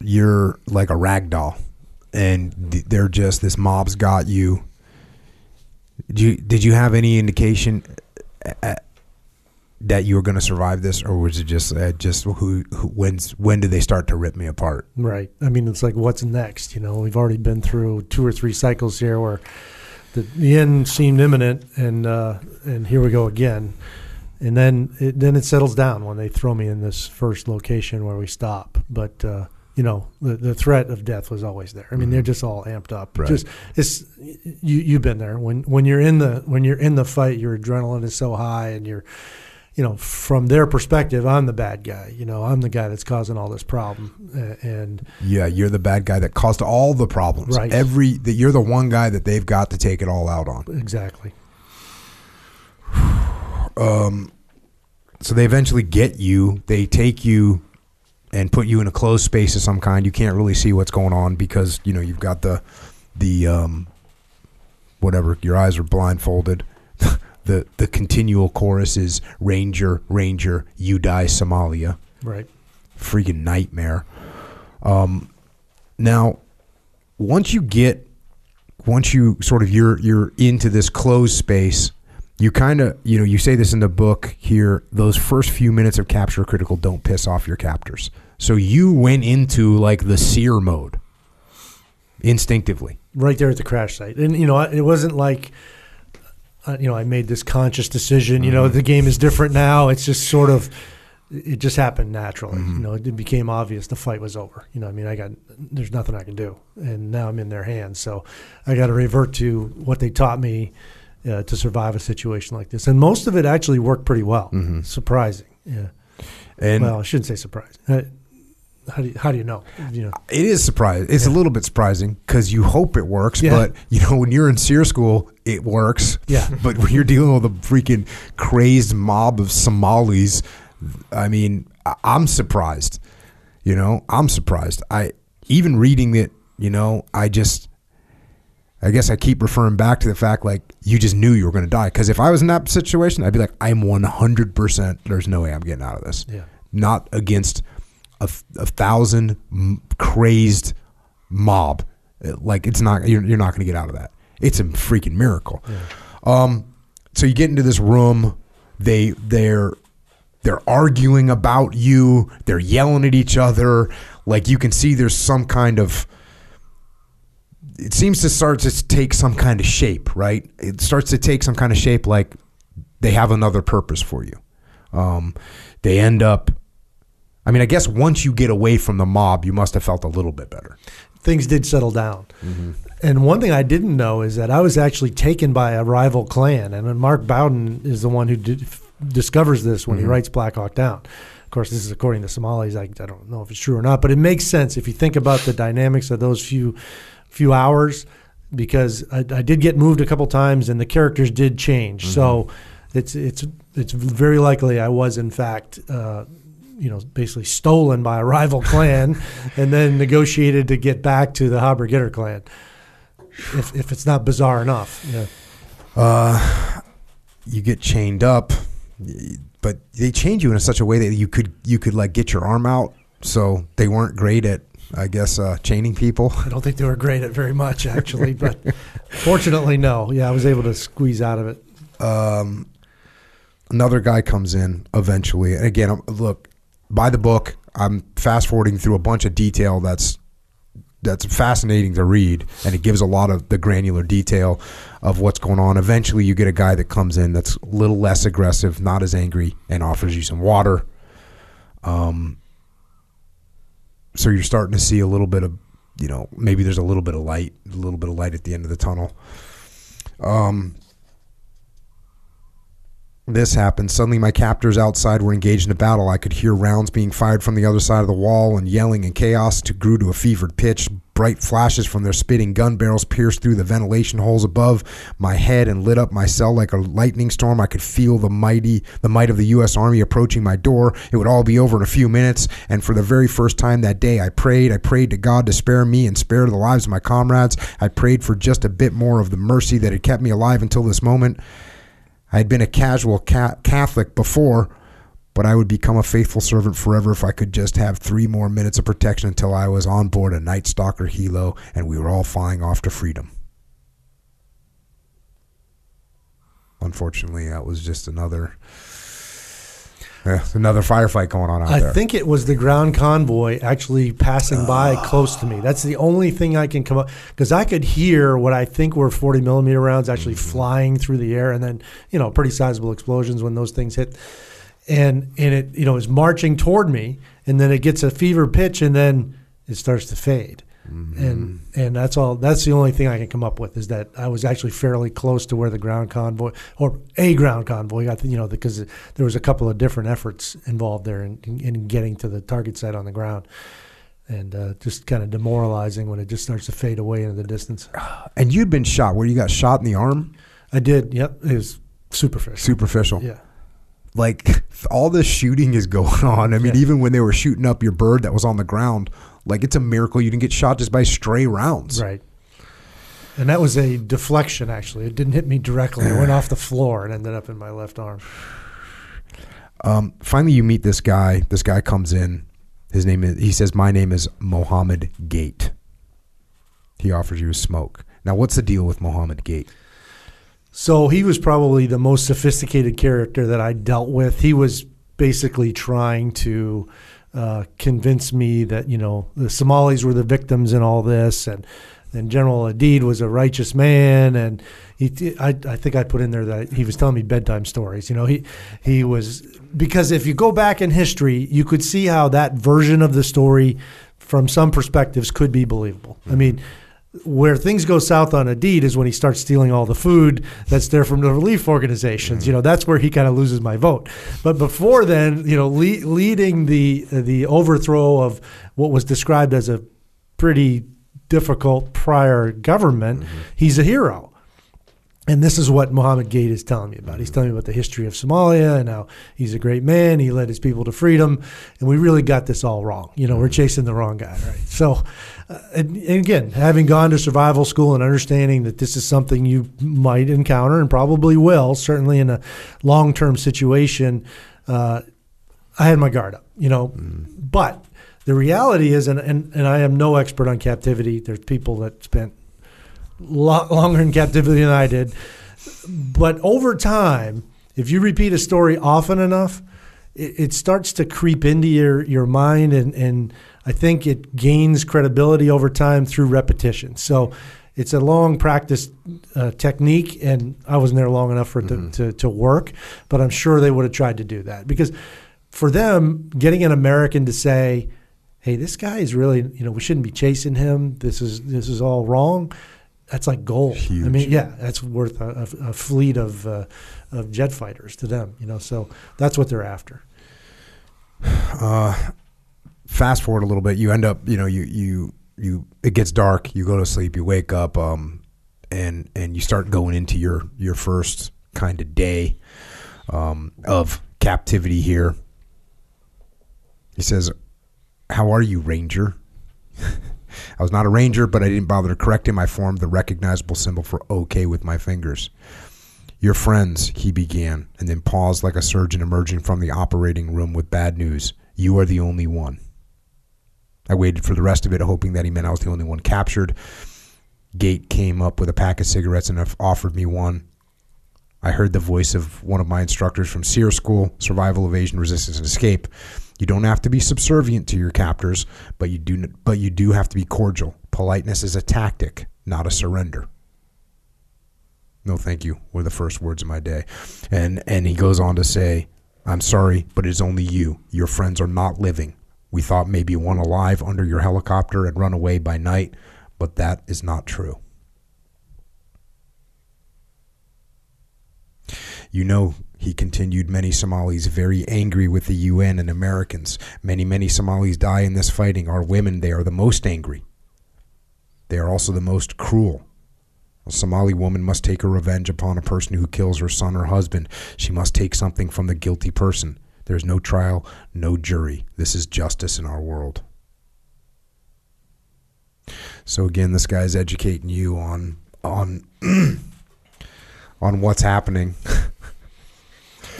[SPEAKER 1] you're like a rag doll, and they're just this mob's got you. Did you did you have any indication uh, that you were going to survive this, or was it just uh, just who, who when's when did they start to rip me apart?
[SPEAKER 2] Right. I mean, it's like, what's next? You know, we've already been through two or three cycles here where the, the end seemed imminent, and uh, and here we go again. And then it, then it settles down when they throw me in this first location where we stop. But uh, you know, the, the threat of death was always there. I mean, they're just all amped up.
[SPEAKER 1] Right.
[SPEAKER 2] Just it's you you've been there when when you're in the when you're in the fight, your adrenaline is so high, and you're you know, from their perspective, I'm the bad guy. You know, I'm the guy that's causing all this problem, and
[SPEAKER 1] Yeah, you're the bad guy that caused all the problems.
[SPEAKER 2] Right.
[SPEAKER 1] Every that you're the one guy that they've got to take it all out on.
[SPEAKER 2] exactly.
[SPEAKER 1] Um, so they eventually get you. They take you and put you in a closed space of some kind. You can't really see what's going on because you know you've got the the um, whatever. Your eyes are blindfolded. the the continual chorus is Ranger, Ranger, you die, Somalia.
[SPEAKER 2] Right.
[SPEAKER 1] freaking nightmare. Um, now, once you get, once you sort of you're you're into this closed space, you kind of you know you say this in the book here. Those first few minutes of capture critical don't piss off your captors. So you went into like the SERE mode instinctively.
[SPEAKER 2] right there at the crash site. And you know, it wasn't like uh, you know I made this conscious decision. You know, the game is different now. It's just sort of it just happened naturally. You know, it became obvious the fight was over. You know, I mean, I got there's nothing I can do, and now I'm in their hands. So I got to revert to what they taught me uh, to survive a situation like this. And most of it actually worked pretty well. Surprising. Yeah.
[SPEAKER 1] And
[SPEAKER 2] well, I shouldn't say surprising. Uh, how do you, how do you know? You know.
[SPEAKER 1] It is surprising. It's a little bit surprising because you hope it works,
[SPEAKER 2] Yeah.
[SPEAKER 1] but you know when you're in SERE school, it works.
[SPEAKER 2] Yeah.
[SPEAKER 1] But when you're dealing with a freaking crazed mob of Somalis, I mean, I'm surprised. You know, I'm surprised. I even reading it, you know, I just, I guess I keep referring back to the fact like you just knew you were going to die. Because if I was in that situation, I'd be like, I'm 100. percent There's no way I'm getting out of this
[SPEAKER 2] Yeah.
[SPEAKER 1] not against a, a thousand m- crazed mob. Like it's not you're, you're not going to get out of that. It's a freaking miracle. Um, so you get into this room. They they're they're arguing about you. They're yelling at each other. Like you can see there's some kind of it seems to start to take some kind of shape, right? It starts to take some kind of shape like they have another purpose for you. Um, they end up I mean, I guess once you get away from the mob, you must have felt a little bit better.
[SPEAKER 2] Things did settle down.
[SPEAKER 1] Mm-hmm.
[SPEAKER 2] And one thing I didn't know is that I was actually taken by a rival clan. And Mark Bowden is the one who did, discovers this when
[SPEAKER 1] Mm-hmm.
[SPEAKER 2] he writes Black Hawk Down. Of course, this is according to Somalis. I, I don't know if it's true or not, but it makes sense if you think about the dynamics of those few few hours. Because I, I did get moved a couple times, and the characters did change. So it's it's it's very likely I was in fact. Uh, you know, basically stolen by a rival clan, and then negotiated to get back to the Habr Gidr clan. If, if it's not bizarre enough, yeah.
[SPEAKER 1] Uh, you get chained up, but they chained you in such a way that you could you could like get your arm out. So they weren't great at, I guess, uh, chaining people.
[SPEAKER 2] I don't think they were great at very much actually, but fortunately, no. Yeah, I was able to squeeze out of it.
[SPEAKER 1] um, another guy comes in eventually. And again, I'm, look, by the book, I'm fast forwarding through a bunch of detail that's that's fascinating to read, and it gives a lot of the granular detail of what's going on. Eventually, you get a guy that comes in that's a little less aggressive, not as angry, and offers you some water. Um, so you're starting to see a little bit of, you know, maybe there's a little bit of light, a little bit of light at the end of the tunnel. Um, this happened. Suddenly, my captors outside were engaged in a battle. I could hear rounds being fired from the other side of the wall and yelling and chaos grew to a fevered pitch. Bright flashes from their spitting gun barrels pierced through the ventilation holes above my head and lit up my cell like a lightning storm. I could feel the mighty, the might of the U.S. Army approaching my door. It would all be over in a few minutes. And for the very first time that day, I prayed. I prayed to God to spare me and spare the lives of my comrades. I prayed for just a bit more of the mercy that had kept me alive until this moment. I had been a casual ca- Catholic before, but I would become a faithful servant forever if I could just have three more minutes of protection until I was on board a Night Stalker helo and we were all flying off to freedom. Unfortunately, that was just another yeah, another firefight going on out
[SPEAKER 2] I
[SPEAKER 1] there.
[SPEAKER 2] think it was the ground convoy actually passing by close to me. That's the only thing I can come up because I could hear what I think were 40 millimeter rounds actually mm-hmm. flying through the air, and then you know pretty sizable explosions when those things hit, and and it you know is marching toward me, and then it gets a fever pitch, and then it starts to fade. And and that's all. That's the only thing I can come up with is that I was actually fairly close to where the ground convoy or a ground convoy. Think you know because there was a couple of different efforts involved there in, in getting to the target site on the ground, and uh, just kind of demoralizing when it just starts to fade away into the distance.
[SPEAKER 1] and you'd been shot. Where you got shot in the arm?
[SPEAKER 2] I did. Yep, it was superficial.
[SPEAKER 1] Superficial.
[SPEAKER 2] Yeah.
[SPEAKER 1] like all this shooting is going on. I mean,
[SPEAKER 2] Yeah.
[SPEAKER 1] even when they were shooting up your bird that was on the ground, like it's a miracle you didn't get shot just by stray rounds.
[SPEAKER 2] Right. And that was a deflection. Actually, it didn't hit me directly. It went off the floor and ended up in my left arm.
[SPEAKER 1] Um, finally, you meet this guy. This guy comes in. His name is. He says, "My name is Mohammed Gate." He offers you a smoke. Now, what's the deal with Mohammed Gate?
[SPEAKER 2] So he was probably the most sophisticated character that I dealt with. He was basically trying to uh, convince me that you know the Somalis were the victims in all this, and and General Aidid was a righteous man, and he I, I think I put in there that he was telling me bedtime stories. You know, he he was because if you go back in history, you could see how that version of the story, from some perspectives, could be believable. I mean where things go south on Aidid is when he starts stealing all the food that's there from the relief organizations. Mm-hmm. You know, that's where he kind of loses my vote. But before then, you know, le- leading the the overthrow of what was described as a pretty difficult prior government, mm-hmm. he's a hero. And this is what Mohammed Gate is telling me about. He's mm-hmm. telling me about the history of Somalia and how he's a great man. He led his people to freedom, and we really got this all wrong. You know, we're chasing the wrong guy, right? So, uh, and, and again, having gone to survival school and understanding that this is something you might encounter and probably will, certainly in a long-term situation, uh, I had my guard up. You know, but the reality is, and, and, and I am no expert on captivity. There's people that spent a lot longer in captivity than I did. But over time, if you repeat a story often enough, it, it starts to creep into your, your mind, and, and I think it gains credibility over time through repetition. So it's a long practice uh, technique, and I wasn't there long enough for it to, to, to work, but I'm sure they would have tried to do that because for them, getting an American to say, "Hey, this guy is really, you know, we shouldn't be chasing him. This is this is all wrong." That's like gold.
[SPEAKER 1] Huge.
[SPEAKER 2] I mean, yeah, that's worth a, a, a fleet of uh, of jet fighters to them. You know, so that's what they're after.
[SPEAKER 1] Uh, fast forward a little bit, you end up, you know, you you you it gets dark, you go to sleep, you wake up, um, and and you start going into your your first kind of day um, of captivity here. He says, "How are you, Ranger?" I was not a ranger, but I didn't bother to correct him. I formed the recognizable symbol for OK with my fingers. Your friends, he began, and then paused like a surgeon emerging from the operating room with bad news. You are the only one. I waited for the rest of it, hoping that he meant I was the only one captured. Gate came up with a pack of cigarettes and offered me one. I heard the voice of one of my instructors from SERE School, Survival, Evasion, Resistance, and Escape. You don't have to be subservient to your captors, but you do but you do have to be cordial. Politeness is a tactic, not a surrender. No, thank you were the first words of my day. And and he goes on to say, I'm sorry, but it's only you. Your friends are not living. We thought maybe one alive under your helicopter had run away by night, but that is not true. You know, he continued, many Somalis very angry with the UN and Americans. Many, many Somalis die in this fighting. Our women, they are the most angry. They are also the most cruel. A Somali woman must take her revenge upon a person who kills her son or husband. She must take something from the guilty person. There is no trial, no jury. This is justice in our world. So again, this guy's educating you on on on what's happening.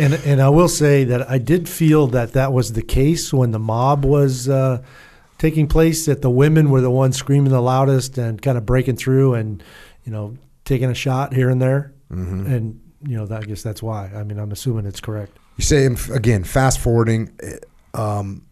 [SPEAKER 2] And and I will say that I did feel that that was the case when the mob was uh, taking place. That the women were the ones screaming the loudest and kind of breaking through and you know taking a shot here and there.
[SPEAKER 1] Mm-hmm.
[SPEAKER 2] And you know, that, I guess that's why. I mean, I'm assuming it's correct.
[SPEAKER 1] You say again, fast forwarding. Um,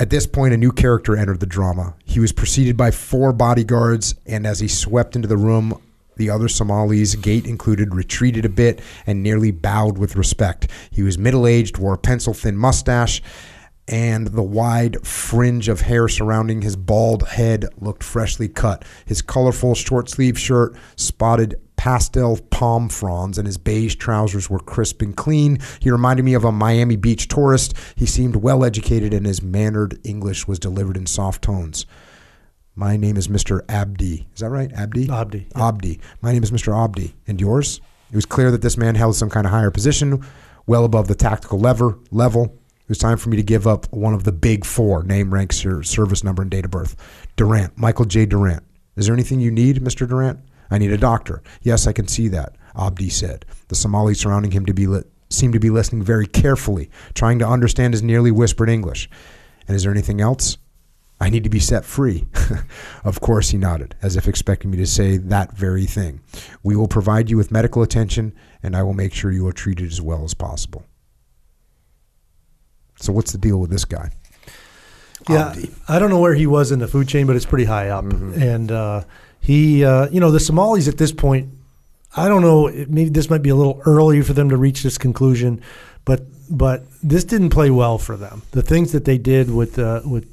[SPEAKER 1] at this point, a new character entered the drama. He was preceded by four bodyguards, and as he swept into the room, the other Somalis, Gate included, retreated a bit and nearly bowed with respect. He was middle aged, wore a pencil thin mustache, and the wide fringe of hair surrounding his bald head looked freshly cut. His colorful short sleeve shirt spotted pastel palm fronds, and his beige trousers were crisp and clean. He reminded me of a Miami Beach tourist. He seemed well educated, and his mannered English was delivered in soft tones. My name is Mr. Abdi. Is that right? Abdi?
[SPEAKER 2] Abdi.
[SPEAKER 1] Yeah. Abdi. My name is Mr. Abdi. And yours? It was clear that this man held some kind of higher position, well above the tactical lever level. It was time for me to give up one of the big four name, rank, service number, and date of birth. Durant, Michael J. Durant. Is there anything you need, Mr. Durant? I need a doctor. Yes, I can see that, Abdi said. The Somalis surrounding him to be li- seemed to be listening very carefully, trying to understand his nearly whispered English. And is there anything else? I need to be set free. of course, he nodded, as if expecting me to say that very thing. We will provide you with medical attention, and I will make sure you are treated as well as possible. So, what's the deal with this guy?
[SPEAKER 2] Yeah,
[SPEAKER 1] Abdi.
[SPEAKER 2] I don't know where he was in the food chain, but it's pretty high up. And uh, he, uh, you know, the Somalis at this point, I don't know, maybe this might be a little early for them to reach this conclusion, but but this didn't play well for them. The things that they did with uh, with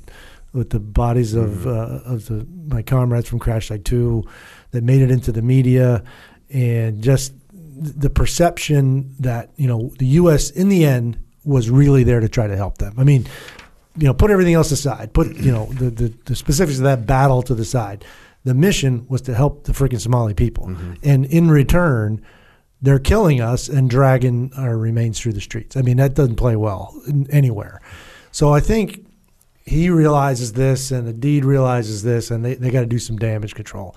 [SPEAKER 2] with the bodies of uh, of the my comrades from Crash Site Two that made it into the media, and just the perception that you know the U.S. in the end was really there to try to help them. I mean, you know, put everything else aside, put you know the the, the specifics of that battle to the side. The mission was to help the freaking Somali people, and in return. They're killing us and dragging our remains through the streets. I mean, that doesn't play well in, anywhere. So I think he realizes this and Aidid realizes this and they, they got to do some damage control.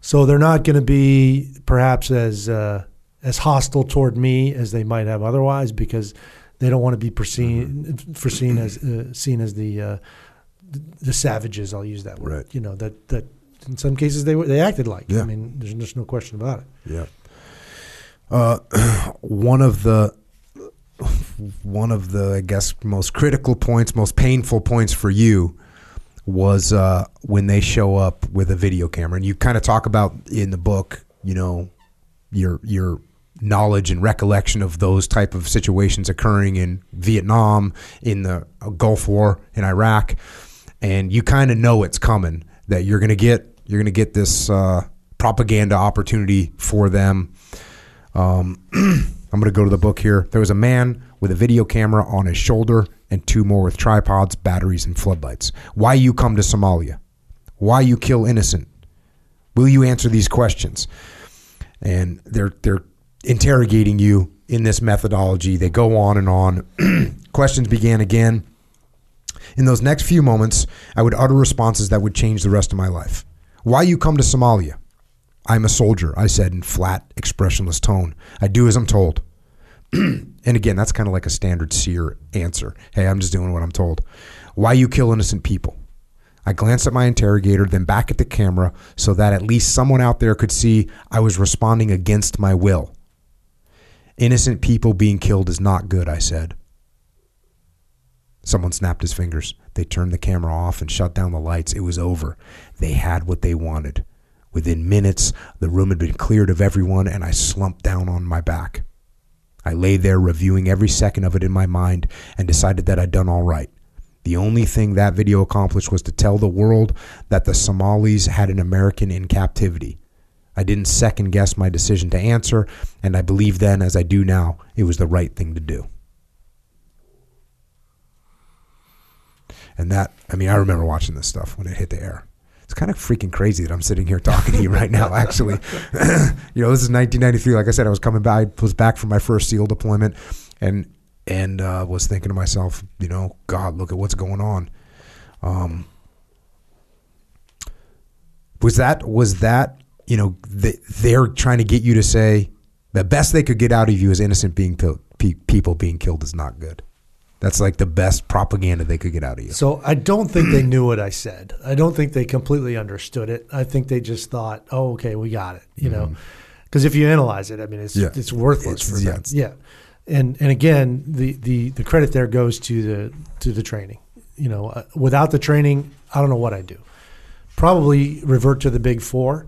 [SPEAKER 2] So they're not going to be perhaps as uh, as hostile toward me as they might have otherwise because they don't want to be foreseen foreseen as uh, seen as the uh, the savages. I'll use that word.
[SPEAKER 1] Right.
[SPEAKER 2] You know that that in some cases they were they acted like.
[SPEAKER 1] Yeah.
[SPEAKER 2] I mean, there's just no question about it.
[SPEAKER 1] Yeah. Uh, one of the one of the I guess most critical points, most painful points for you was uh, when they show up with a video camera, and you kind of talk about in the book, you know, your your knowledge and recollection of those type of situations occurring in Vietnam, in the Gulf War, in Iraq, and you kind of know it's coming that you're gonna get you're gonna get this uh, propaganda opportunity for them. Um, I'm going to go to the book here. There was a man with a video camera on his shoulder and two more with tripods, batteries, and floodlights. Why you come to Somalia? Why you kill innocent? Will you answer these questions? And they're they're interrogating you in this methodology. They go on and on. questions began again. In those next few moments, I would utter responses that would change the rest of my life. Why you come to Somalia? I'm a soldier, I said in flat, expressionless tone. I do as I'm told. and again, that's kind of like a standard SERE answer. Hey, I'm just doing what I'm told. Why you kill innocent people? I glanced at my interrogator, then back at the camera so that at least someone out there could see I was responding against my will. Innocent people being killed is not good, I said. Someone snapped his fingers. They turned the camera off and shut down the lights. It was over. They had what they wanted. Within minutes, the room had been cleared of everyone, and I slumped down on my back. I lay there reviewing every second of it in my mind and decided that I'd done all right. The only thing that video accomplished was to tell the world that the Somalis had an American in captivity. I didn't second guess my decision to answer, and I believe then, as I do now, it was the right thing to do. And that, I mean, I remember watching this stuff when it hit the air. It's kind of freaking crazy that I'm sitting here talking to you right now, actually. you know, this is 1993. Like I said, I was coming back, I was back from my first SEAL deployment and, and uh, was thinking to myself, you know, God, look at what's going on. Um, was that, was that, you know, th- they're trying to get you to say the best they could get out of you is innocent being pe- people being killed is not good. That's like the best propaganda they could get out of you.
[SPEAKER 2] So I don't think they knew what I said. I don't think they completely understood it. I think they just thought, "Oh, okay, we got it." You know, because if you analyze it, I mean, it's
[SPEAKER 1] Yeah.
[SPEAKER 2] it's worthless
[SPEAKER 1] It's-
[SPEAKER 2] for
[SPEAKER 1] yeah,
[SPEAKER 2] them. Yeah, and and again, the the the credit there goes to the to the training. You know, uh, without the training, I don't know what I'd do. Probably revert to the big four,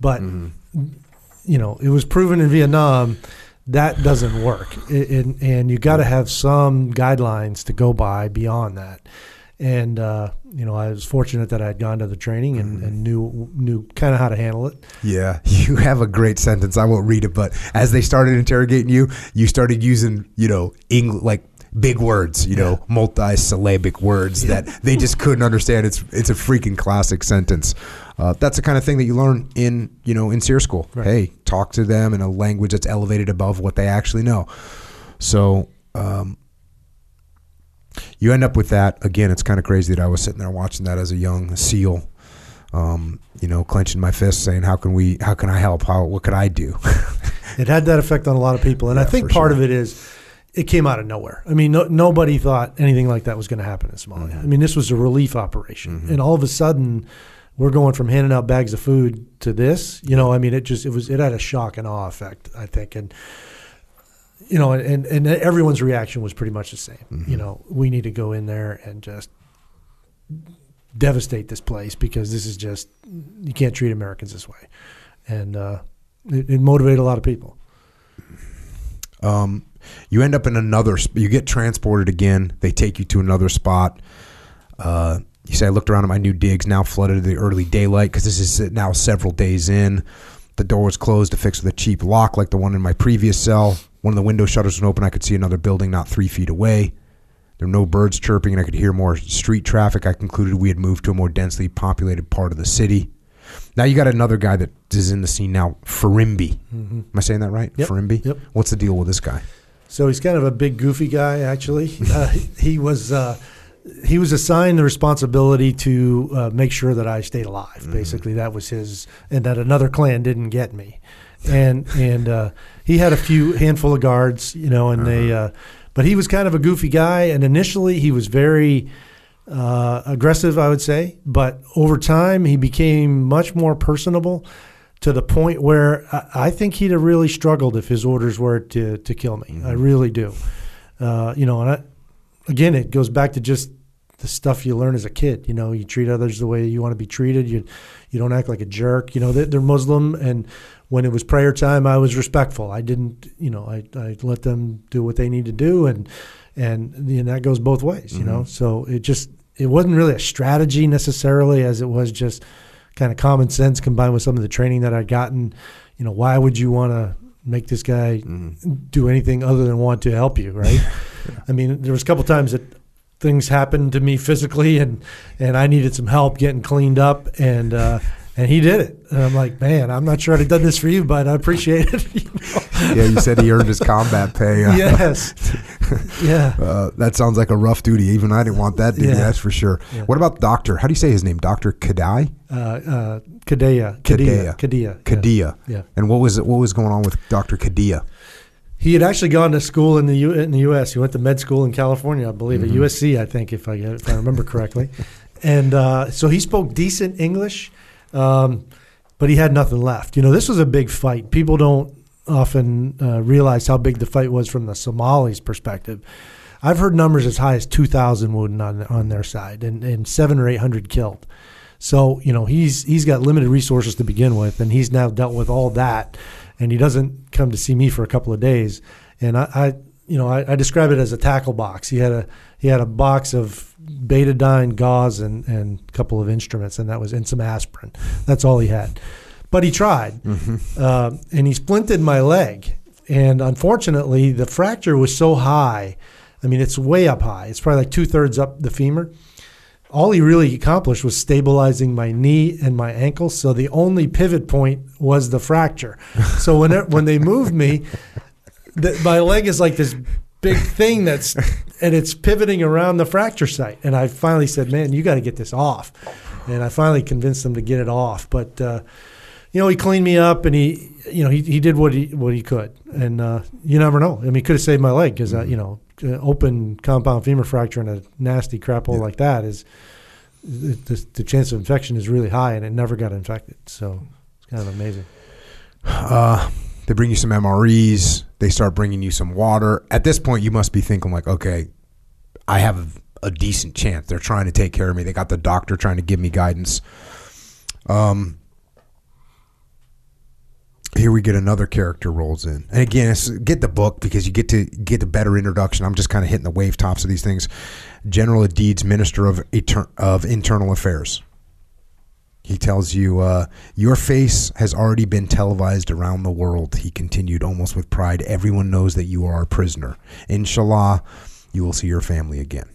[SPEAKER 2] but you know, it was proven in Vietnam that doesn't work, It- and and you got to have some guidelines to go by beyond that. And uh, you know, I was fortunate that I had gone to the training and, and knew knew kind of how to handle it.
[SPEAKER 1] Yeah, you have a great sentence. I won't read it, but as they started interrogating you, you started using, you know, Eng- like big words, you know, multi-syllabic words that they just couldn't understand. It's it's a freaking classic sentence. Uh, that's the kind of thing that you learn in, you know, in SERE school.
[SPEAKER 2] Right.
[SPEAKER 1] Hey, talk to them in a language that's elevated above what they actually know. So, um, you end up with that again. It's kind of crazy that I was sitting there watching that as a young SEAL, um, you know, clenching my fist, saying, "How can we? How can I help? How? What could I do?"
[SPEAKER 2] It had that effect on a lot of people, and I think part
[SPEAKER 1] sure.
[SPEAKER 2] of it is it came out of nowhere. I mean, no, nobody thought anything like that was going to happen in Somalia.
[SPEAKER 1] Mm-hmm.
[SPEAKER 2] I mean, this was a relief operation, and all of a sudden, we're going from handing out bags of food to this. You know, I mean, it just it was it had a shock and awe effect, I think, and you know, and and everyone's reaction was pretty much the same.
[SPEAKER 1] Mm-hmm.
[SPEAKER 2] You know, we need to go in there and just devastate this place because this is just you can't treat Americans this way, and uh, it, it motivated a lot of people.
[SPEAKER 1] um, you end up in another. You get transported again. They take you to another spot. Uh, you say, I looked around at my new digs, now flooded in the early daylight because this is now several days in. The door was closed to fix with a cheap lock like the one in my previous cell. One of the window shutters was open. I could see another building not three feet away. There were no birds chirping, and I could hear more street traffic. I concluded we had moved to a more densely populated part of the city. Now you got another guy that is in the scene now, Firimbi. Am I saying that right?
[SPEAKER 2] Yep.
[SPEAKER 1] Firimbi?
[SPEAKER 2] Yep.
[SPEAKER 1] What's the deal with this guy?
[SPEAKER 2] So he's kind of a big, goofy guy. Actually, uh, he was uh, he was assigned the responsibility to uh, make sure that I stayed alive. Basically, that was his, and that another clan didn't get me. And and uh, he had a few handful of guards, you know, and they. Uh, but he was kind of a goofy guy, and initially he was very. uh, aggressive, I would say. But over time, he became much more personable to the point where I, I think he'd have really struggled if his orders were to, to kill me. I really do. Uh, you know, and I, again, it goes back to just the stuff you learn as a kid. You know, you treat others the way you want to be treated. You you don't act like a jerk. You know, they, they're Muslim, and when it was prayer time, I was respectful. I didn't, you know, I, I let them do what they need to do, and and, and that goes both ways. You know, so it just it wasn't really a strategy necessarily, as it was just kind of common sense combined with some of the training that I'd gotten. You know, why would you want to make this guy do anything other than want to help you, right? I mean, there was a couple times that things happened to me physically, and and I needed some help getting cleaned up, and uh, and he did it. And I'm like, man, I'm not sure I'd have done this for you, but I appreciate it. you know?
[SPEAKER 1] Yeah, you said he earned his combat pay. Uh,
[SPEAKER 2] yes, yeah.
[SPEAKER 1] Uh, that sounds like a rough duty. Even I didn't want that duty,
[SPEAKER 2] Yeah.
[SPEAKER 1] that's for sure.
[SPEAKER 2] Yeah.
[SPEAKER 1] What about Doctor? How do you say his name? Doctor Kadai?
[SPEAKER 2] Uh, uh, Kadea,
[SPEAKER 1] Kadea.
[SPEAKER 2] Kadea, Kadea,
[SPEAKER 1] Kadia.
[SPEAKER 2] Yeah.
[SPEAKER 1] And what was it? What was going on with Doctor Kadia?
[SPEAKER 2] He had actually gone to school in the U- in the U.S. He went to med school in California, I believe,
[SPEAKER 1] Mm-hmm.
[SPEAKER 2] at USC, I think, if I if I remember correctly. and uh, so he spoke decent English, um, but he had nothing left. You know, this was a big fight. People don't often uh, realize how big the fight was from the Somalis' perspective. I've heard numbers as high as two thousand wounded on on their side, and, and seven or eight hundred killed. So you know he's he's got limited resources to begin with, and he's now dealt with all that, and he doesn't come to see me for a couple of days. And I, I you know I, I describe it as a tackle box. He had a he had a box of betadine, gauze, and and a couple of instruments, and that was and some aspirin. That's all he had. But he tried, uh, and he splinted my leg. And unfortunately, the fracture was so high. I mean, it's way up high. It's probably like two thirds up the femur all he really accomplished was stabilizing my knee and my ankle. So the only pivot point was the fracture. So when it, when they moved me, the, my leg is like this big thing that's and it's pivoting around the fracture site. And I finally said, "Man, you got to get this off." And I finally convinced them to get it off. But uh, you know, he cleaned me up and he, you know, he, he did what he what he could. And uh, you never know. I mean, he could have saved my leg because uh, you know, uh, open compound femur fracture in a nasty crap hole like that is the, the chance of infection is really high, and it never got infected. So it's kind of amazing.
[SPEAKER 1] Uh, they bring you some MREs. They start bringing you some water. At this point, you must be thinking like, okay, I have a decent chance. They're trying to take care of me. They got the doctor trying to give me guidance. Um, here we get another character rolls in, and again, get the book because you get to get a better introduction. I'm just kind of hitting the wave tops of these things. General Aidid's Minister of Eter- of Internal Affairs. He tells you, uh, Your face has already been televised around the world, he continued almost with pride. Everyone knows that you are a prisoner. Inshallah, you will see your family again.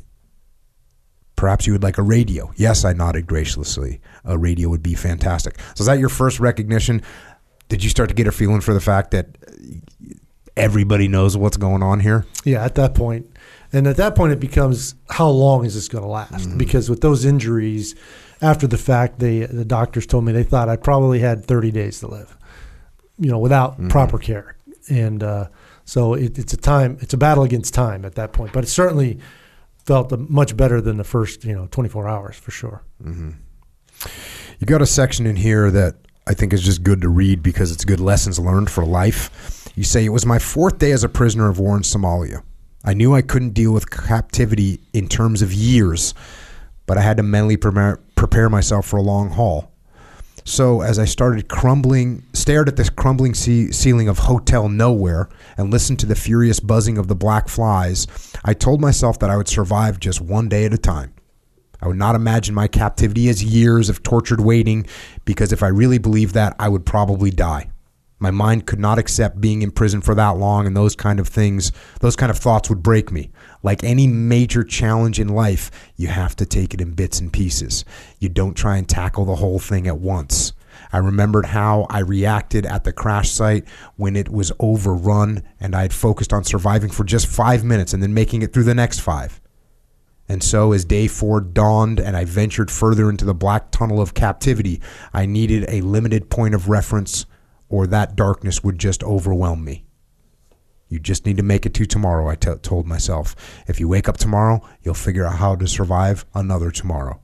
[SPEAKER 1] Perhaps you would like a radio. Yes, I nodded graciously. A radio would be fantastic. So, is that your first recognition? Did you start to get a feeling for the fact that everybody knows what's going on here?
[SPEAKER 2] Yeah, at that point, and at that point, it becomes how long is this going to last? Because with those injuries, after the fact, they the doctors told me they thought I probably had 30 days to live, you know, without proper care, and uh, so it, it's a time, it's a battle against time at that point. But it certainly felt much better than the first, you know, 24 hours for sure.
[SPEAKER 1] You got a section in here that I think is just good to read because it's good lessons learned for life. You say, It was my fourth day as a prisoner of war in Somalia. I knew I couldn't deal with captivity in terms of years, but I had to mentally prepare, prepare myself for a long haul. So as I started crumbling, stared at this crumbling ce- ceiling of Hotel Nowhere and listened to the furious buzzing of the black flies, I told myself that I would survive just one day at a time. I would not imagine my captivity as years of tortured waiting because if I really believed that, I would probably die. My mind could not accept being in prison for that long, and those kind of things, those kind of thoughts would break me. Like any major challenge in life, you have to take it in bits and pieces. You don't try and tackle the whole thing at once. I remembered how I reacted at the crash site when it was overrun and I had focused on surviving for just five minutes and then making it through the next five. And so, as day four dawned and I ventured further into the black tunnel of captivity, I needed a limited point of reference, or that darkness would just overwhelm me. You just need to make it to tomorrow, I t- told myself. If you wake up tomorrow, you'll figure out how to survive another tomorrow.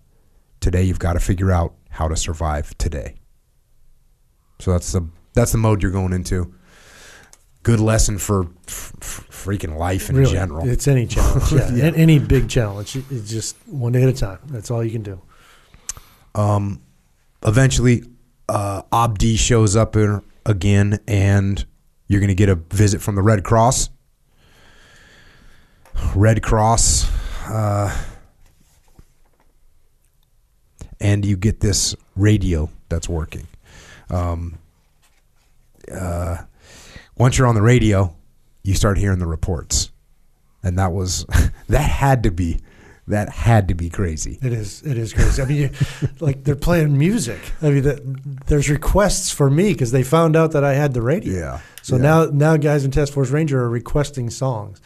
[SPEAKER 1] Today, you've got to figure out how to survive today. So that's the that's the mode you're going into. Good lesson for f- f- freaking life in
[SPEAKER 2] really,
[SPEAKER 1] general.
[SPEAKER 2] it's any challenge. Yeah,
[SPEAKER 1] Yeah.
[SPEAKER 2] Any big challenge. It's just one day at a time. That's all you can do.
[SPEAKER 1] Um, eventually, uh, Abdi shows up in, again, and you're going to get a visit from the Red Cross. Red Cross, uh, and you get this radio that's working. Um, uh, once you're on the radio, you start hearing the reports, and that was that had to be that had to be crazy.
[SPEAKER 2] It is. It is crazy. I mean, you, like they're playing music. I mean, that, there's requests for me because they found out that I had the radio.
[SPEAKER 1] Yeah.
[SPEAKER 2] So
[SPEAKER 1] Yeah.
[SPEAKER 2] now, now guys in Task Force Ranger are requesting songs,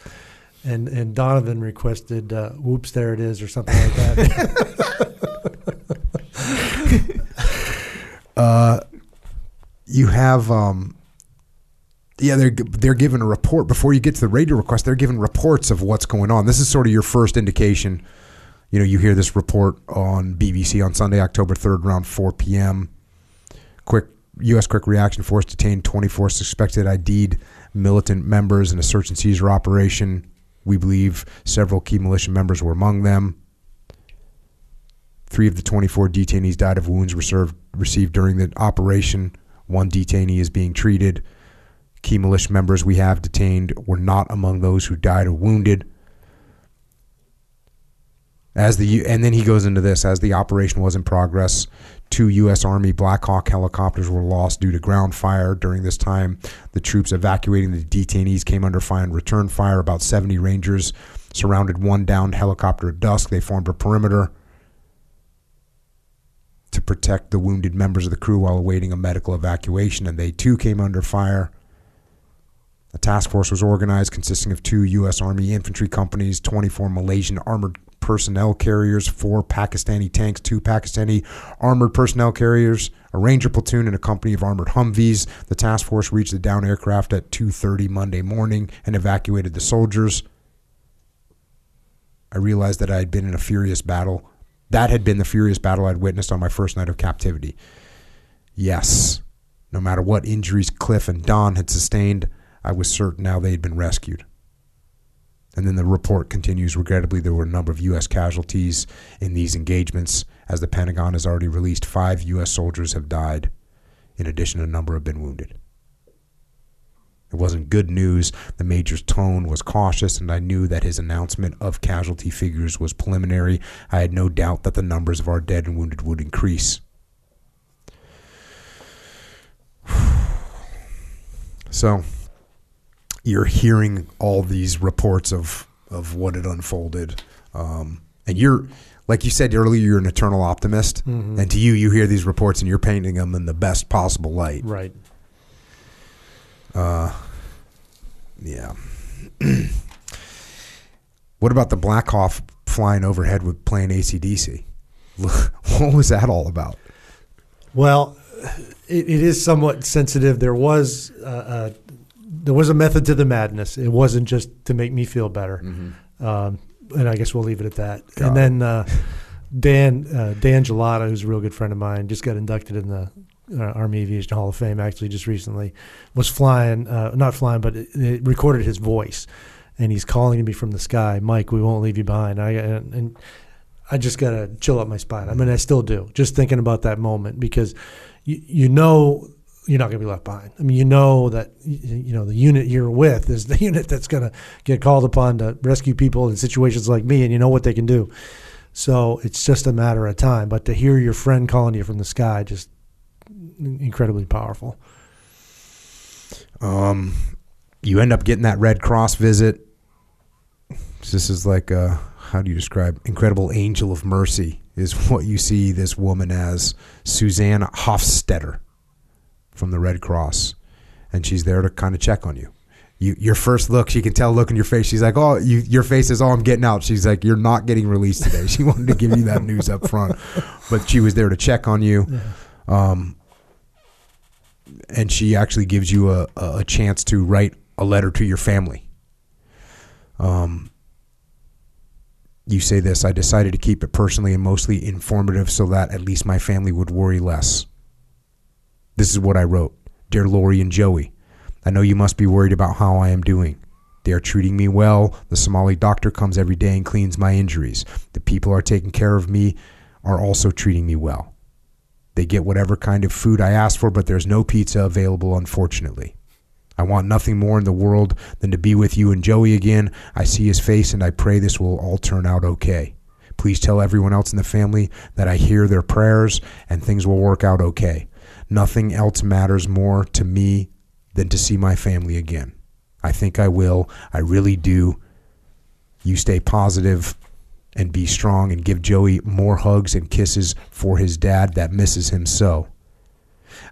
[SPEAKER 2] and and Donovan requested uh, "Whoops, there it is" or something like that.
[SPEAKER 1] Uh, you have um, yeah, they're they're given a report before you get to the radio request. They're given reports of what's going on. This is sort of your first indication. You know, you hear this report on BBC on Sunday, October third, around four p.m. Quick U.S. Quick Reaction Force detained twenty four suspected ID'd militant members in a search and seizure operation. We believe several key militia members were among them. Three of the 24 detainees died of wounds reserved, received during the operation. One detainee is being treated. Key militia members we have detained were not among those who died or wounded. As the and then he goes into this as the operation was in progress, two U.S. Army Black Hawk helicopters were lost due to ground fire. During this time, the troops evacuating the detainees came under fire and returned fire. About 70 Rangers surrounded one downed helicopter at dusk. They formed a perimeter to protect the wounded members of the crew while awaiting a medical evacuation, and they too came under fire. A task force was organized consisting of two U.S. Army infantry companies, 24 Malaysian armored personnel carriers, four Pakistani tanks, two Pakistani armored personnel carriers, a Ranger platoon, and a company of armored Humvees. The task force reached the down aircraft at 2:30 Monday morning and evacuated the soldiers. I realized that I had been in a furious battle. That had been the furious battle I'd witnessed on my first night of captivity. Yes, no matter what injuries Cliff and Don had sustained, I was certain now they had been rescued. And then the report continues regrettably, there were a number of U.S. casualties in these engagements. As the Pentagon has already released, five U.S. soldiers have died. In addition, a number have been wounded. It wasn't good news. The major's tone was cautious, and I knew that his announcement of casualty figures was preliminary. I had no doubt that the numbers of our dead and wounded would increase. So, you're hearing all these reports of of what had unfolded, um, and you're like you said earlier, you're an eternal optimist, and to you, you hear these reports and you're painting them in the best possible light.
[SPEAKER 2] right.
[SPEAKER 1] Uh, Yeah. what about the Black Hawk flying overhead with playing ACDC? what was that all about?
[SPEAKER 2] Well, it, it is somewhat sensitive. There was uh, uh, there was a method to the madness. It wasn't just to make me feel better. Um, and I guess we'll leave it at that.
[SPEAKER 1] Got
[SPEAKER 2] and then uh, Dan uh, Dan Jollota, who's a real good friend of mine, just got inducted in the uh, Army Aviation Hall of Fame actually just recently. Was flying, uh, not flying, but it, it recorded his voice, and he's calling to me from the sky, Mike, we won't leave you behind. I and, and I just gotta chill up my spine. I mean, I still do, just thinking about that moment because you you know you're not gonna be left behind. I mean, you know that you know the unit you're with is the unit that's gonna get called upon to rescue people in situations like me, and you know what they can do. So it's just a matter of time. But to hear your friend calling you from the sky, just incredibly powerful.
[SPEAKER 1] Um, you end up getting that Red Cross visit. This is like a, how do you describe incredible angel of mercy is what you see this woman as Suzanne Hofstetter from the Red Cross, and she's there to kind of check on you. You, your first look, she can tell look in your face. She's like, "Oh, you, your face is, oh, I'm getting out." She's like, "You're not getting released today." She wanted to give you that news up front, but she was there to check on you. Um, and she actually gives you a, a a chance to write a letter to your family. Um, you say this I decided to keep it personally and mostly informative so that at least my family would worry less. This is what I wrote Dear Lori and Joey, I know you must be worried about how I am doing. They are treating me well. The Somali doctor comes every day and cleans my injuries. The people are taking care of me are also treating me well. They get whatever kind of food I ask for, but there's no pizza available, unfortunately. I want nothing more in the world than to be with you and Joey again. I see his face and I pray this will all turn out okay. Please tell everyone else in the family that I hear their prayers and things will work out okay. Nothing else matters more to me than to see my family again. I think I will. I really do. You stay positive and be strong and give Joey more hugs and kisses for his dad that misses him so.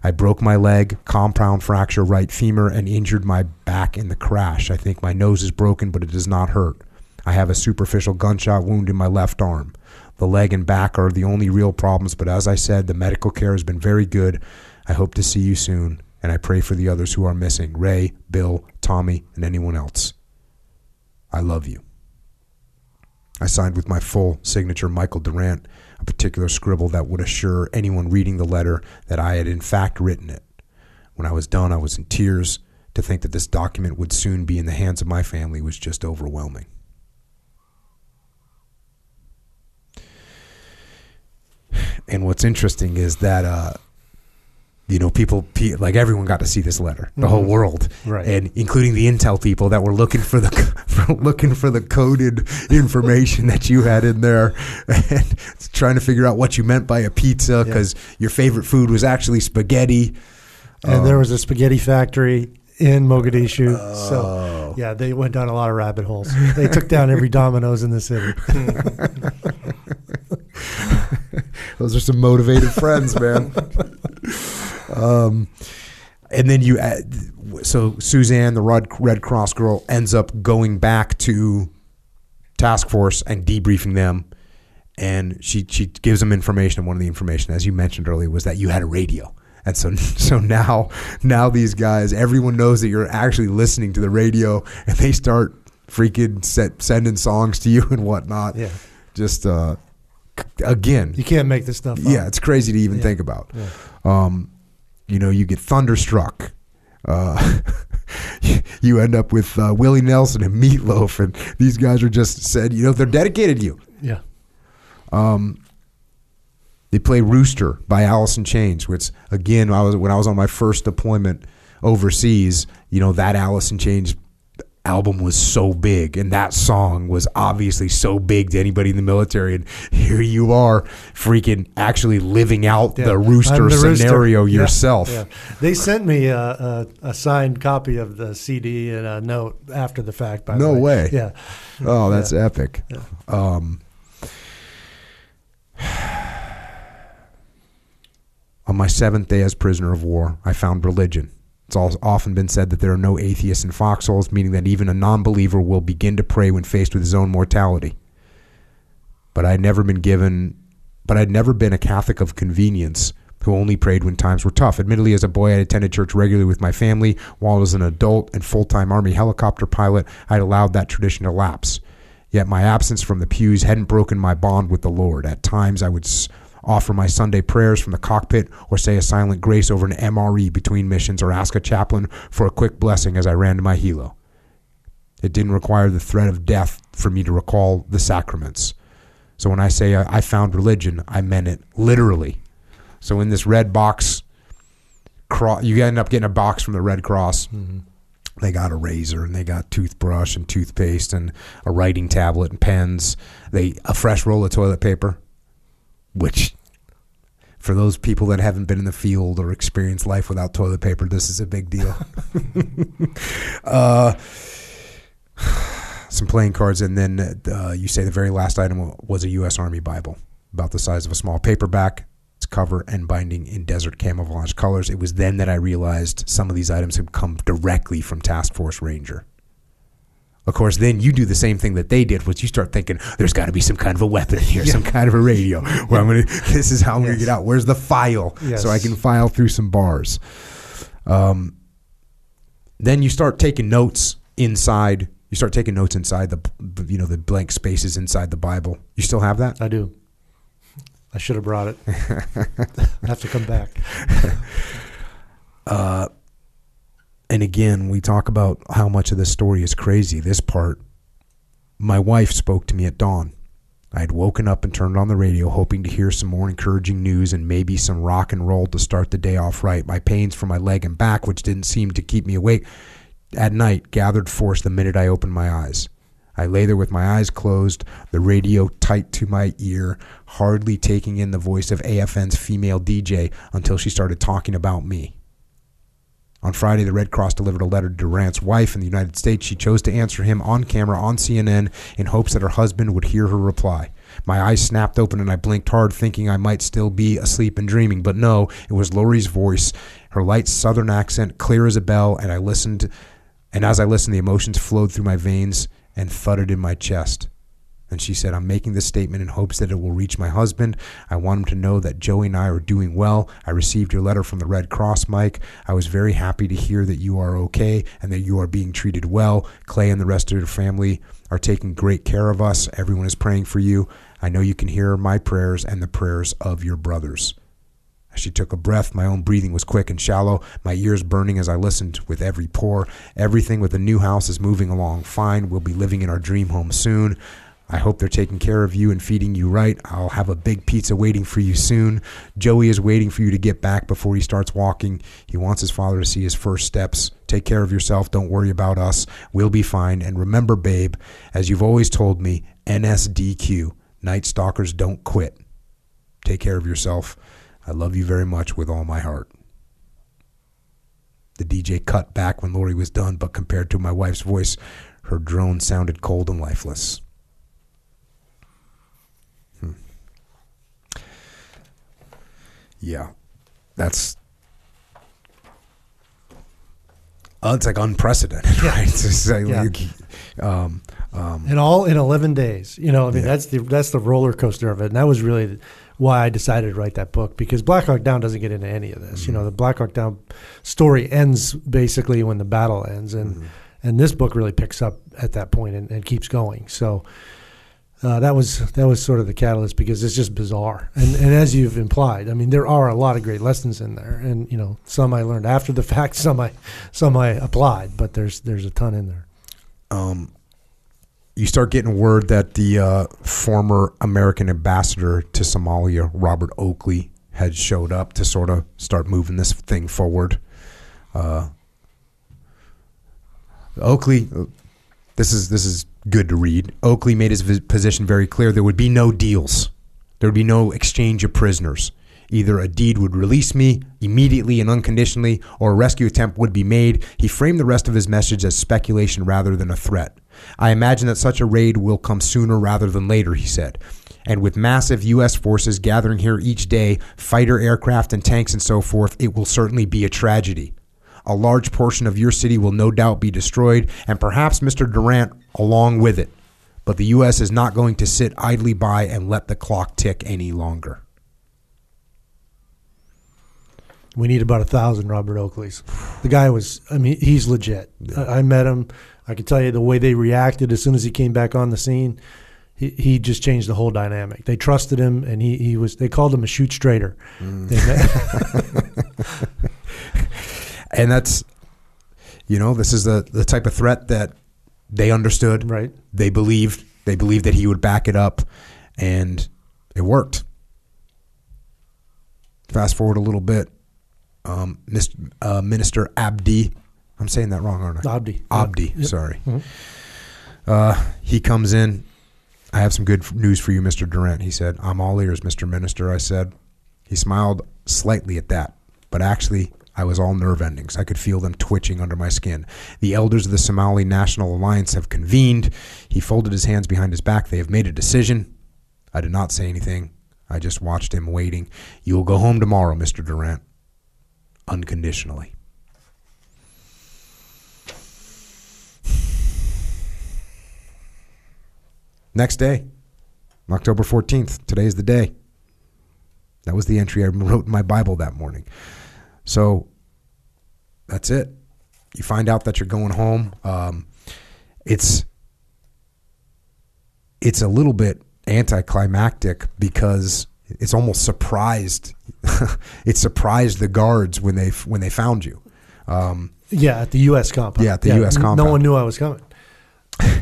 [SPEAKER 1] I broke my leg, compound fracture right femur, and injured my back in the crash. I think my nose is broken, but it does not hurt. I have a superficial gunshot wound in my left arm. The leg and back are the only real problems, but as I said, the medical care has been very good. I hope to see you soon, and I pray for the others who are missing Ray, Bill, Tommy, and anyone else. I love you. I signed with my full signature, Michael Durant, a particular scribble that would assure anyone reading the letter that I had in fact written it. When I was done, I was in tears. To think that this document would soon be in the hands of my family was just overwhelming. And what's interesting is that, uh, you know, people like everyone got to see this letter, the whole mm-hmm. world,
[SPEAKER 2] Right.
[SPEAKER 1] and including the intel people that were looking for the for looking for the coded information that you had in there, and trying to figure out what you meant by a pizza because your favorite food was actually spaghetti.
[SPEAKER 2] and
[SPEAKER 1] Oh.
[SPEAKER 2] there um, was a spaghetti factory in Mogadishu.
[SPEAKER 1] Oh.
[SPEAKER 2] So yeah, they went down a lot of rabbit holes. They took down every Domino's in the city.
[SPEAKER 1] Those are some motivated friends, man. Um, and then you, add, so Suzanne, the Red, Red Cross girl, ends up going back to task force and debriefing them, and she she gives them information. And one of the information, as you mentioned earlier, was that you had a radio. And so, so now, now these guys, everyone knows that you're actually listening to the radio, and they start freaking set, sending songs to you and whatnot.
[SPEAKER 2] Yeah.
[SPEAKER 1] Just uh, again,
[SPEAKER 2] You can't make this stuff up.
[SPEAKER 1] yeah, it's crazy to even
[SPEAKER 2] Yeah.
[SPEAKER 1] think about.
[SPEAKER 2] Yeah.
[SPEAKER 1] Um, you know, you get thunderstruck. Uh, you end up with uh, Willie Nelson and Meatloaf, and these guys are just said, you know, they're dedicated to you.
[SPEAKER 2] Yeah.
[SPEAKER 1] They play "Rooster" by Alice in Chains, which again, I was when I was on my first deployment overseas. You know, that Alice in Chains album was so big, and that song was obviously so big to anybody in the military. And here you are, freaking actually living out
[SPEAKER 2] Yeah.
[SPEAKER 1] the rooster
[SPEAKER 2] the
[SPEAKER 1] scenario
[SPEAKER 2] Yeah,
[SPEAKER 1] yourself.
[SPEAKER 2] yeah. They sent me a, a, a signed copy of the CD and a note after the fact. By
[SPEAKER 1] No
[SPEAKER 2] way.
[SPEAKER 1] way.
[SPEAKER 2] Yeah.
[SPEAKER 1] Oh, that's epic. Um, on my seventh day as prisoner of war, I found religion. It's often been said that there are no atheists in foxholes, meaning that even a non believer will begin to pray when faced with his own mortality. But I had never been given, but I'd never been a Catholic of convenience who only prayed when times were tough. Admittedly, as a boy, I attended church regularly with my family. While as an adult and full time Army helicopter pilot, I'd allowed that tradition to lapse. Yet my absence from the pews hadn't broken my bond with the Lord. At times, I would offer my Sunday prayers from the cockpit or say a silent grace over an MRE between missions or ask a chaplain for a quick blessing as I ran to my helo. It didn't require the threat of death for me to recall the sacraments. So when I say I found religion, I meant it literally. So in this red box, you end up getting a box from the Red Cross. Mm-hmm. They got a razor and they got toothbrush and toothpaste and a writing tablet and pens. They a fresh roll of toilet paper, which for those people that haven't been in the field or experienced life without toilet paper, this is a big deal. uh, some playing cards, and then uh, you say the very last item was a U.S. Army Bible, about the size of a small paperback. Its cover and binding in desert camouflage colors. It was then that I realized some of these items had come directly from Task Force Ranger. Of course, then you do the same thing that they did, which you start thinking, "There's got to be some kind of a weapon here, some kind of a radio." Where I'm gonna, this is how I'm gonna get out. Where's the file,
[SPEAKER 2] Yes.
[SPEAKER 1] so I can file through some bars. Um, then you start taking notes inside. You start taking notes inside the, the you know the blank spaces inside the Bible. You still have that?
[SPEAKER 2] I do. I should have brought it. I have to come back.
[SPEAKER 1] Uh, and again, we talk about how much of this story is crazy. This part, my wife spoke to me at dawn. I had woken up and turned on the radio, hoping to hear some more encouraging news and maybe some rock and roll to start the day off right. My pains from my leg and back, which didn't seem to keep me awake at night, gathered force the minute I opened my eyes. I lay there with my eyes closed, the radio tight to my ear, hardly taking in the voice of AFN's female DJ until she started talking about me. On Friday, the Red Cross delivered a letter to Durant's wife in the United States. She chose to answer him on camera on CNN in hopes that her husband would hear her reply. My eyes snapped open and I blinked hard, thinking I might still be asleep and dreaming. But no, it was Lori's voice, her light southern accent, clear as a bell, and I listened. And as I listened, the emotions flowed through my veins and thudded in my chest. And she said, I'm making this statement in hopes that it will reach my husband. I want him to know that Joey and I are doing well. I received your letter from the Red Cross, Mike. I was very happy to hear that you are okay and that you are being treated well. Clay and the rest of your family are taking great care of us. Everyone is praying for you. I know you can hear my prayers and the prayers of your brothers. As she took a breath, my own breathing was quick and shallow, my ears burning as I listened with every pore. Everything with the new house is moving along fine. We'll be living in our dream home soon. I hope they're taking care of you and feeding you right. I'll have a big pizza waiting for you soon. Joey is waiting for you to get back before he starts walking. He wants his father to see his first steps. Take care of yourself. Don't worry about us. We'll be fine. And remember, babe, as you've always told me, NSDQ, Night Stalkers don't quit. Take care of yourself. I love you very much with all my heart. The DJ cut back when Lori was done, but compared to my wife's voice, her drone sounded cold and lifeless. Yeah, that's uh, it's like unprecedented, right? It's like,
[SPEAKER 2] Yeah.
[SPEAKER 1] um, um,
[SPEAKER 2] and all in 11 days. You know, I mean,
[SPEAKER 1] Yeah.
[SPEAKER 2] that's the that's the roller coaster of it, and that was really why I decided to write that book because Black Hawk Down doesn't get into any of this. You know, the Black Hawk Down story ends basically when the battle ends, and and this book really picks up at that point and, and keeps going. So. Uh, that was that was sort of the catalyst because it's just bizarre, and and as you've implied, I mean there are a lot of great lessons in there, and you know some I learned after the fact, some I some I applied, but there's there's a ton in there.
[SPEAKER 1] um, you start getting word that the uh, former American ambassador to Somalia, Robert Oakley, had showed up to sort of start moving this thing forward. Uh, Oakley, this is this is good to read. Oakley made his position very clear: there would be no deals, there would be no exchange of prisoners. Either Aidid would release me immediately and unconditionally, or a rescue attempt would be made. He framed the rest of his message as speculation rather than a threat. I imagine that such a raid will come sooner rather than later, he said. And with massive U.S. forces gathering here each day, fighter aircraft and tanks and so forth, it will certainly be a tragedy. A large portion of your city will no doubt be destroyed, and perhaps Mr. Durant along with it. But the U.S. is not going to sit idly by and let the clock tick any longer.
[SPEAKER 2] We need about a thousand Robert Oakleys. The guy was, I mean, he's legit. I, I met him. I can tell you the way they reacted as soon as he came back on the scene. He, he just changed the whole dynamic. They trusted him, and he, he was. They called him a shoot straighter. Mm. Met-
[SPEAKER 1] And that's, you know, this is the, the type of threat that they understood.
[SPEAKER 2] right.
[SPEAKER 1] They believed. They believed that he would back it up, and it worked. Fast forward a little bit. Um, Mis- uh, Minister Abdi, I'm saying that wrong, aren't I?
[SPEAKER 2] Abdi.
[SPEAKER 1] Abdi,
[SPEAKER 2] Yep.
[SPEAKER 1] sorry.
[SPEAKER 2] Mhm.
[SPEAKER 1] Uh, he comes in. I have some good news for you, Mr. Durant. He said, I'm all ears, Mr. Minister. I said, he smiled slightly at that, but actually, I was all nerve endings. I could feel them twitching under my skin. The elders of the Somali National Alliance have convened. He folded his hands behind his back. They have made a decision. I did not say anything. I just watched him waiting. You will go home tomorrow, Mr. Durant. Unconditionally. Next day, October 14th. Today is the day. That was the entry I wrote in my Bible that morning. So that's it. you find out that you're going home. Um, it's it's a little bit anticlimactic because it's almost surprised. it surprised the guards when they when they found you. Um,
[SPEAKER 2] Yeah, at the U.S. compound.
[SPEAKER 1] Yeah, at the US
[SPEAKER 2] n- No one knew I was coming.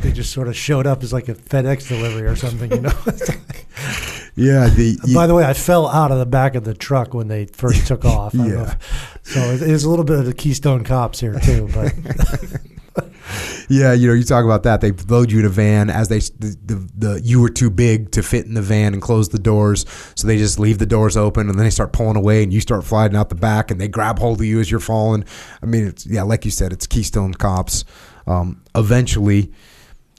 [SPEAKER 2] they just sort of showed up as like a FedEx delivery or something, you know.
[SPEAKER 1] yeah, the
[SPEAKER 2] By the way, I fell out of the back of the truck when they first took off. I
[SPEAKER 1] Yeah.
[SPEAKER 2] so it- it's a little bit of the Keystone Cops here too, but
[SPEAKER 1] Yeah, you know, you talk about that. They load you in a van as they the, the the you were too big to fit in the van and close the doors, so they just leave the doors open and then they start pulling away and you start flying out the back and they grab hold of you as you're falling. I mean, it's yeah, like you said, it's Keystone Cops. Um, eventually,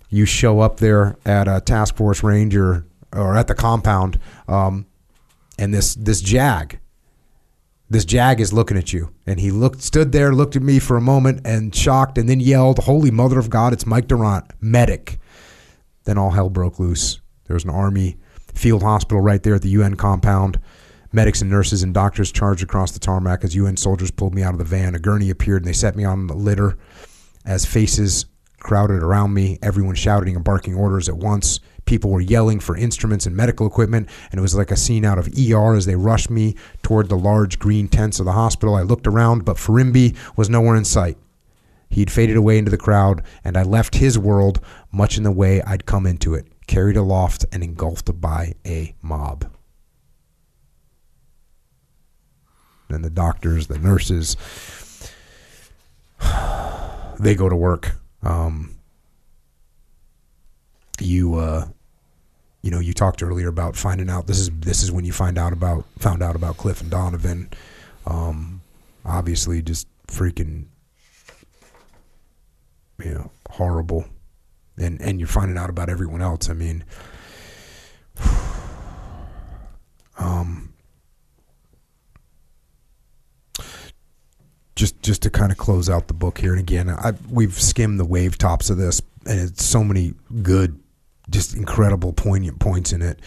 [SPEAKER 1] you show up there at a task force ranger or at the compound, um, and this this Jag this jag is looking at you. And he looked stood there looked at me for a moment and shocked and then yelled holy mother of god it's mike durant medic. Then all hell broke loose. There was an army field hospital right there at the un compound. Medics and nurses and doctors charged across the tarmac as un soldiers pulled me out of the van. A gurney appeared and they set me on the litter. As faces crowded around me everyone shouting and barking orders at once people were yelling for instruments and medical equipment and it was like a scene out of er as they rushed me toward the large green tents of the hospital. I looked around but Firimbi was nowhere in sight. He'd faded away into the crowd and i left his world much in the way i'd come into it carried aloft and engulfed by a mob. And the doctors the nurses they go to work. Um, you uh, you know you talked earlier about finding out this is this is when you find out about found out about Cliff and Donovan. Um, obviously, just freaking you know horrible, and and you're finding out about everyone else. I mean, um, just just to kind of close out the book here and again I, we've skimmed the wave tops of this and it's so many good just incredible poignant points in it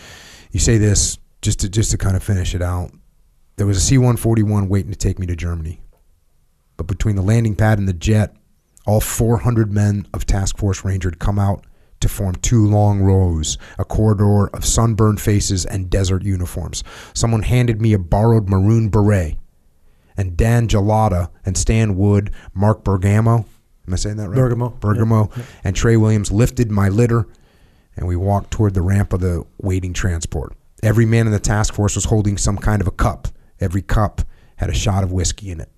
[SPEAKER 1] you say this just to just to kind of finish it out there was a c-141 waiting to take me to germany but between the landing pad and the jet all 400 men of task force ranger had come out to form two long rows a corridor of sunburned faces and desert uniforms someone handed me a borrowed maroon beret and Dan Jollota and Stan Wood, Mark Bergamo. Am I saying that right?
[SPEAKER 2] Bergamo.
[SPEAKER 1] Bergamo.
[SPEAKER 2] Yep,
[SPEAKER 1] And Trey Williams lifted my litter, and we walked toward the ramp of the waiting transport. Every man in the task force was holding some kind of a cup. Every cup had a shot of whiskey in it.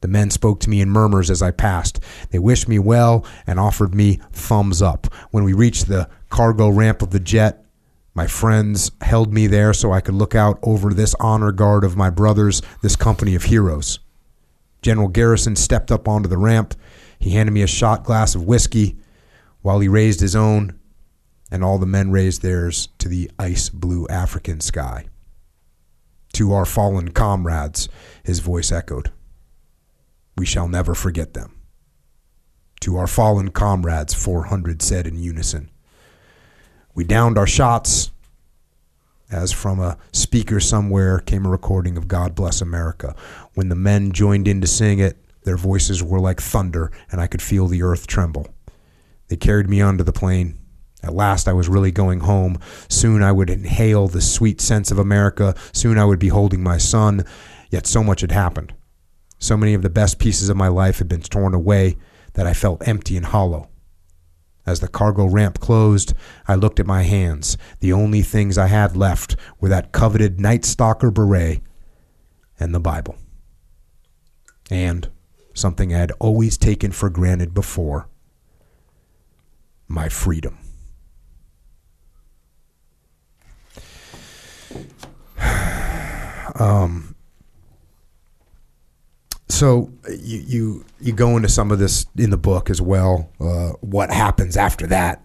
[SPEAKER 1] The men spoke to me in murmurs as I passed. They wished me well and offered me thumbs up. When we reached the cargo ramp of the jet, my friends held me there so I could look out over this honor guard of my brothers, this company of heroes. General Garrison stepped up onto the ramp. He handed me a shot glass of whiskey while he raised his own, and all the men raised theirs to the ice blue African sky. To our fallen comrades, his voice echoed. We shall never forget them. To our fallen comrades, 400 said in unison. We downed our shots as from a speaker somewhere came a recording of God Bless America. When the men joined in to sing it, their voices were like thunder, and I could feel the earth tremble. They carried me onto the plane. At last, I was really going home. Soon I would inhale the sweet sense of America. Soon I would be holding my son. Yet so much had happened. So many of the best pieces of my life had been torn away that I felt empty and hollow. As the cargo ramp closed, I looked at my hands. The only things I had left were that coveted Night Stalker beret and the Bible. And something I had always taken for granted before my freedom. Um, so you, you you go into some of this in the book as well. Uh, what happens after that?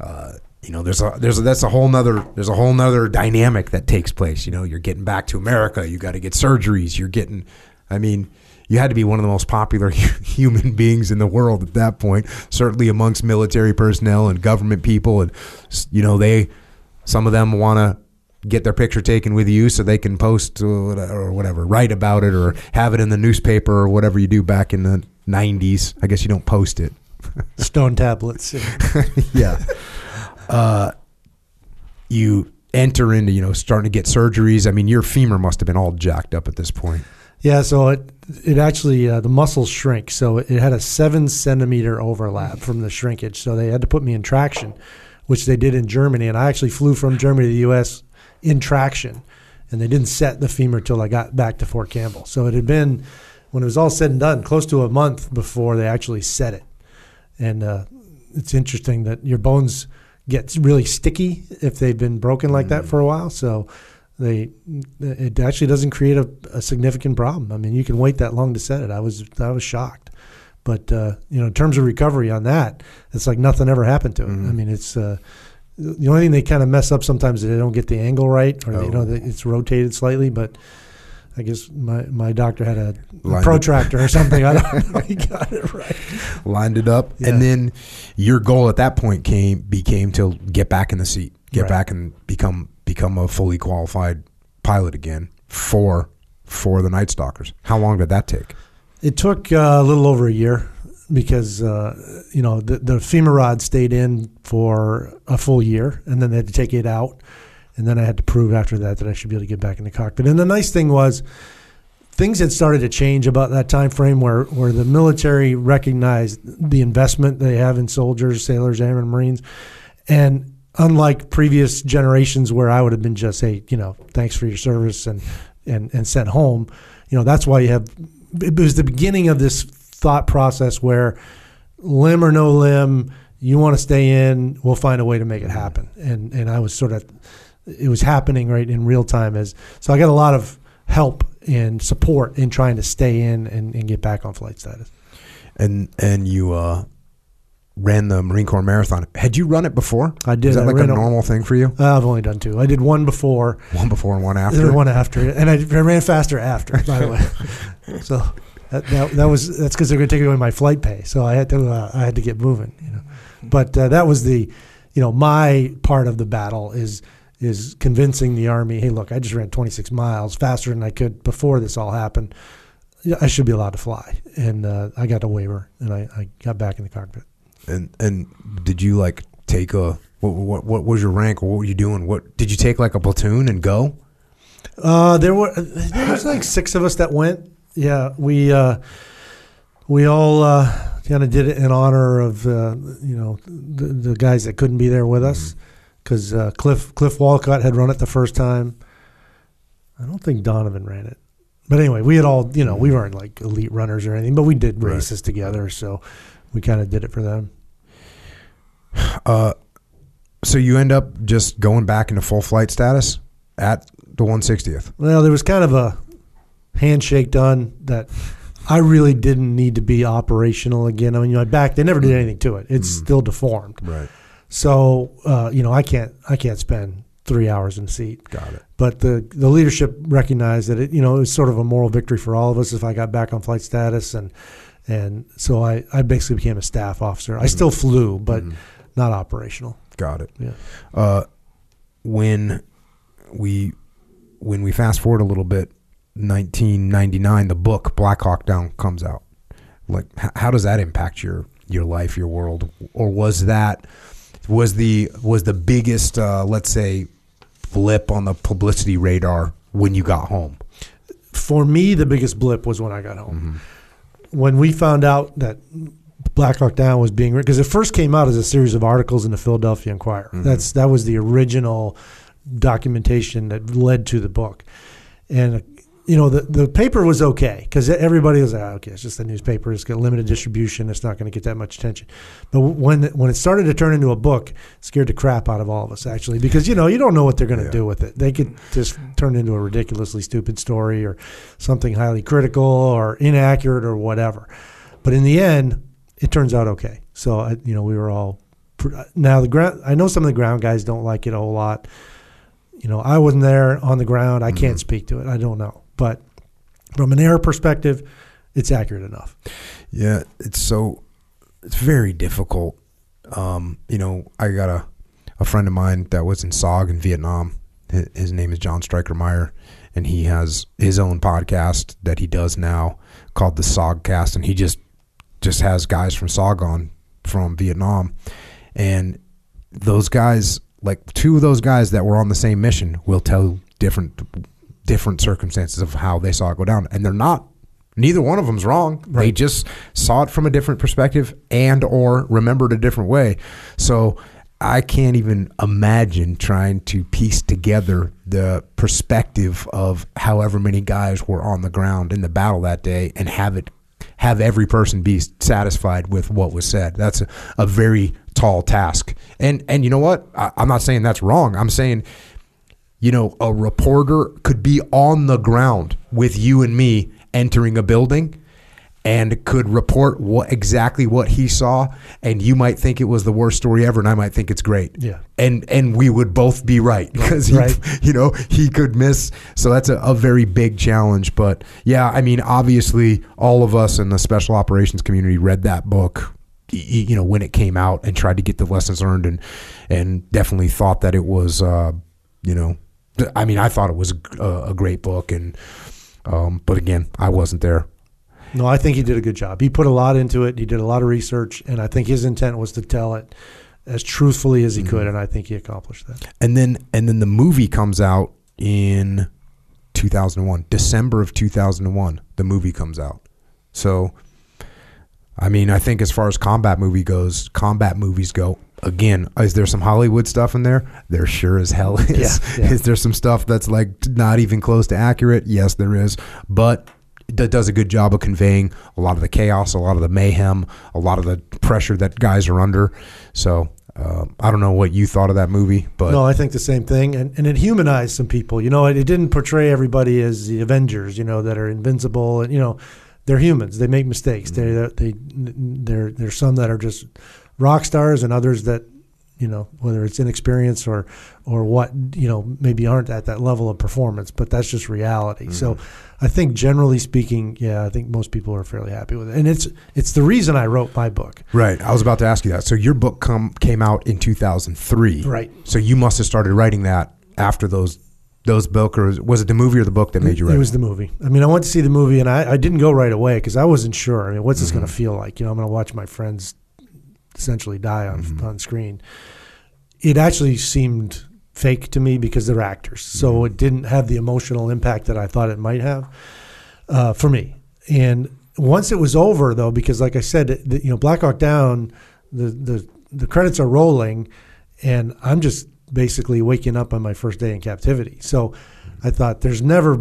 [SPEAKER 1] Uh, you know, there's a there's a, that's a whole nother there's a whole nother dynamic that takes place. You know, you're getting back to America. You got to get surgeries. You're getting, I mean, you had to be one of the most popular human beings in the world at that point. Certainly amongst military personnel and government people, and you know they some of them want to get their picture taken with you so they can post or whatever, write about it or have it in the newspaper or whatever you do back in the 90s. I guess you don't post it.
[SPEAKER 2] Stone tablets.
[SPEAKER 1] yeah. Uh, you enter into, you know, starting to get surgeries. I mean, your femur must have been all jacked up at this point.
[SPEAKER 2] Yeah, so it it actually uh, the muscles shrink, so it had a seven centimeter overlap from the shrinkage. So they had to put me in traction, which they did in Germany, and I actually flew from Germany to the U.S. in traction, and they didn't set the femur till I got back to Fort Campbell. So it had been when it was all said and done, close to a month before they actually set it, and uh, it's interesting that your bones get really sticky if they've been broken like that for a while. So they it actually doesn't create a, a, significant problem. I mean, you can wait that long to set it. I was I was shocked, but uh, you know, in terms of recovery on that, it's like nothing ever happened to it. Mm-hmm. I mean, it's uh, the only thing they kind of mess up sometimes is they don't get the angle right, or oh. they, know that it's rotated slightly, but. I guess my, my doctor had a, a protractor or something. I don't know. He got it right.
[SPEAKER 1] Lined it up, yeah. and then your goal at that point came became to get back in the seat, get right. back and become become a fully qualified pilot again for for the Night Stalkers. How long did that take?
[SPEAKER 2] It took uh, a little over a year because uh, you know the, the femur rod stayed in for a full year, and then they had to take it out, and then I had to prove after that that I should be able to get back in the cockpit. And the nice thing was. Things had started to change about that time frame where, where the military recognized the investment they have in soldiers, sailors, airmen, marines, and unlike previous generations where I would have been just, hey, you know, thanks for your service and and and sent home. You know, that's why you have. It was the beginning of this thought process where limb or no limb, you want to stay in, we'll find a way to make it happen. And and I was sort of, it was happening right in real time as so I got a lot of help and support in trying to stay in and, and get back on flight status.
[SPEAKER 1] And and you uh ran the Marine Corps Marathon. Had you run it before?
[SPEAKER 2] I did.
[SPEAKER 1] Is that
[SPEAKER 2] I
[SPEAKER 1] like a normal thing for you?
[SPEAKER 2] Uh, I've only done two. I did one before.
[SPEAKER 1] One before and one after.
[SPEAKER 2] One after, and I, I ran faster after. By the way, so that, that, that, was that's because they're going to take away my flight pay. So I had to uh, I had to get moving. You know, but uh, that was the, you know, my part of the battle is is convincing the army. Hey, look, I just ran 26 miles faster than I could before this all happened. I should be allowed to fly, and uh, I got a waiver, and I, I got back in the cockpit.
[SPEAKER 1] And and did you like take a what what what was your rank or what were you doing? What did you take like a platoon and go?
[SPEAKER 2] Uh, there were there was like six of us that went. Yeah, we uh, we all uh, kind of did it in honor of uh, you know the, the, guys that couldn't be there with us because mm-hmm. uh, Cliff Cliff Wolcott had run it the first time. I don't think Donovan ran it, but anyway, we had all you know we weren't like elite runners or anything, but we did races right. together, so we kind of did it for them.
[SPEAKER 1] Uh, so you end up just going back into full flight status at the 160th.
[SPEAKER 2] Well, there was kind of a handshake done that I really didn't need to be operational again. I mean, my back they never did anything to it; it's mm. still deformed.
[SPEAKER 1] Right.
[SPEAKER 2] So uh, you know, I can't I can't spend three hours in the seat.
[SPEAKER 1] Got it.
[SPEAKER 2] But the the leadership recognized that it you know it was sort of a moral victory for all of us if I got back on flight status and and so I, I basically became a staff officer. I mm-hmm. still flew, but mm-hmm. not operational.
[SPEAKER 1] Got it.
[SPEAKER 2] Yeah.
[SPEAKER 1] Uh, when we when we fast forward a little bit, 1999, the book Black Hawk Down comes out. Like, how does that impact your your life, your world, or was that was the was the biggest, uh, let's say, blip on the publicity radar when you got home?
[SPEAKER 2] For me, the biggest blip was when I got home. Mm-hmm when we found out that Black Hawk Down was being because it first came out as a series of articles in the Philadelphia Inquirer. Mm-hmm. That's that was the original documentation that led to the book, and you know the the paper was okay because everybody was like, oh, okay, it's just a newspaper. It's got limited distribution. It's not going to get that much attention. But when when it started to turn into a book, scared the crap out of all of us actually because you know you don't know what they're going to yeah. do with it. They could just turn into a ridiculously stupid story or something highly critical or inaccurate or whatever. But in the end, it turns out okay. So I, you know we were all now the ground. I know some of the ground guys don't like it a whole lot. You know, I wasn't there on the ground. I mm-hmm. can't speak to it. I don't know. But from an error perspective, it's accurate enough.
[SPEAKER 1] Yeah, it's so it's very difficult. Um, you know, I got a a friend of mine that was in SOG in Vietnam. His name is John Stryker Meyer, and he has his own podcast that he does now called the SOGcast, and he just just has guys from Saigon from Vietnam, and those guys, like two of those guys that were on the same mission, will tell different different circumstances of how they saw it go down, and they're not. Neither one of them's wrong. They just saw it from a different perspective and or remembered a different way. So I can't even imagine trying to piece together the perspective of however many guys were on the ground in the battle that day and have it have every person be satisfied with what was said. That's a, a very tall task. And and you know what? I, I'm not saying that's wrong. I'm saying you know, a reporter could be on the ground with you and me entering a building and could report what exactly what he saw and you might think it was the worst story ever and I might think it's great.
[SPEAKER 2] Yeah.
[SPEAKER 1] And and we would both be right because
[SPEAKER 2] Right.
[SPEAKER 1] you know, he could miss so that's a, a very big challenge but yeah, I mean obviously all of us in the special operations community read that book you know when it came out and tried to get the lessons learned and and definitely thought that it was uh, you know I mean I thought it was a, a great book and um, but again I wasn't there
[SPEAKER 2] No, I think he did a good job. He put a lot into it. He did a lot of research, and I think his intent was to tell it as truthfully as he could,
[SPEAKER 1] Mm-hmm.
[SPEAKER 2] and I think he accomplished that.
[SPEAKER 1] and then and then the movie comes out in 2001 December of 2001 the movie comes out so I mean I think as far as combat movie goes combat movies go again is there some Hollywood stuff in there there sure as hell is
[SPEAKER 2] Yeah, yeah.
[SPEAKER 1] is there some stuff that's like not even close to accurate yes there is but that does a good job of conveying a lot of the chaos a lot of the mayhem a lot of the pressure that guys are under so um, I don't know what you thought of that movie but
[SPEAKER 2] no, I think the same thing, and, and it humanized some people. You know, it, it didn't portray everybody as the Avengers. You know, that are invincible, and you know, they're humans. They make mistakes.
[SPEAKER 1] Mm-hmm.
[SPEAKER 2] They they there there's some that are just rock stars, and others that you know whether it's inexperience or or what you know maybe aren't at that level of performance. But that's just reality. So.
[SPEAKER 1] Mm-hmm.
[SPEAKER 2] I think generally speaking, yeah, I think most people are fairly happy with it, and it's it's the reason I wrote my book.
[SPEAKER 1] Right. I was about to ask you that. So your book come came out in 2003.
[SPEAKER 2] Right.
[SPEAKER 1] So you must have started writing that after those those book or was it the movie or the book that made you write?
[SPEAKER 2] It was the movie. I mean, I went to see the movie, and I, I didn't go right away because I wasn't sure. I mean, what's this
[SPEAKER 1] Mm-hmm.
[SPEAKER 2] going to feel like? You know, I'm going to watch my friends essentially die on
[SPEAKER 1] Mm-hmm.
[SPEAKER 2] on screen. It actually seemed fake to me because they're actors, so
[SPEAKER 1] Mm-hmm.
[SPEAKER 2] it didn't have the emotional impact that I thought it might have uh, for me. And once it was over, though, because like I said, the, you know, Black Hawk Down, the the the credits are rolling, and I'm just basically waking up on my first day in captivity. So I thought there's never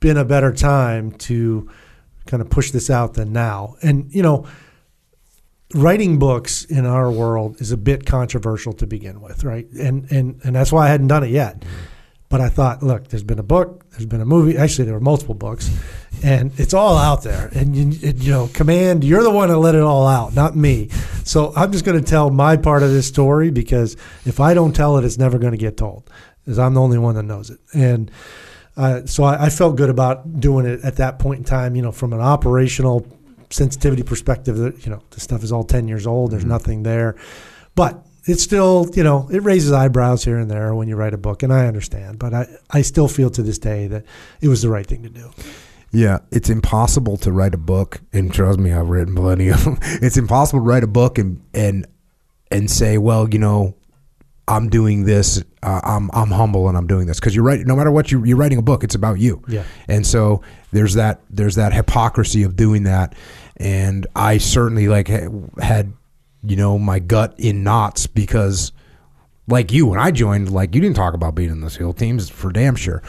[SPEAKER 2] been a better time to kind of push this out than now. And you know, writing books in our world is a bit controversial to begin with, right? And and and that's why I hadn't done it yet. But I thought, look, there's been a book, there's been a movie. Actually, there were multiple books, and it's all out there. And you, you know, command, you're the one that let it all out, not me. So I'm just going to tell my part of this story because if I don't tell it, it's never going to get told, because I'm the only one that knows it. And uh, so I, I felt good about doing it at that point in time. You know, from an operational sensitivity perspective, that you know, the stuff is all ten years old. There's nothing there, but it's still, you know, it raises eyebrows here and there when you write a book, and I understand. But I, I still feel to this day that it was the right thing to do.
[SPEAKER 1] Yeah, it's impossible to write a book, and trust me, I've written plenty of them. It's impossible to write a book and and and say, well, you know, I'm doing this. Uh, I'm I'm humble and I'm doing this because you're right. No matter what you you're writing a book, it's about you.
[SPEAKER 2] Yeah.
[SPEAKER 1] And so there's that there's that hypocrisy of doing that, and I certainly like had you know my gut in knots because like you when I joined, like you didn't talk about being in the SEAL teams for damn sure.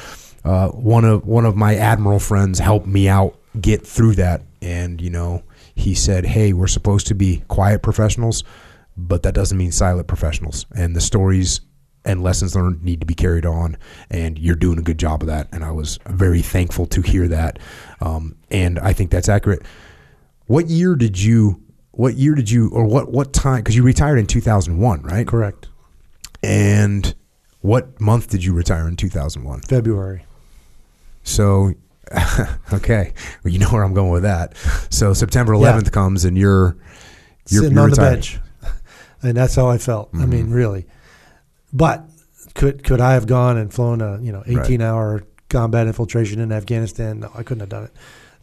[SPEAKER 1] Uh, one of one of my admiral friends helped me out get through that, and you know he said, "Hey, we're supposed to be quiet professionals, but that doesn't mean silent professionals, and the stories." And lessons learned need to be carried on, and you're doing a good job of that. And I was very thankful to hear that, um, and I think that's accurate. What year did you? What year did you, or what what time? Because you retired in 2001, right?
[SPEAKER 2] Correct.
[SPEAKER 1] And what month did you retire in 2001?
[SPEAKER 2] February.
[SPEAKER 1] So, okay, well, you know where I'm going with that. So September 11th comes, and you're you're,
[SPEAKER 2] sitting
[SPEAKER 1] you're
[SPEAKER 2] on the bench, and that's how I felt. I
[SPEAKER 1] Mm-hmm.
[SPEAKER 2] mean, really. But could could I have gone and flown a you know eighteen hour combat infiltration in Afghanistan? No, I couldn't have done it.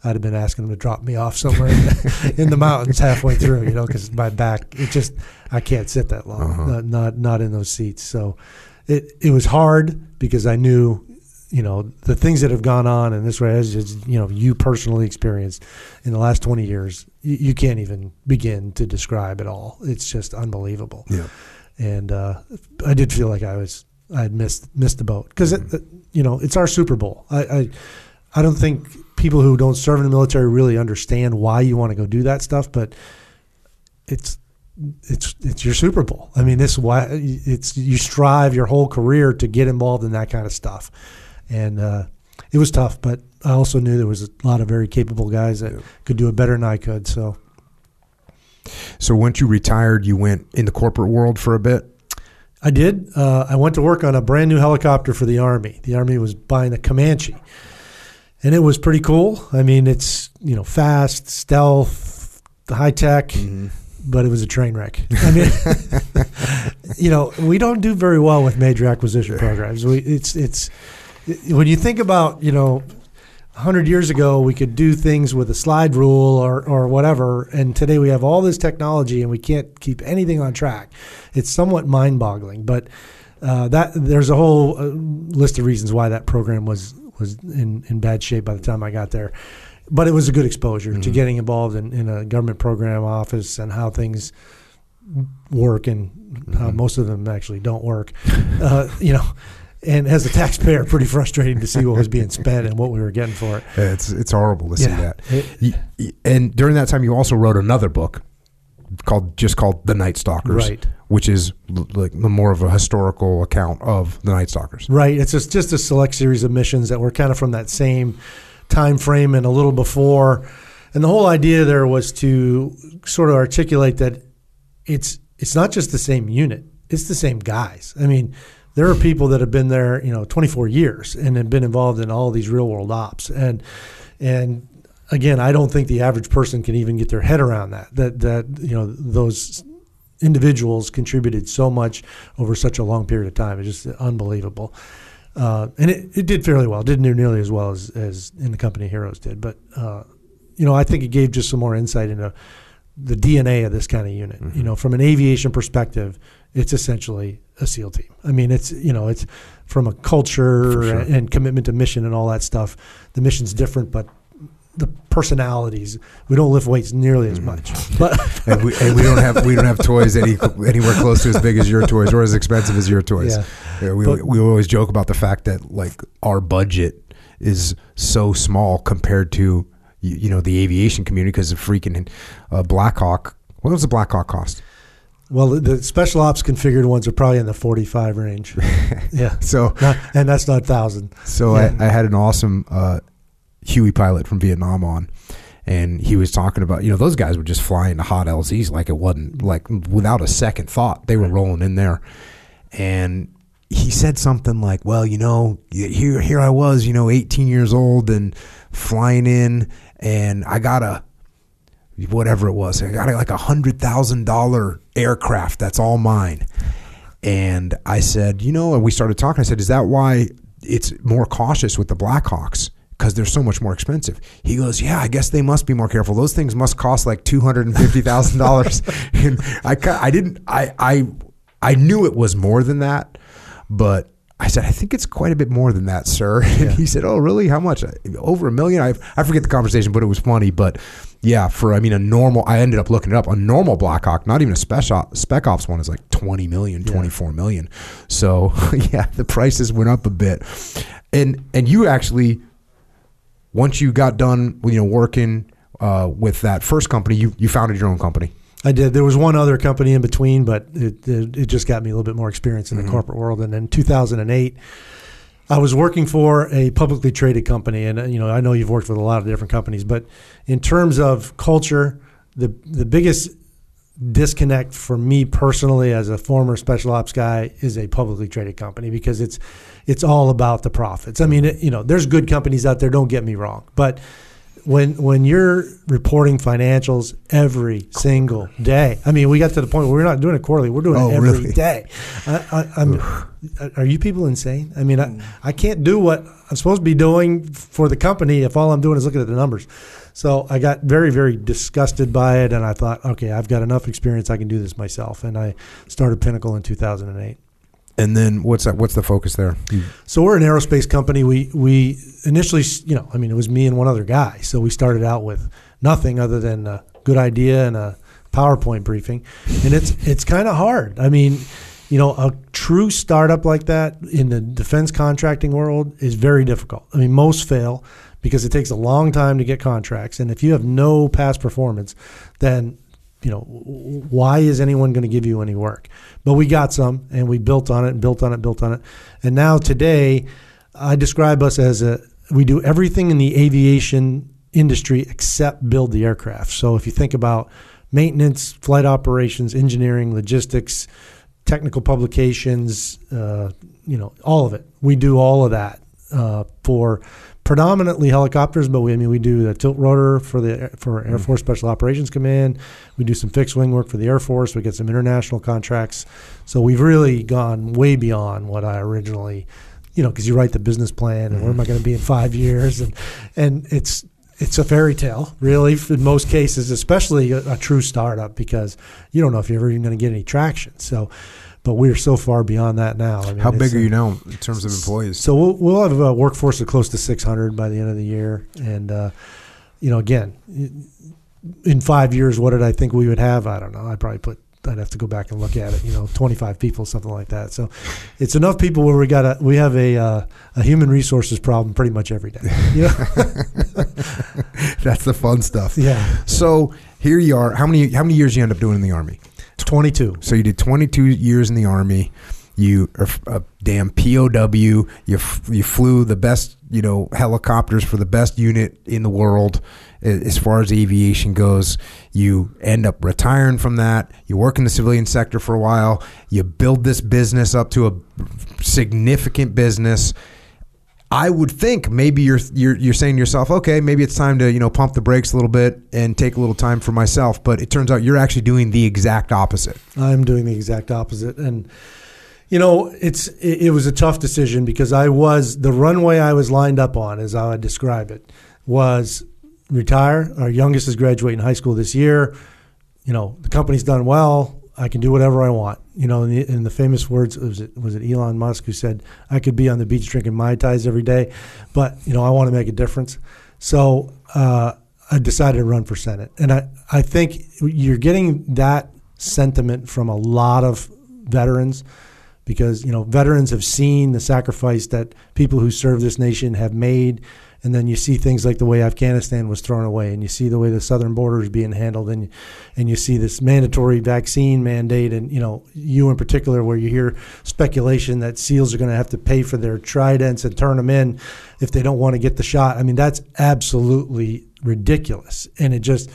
[SPEAKER 2] I'd have been asking them to drop me off somewhere in the, in the mountains halfway through, you know, because my back, it just, I can't sit that long,
[SPEAKER 1] Uh-huh.
[SPEAKER 2] not, not not in those seats. So it it was hard because I knew, you know, the things that have gone on in this way, as you know, you personally experienced in the last 20 years, you, you can't even begin to describe it all. It's just unbelievable
[SPEAKER 1] Yeah.
[SPEAKER 2] and uh, I did feel like I was I had missed missed the boat because you know it's our Super Bowl. I, I I don't think people who don't serve in the military really understand why you want to go do that stuff, but it's it's it's your Super Bowl. I mean, this why it's you strive your whole career to get involved in that kind of stuff, and uh, it was tough. But I also knew there was a lot of very capable guys that could do it better than I could. So
[SPEAKER 1] So once you retired, you went in the corporate world for a bit.
[SPEAKER 2] I did. Uh, I went to work on a brand new helicopter for the Army. The Army was buying a Comanche, and it was pretty cool. I mean, it's you know fast, stealth, high tech, but it was a train wreck. I mean, you know, we don't do very well with major acquisition programs. We, it's it's when you think about you know. 100 years ago, we could do things with a slide rule or, or whatever, and today we have all this technology and we can't keep anything on track. It's somewhat mind boggling, but uh, that there's a whole uh, list of reasons why that program was was in, in bad shape by the time I got there. But it was a good exposure to getting involved in, in a government program office and how things work and how most of them actually don't work. Uh, you know, and as a taxpayer, pretty frustrating to see what was being spent and what we were getting for it.
[SPEAKER 1] Yeah, It's it's horrible to see that.
[SPEAKER 2] It-
[SPEAKER 1] and during that time, you also wrote another book called just called The Night Stalkers,
[SPEAKER 2] Right.
[SPEAKER 1] Which is like more of a historical account of the Night Stalkers.
[SPEAKER 2] Right. It's just just a select series of missions that were kind of from that same time frame and a little before. And the whole idea there was to sort of articulate that it's it's not just the same unit; it's the same guys. I mean, there are people that have been there, you know, 24 years and have been involved in all these real world ops. And and again, I don't think the average person can even get their head around that. That that you know those individuals contributed so much over such a long period of time. It's just unbelievable. Uh, and it, it did fairly well. It didn't do nearly as well as, as in the company Heroes did. But, uh, you know, I think it gave just some more insight into the DNA of this kind of unit. You know, from an aviation perspective, it's essentially a SEAL team. I mean, it's, you know, it's from a culture
[SPEAKER 1] sure.
[SPEAKER 2] and commitment to mission and all that stuff. The mission's different, but the personalities, we don't lift weights nearly as much. But
[SPEAKER 1] and, we, and we don't have we don't have toys any, anywhere close to as big as your toys or as expensive as your toys.
[SPEAKER 2] Yeah.
[SPEAKER 1] Yeah, we
[SPEAKER 2] But-
[SPEAKER 1] we always joke about the fact that like our budget is so small compared to you, you know the aviation community because of freaking uh, Blackhawk. What does a Blackhawk cost?
[SPEAKER 2] Well, the- the special ops configured ones are probably in the 45 range. yeah.
[SPEAKER 1] So
[SPEAKER 2] Not, and that's not thousand.
[SPEAKER 1] So
[SPEAKER 2] Yeah.
[SPEAKER 1] I, I had an awesome uh, Huey pilot from Vietnam on, and he was talking about you know those guys were just flying the hot LZs like it wasn't like without a second thought they were rolling in there, and he said something like, "Well, you know, here here I was, you know, 18 years old and flying in, and I got a." Whatever it was, I got like a hundred thousand dollar aircraft. That's all mine. And I said, you know, and we started talking. I said, is that why it's more cautious with the Blackhawks? Because they're so much more expensive. He goes, yeah, I guess they must be more careful. Those things must cost like two hundred and fifty thousand dollars. And I, I didn't, I, I, I knew it was more than that, but I said, I think it's quite a bit more than that, sir. And he said, oh, really? How much? Uh, over a million? I, I forget the conversation, but it was funny. But yeah, for I mean, a normal. I ended up looking it up. A normal Blackhawk, not even a spec spec ops one, is like 20 million, 24 million. So yeah, the prices went up a bit. And and you actually, once you got done, you know, working uh, with that first company, you you founded your own company.
[SPEAKER 2] I did. There was one other company in between, but it, it, it just got me a little bit more experience in the corporate world. And in 2008, I was working for a publicly traded company, and uh, you know I know you've worked with a lot of different companies, but in terms of culture, the the biggest disconnect for me personally as a former special ops guy is a publicly traded company because it's it's all about the profits. I mean, it, you know, there's good companies out there. Don't get me wrong, but when when you're reporting financials every single day. I mean, we got to the point where we're not doing it quarterly; we're doing
[SPEAKER 1] Oh,
[SPEAKER 2] it every
[SPEAKER 1] really?
[SPEAKER 2] day. I, I, I'm, are you people insane? I mean, I, mm. I can't do what I'm supposed to be doing for the company if all I'm doing is looking at the numbers. So I got very, very disgusted by it, and I thought, okay, I've got enough experience; I can do this myself. And I started Pinnacle in 2008.
[SPEAKER 1] And then what's that? What's the focus there?
[SPEAKER 2] So we're an aerospace company. We we initially, you know, I mean, it was me and one other guy. So we started out with nothing other than a good idea and a PowerPoint briefing, and it's it's kind of hard. I mean, you know, a true startup like that in the defense contracting world is very difficult. I mean, most fail because it takes a long time to get contracts, and if you have no past performance, then you know why is anyone going to give you any work? But we got some and we built on it and built on it built on it. And now today i describe us as a we do everything in the aviation industry except build the aircraft. So if you think about maintenance flight operations engineering logistics technical publications uh, you know all of it. We do all of that uh, for predominantly helicopters, but we I mean we do the tilt rotor for the for Air mm. Force Special Operations Command. We do some fixed wing work for the Air Force. We get some international contracts. So we've really gone way beyond what I originally, you know, because you write the business plan and where am I mm. going to be in five years, and and it's it's a fairy tale, really, in most cases, especially a, a true startup, because you don't know if you're ever even going to get any traction. So, but we're so far beyond that now. I mean,
[SPEAKER 1] How big are you now in terms of employees?
[SPEAKER 2] so we'll, we'll have a workforce of close to 600 by the end of the year. And, uh, you know, again, in five years, what did I think we would have? I don't know. I probably put, I'd have to go back and look at it, you know, 25 people, something like that. So it's enough people where we got a, we have a, uh, a human resources problem pretty much every day. You know?
[SPEAKER 1] That's the fun stuff.
[SPEAKER 2] yeah.
[SPEAKER 1] So here you are. How many how many years you end up doing in the army?
[SPEAKER 2] 22.
[SPEAKER 1] So you did 22 years in the army. You are a damn POW. You f- you flew the best you know helicopters for the best unit in the world as far as aviation goes. You end up retiring from that. You work in the civilian sector for a while. You build this business up to a significant business. I would think maybe you're you're you're saying to yourself, okay, maybe it's time to you know pump the brakes a little bit and take a little time for myself. But it turns out you're actually doing the exact opposite.
[SPEAKER 2] I'm doing the exact opposite, and you know, it's it, it was a tough decision because I was the runway I was lined up on, as I would describe it, was retire. Our youngest is graduating high school this year. You know, the company's done well. I can do whatever I want. You know, in the, in the famous words, was it was it Elon Musk who said, "I could be on the beach drinking mai tais every day, but you know, I want to make a difference." So uh, I decided to run for senate, and I I think you're getting that sentiment from a lot of veterans because you know veterans have seen the sacrifice that people who serve this nation have made and then you see things like the way Afghanistan was thrown away and you see the way the southern border is being handled and and you see this mandatory vaccine mandate and you know you in particular where you hear speculation that SEALs are going to have to pay for their tridents and turn them in if they don't want to get the shot. I mean that's absolutely ridiculous. And it just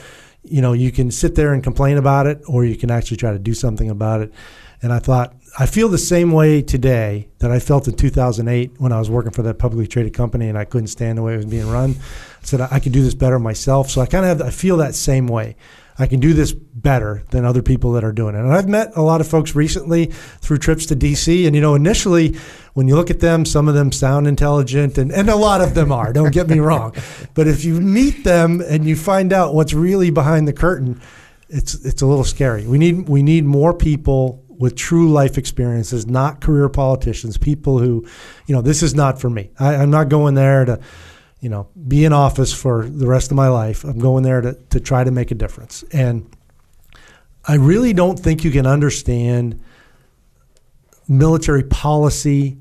[SPEAKER 2] you know you can sit there and complain about it or you can actually try to do something about it and I thought I feel the same way today that I felt in 2008 when I was working for that publicly traded company and I couldn't stand the way it was being run. I said I could do this better myself. So I kind of have I feel that same way. I can do this better than other people that are doing it. And I've met a lot of folks recently through trips to DC. And, you know, initially, when you look at them, some of them sound intelligent, and, and a lot of them are, don't get me wrong. But if you meet them and you find out what's really behind the curtain, it's, it's a little scary. We need, we need more people with true life experiences, not career politicians, people who, you know, this is not for me. I, I'm not going there to, you know, be in office for the rest of my life. I'm going there to, to try to make a difference. And I really don't think you can understand military policy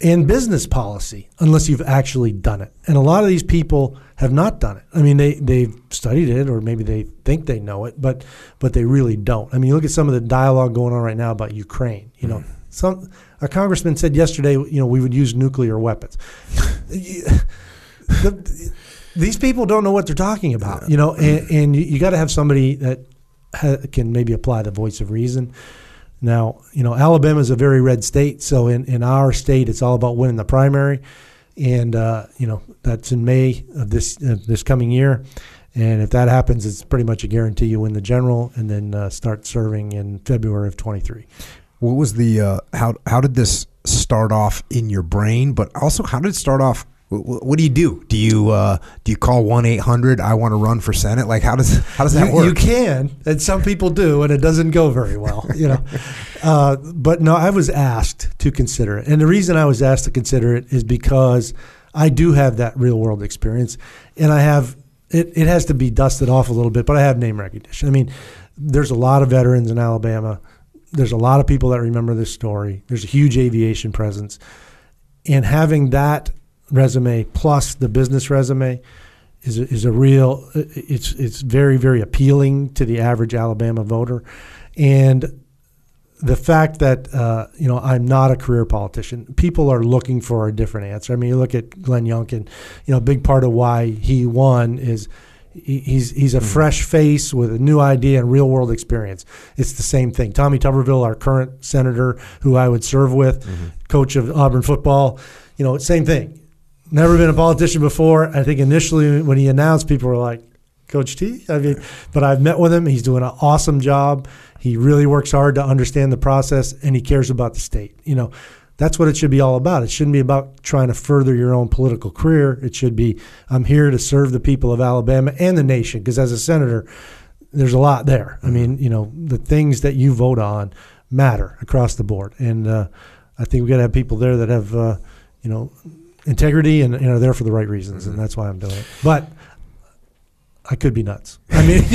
[SPEAKER 2] and business policy unless you've actually done it. And a lot of these people have not done it. I mean, they they've studied it, or maybe they think they know it, but but they really don't. I mean, you look at some of the dialogue going on right now about Ukraine. You know, mm. some a congressman said yesterday, you know, we would use nuclear weapons. the, these people don't know what they're talking about. You know, and, and you, you got to have somebody that ha, can maybe apply the voice of reason. Now, you know, Alabama is a very red state, so in, in our state, it's all about winning the primary. and uh, you know that's in May of this uh, this coming year. And if that happens, it's pretty much a guarantee you win the general, and then uh, start serving in February of 23.
[SPEAKER 1] What was the uh, how? How did this start off in your brain? But also, how did it start off? What, what do you do? Do you uh, do you call one eight hundred? I want to run for senate. Like how does how does that
[SPEAKER 2] you,
[SPEAKER 1] work?
[SPEAKER 2] You can, and some people do, and it doesn't go very well, you know. uh, but no, I was asked to consider it, and the reason I was asked to consider it is because I do have that real world experience, and I have it. It has to be dusted off a little bit, but I have name recognition. I mean, there's a lot of veterans in Alabama. There's a lot of people that remember this story. There's a huge aviation presence, and having that resume plus the business resume is a, is a real it's it's very very appealing to the average Alabama voter, and the fact that uh, you know I'm not a career politician, people are looking for a different answer. I mean, you look at Glenn Youngkin, you know, a big part of why he won is he's he's a mm-hmm. fresh face with a new idea and real world experience. It's the same thing. Tommy Tuberville, our current senator, who I would serve with, mm-hmm. coach of Auburn football, you know, same thing never been a politician before. I think initially when he announced, people were like, Coach T. I mean, but I've met with him. He's doing an awesome job. He really works hard to understand the process, and he cares about the state. You know, that's what it should be all about. It shouldn't be about trying to further your own political career. It should be, I'm here to serve the people of Alabama and the nation. Because as a senator, there's a lot there. I mean, you know, the things that you vote on matter across the board, and uh, I think we got to have people there that have, uh, you know integrity and you know there for the right reasons, mm-hmm. and that's why I'm doing it. But I could be nuts. I mean,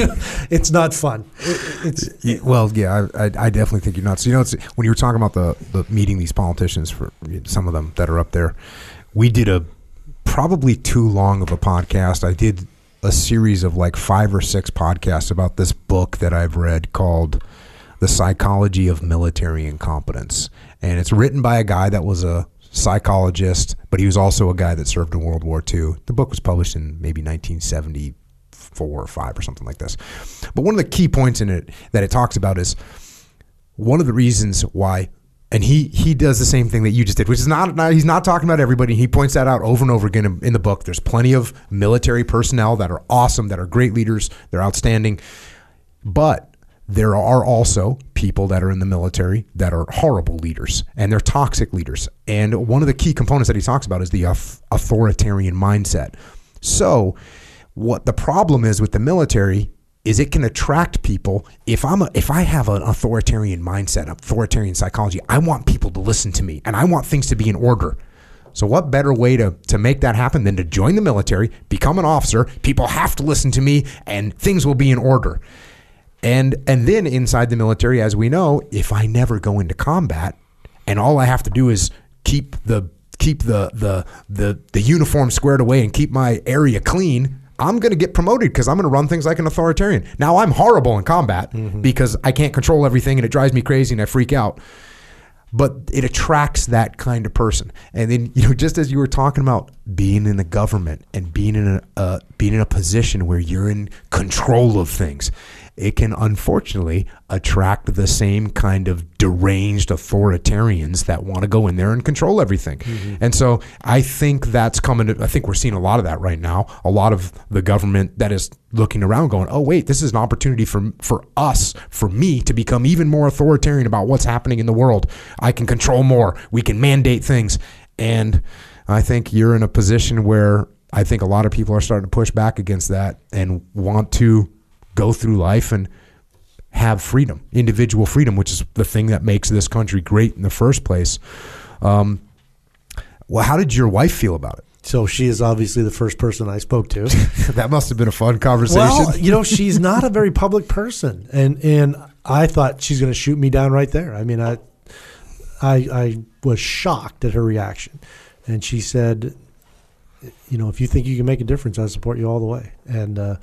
[SPEAKER 2] it's not fun. It,
[SPEAKER 1] it's yeah, well, yeah, I, I, definitely think you're nuts. You know, when you were talking about the, the meeting these politicians for some of them that are up there, we did a probably too long of a podcast. I did a series of like five or six podcasts about this book that I've read called "The Psychology of Military Incompetence," and it's written by a guy that was a psychologist, but he was also a guy that served in World War II. The book was published in maybe 1974 or 5 or something like this. But one of the key points in it that it talks about is one of the reasons why and he he does the same thing that you just did, which is not, not, he's not talking about everybody. He points that out over and over again in, in, the book. There's plenty of military personnel that are awesome, that are great leaders, they're outstanding, but there are also people that are in the military that are horrible leaders and they're toxic leaders. And one of the key components that he talks about is the authoritarian mindset. So, what the problem is with the military is it can attract people if I'm a, if I have an authoritarian mindset, authoritarian psychology, I want people to listen to me and I want things to be in order. So what better way to, to make that happen than to join the military, become an officer, people have to listen to me and things will be in order. And and then inside the military, as we know, if I never go into combat and all I have to do is keep the keep the the the, the uniform squared away and keep my area clean, I'm going to get promoted because I'm going to run things like an authoritarian. Now I'm horrible in combat mm-hmm. because I can't control everything and it drives me crazy and I freak out. But it attracts that kind of person. And then you know, just as you were talking about being in the government and being in a uh, being in a position where you're in control of things, it can unfortunately attract the same kind of deranged authoritarians that want to go in there and control everything. Mm-hmm. And so I think that's coming to, I think we're seeing a lot of that right now. A lot of the government that is looking around going, "Oh wait, this is an opportunity for for us, for me to become even more authoritarian about what's happening in the world. I can control more. We can mandate things." And I think you're in a position where I think a lot of people are starting to push back against that and want to go through life and have freedom, individual freedom, which is the thing that makes this country great in the first place. Um, well, how did your wife feel about it?
[SPEAKER 2] So she is obviously the first person I spoke to.
[SPEAKER 1] that must have been a fun conversation.
[SPEAKER 2] Well, you know, she's not a very public person, and and I thought she's going to shoot me down right there. I mean, I, I, I was shocked at her reaction, and she said, "You know, if you think you can make a difference, I support you all the way." And uh,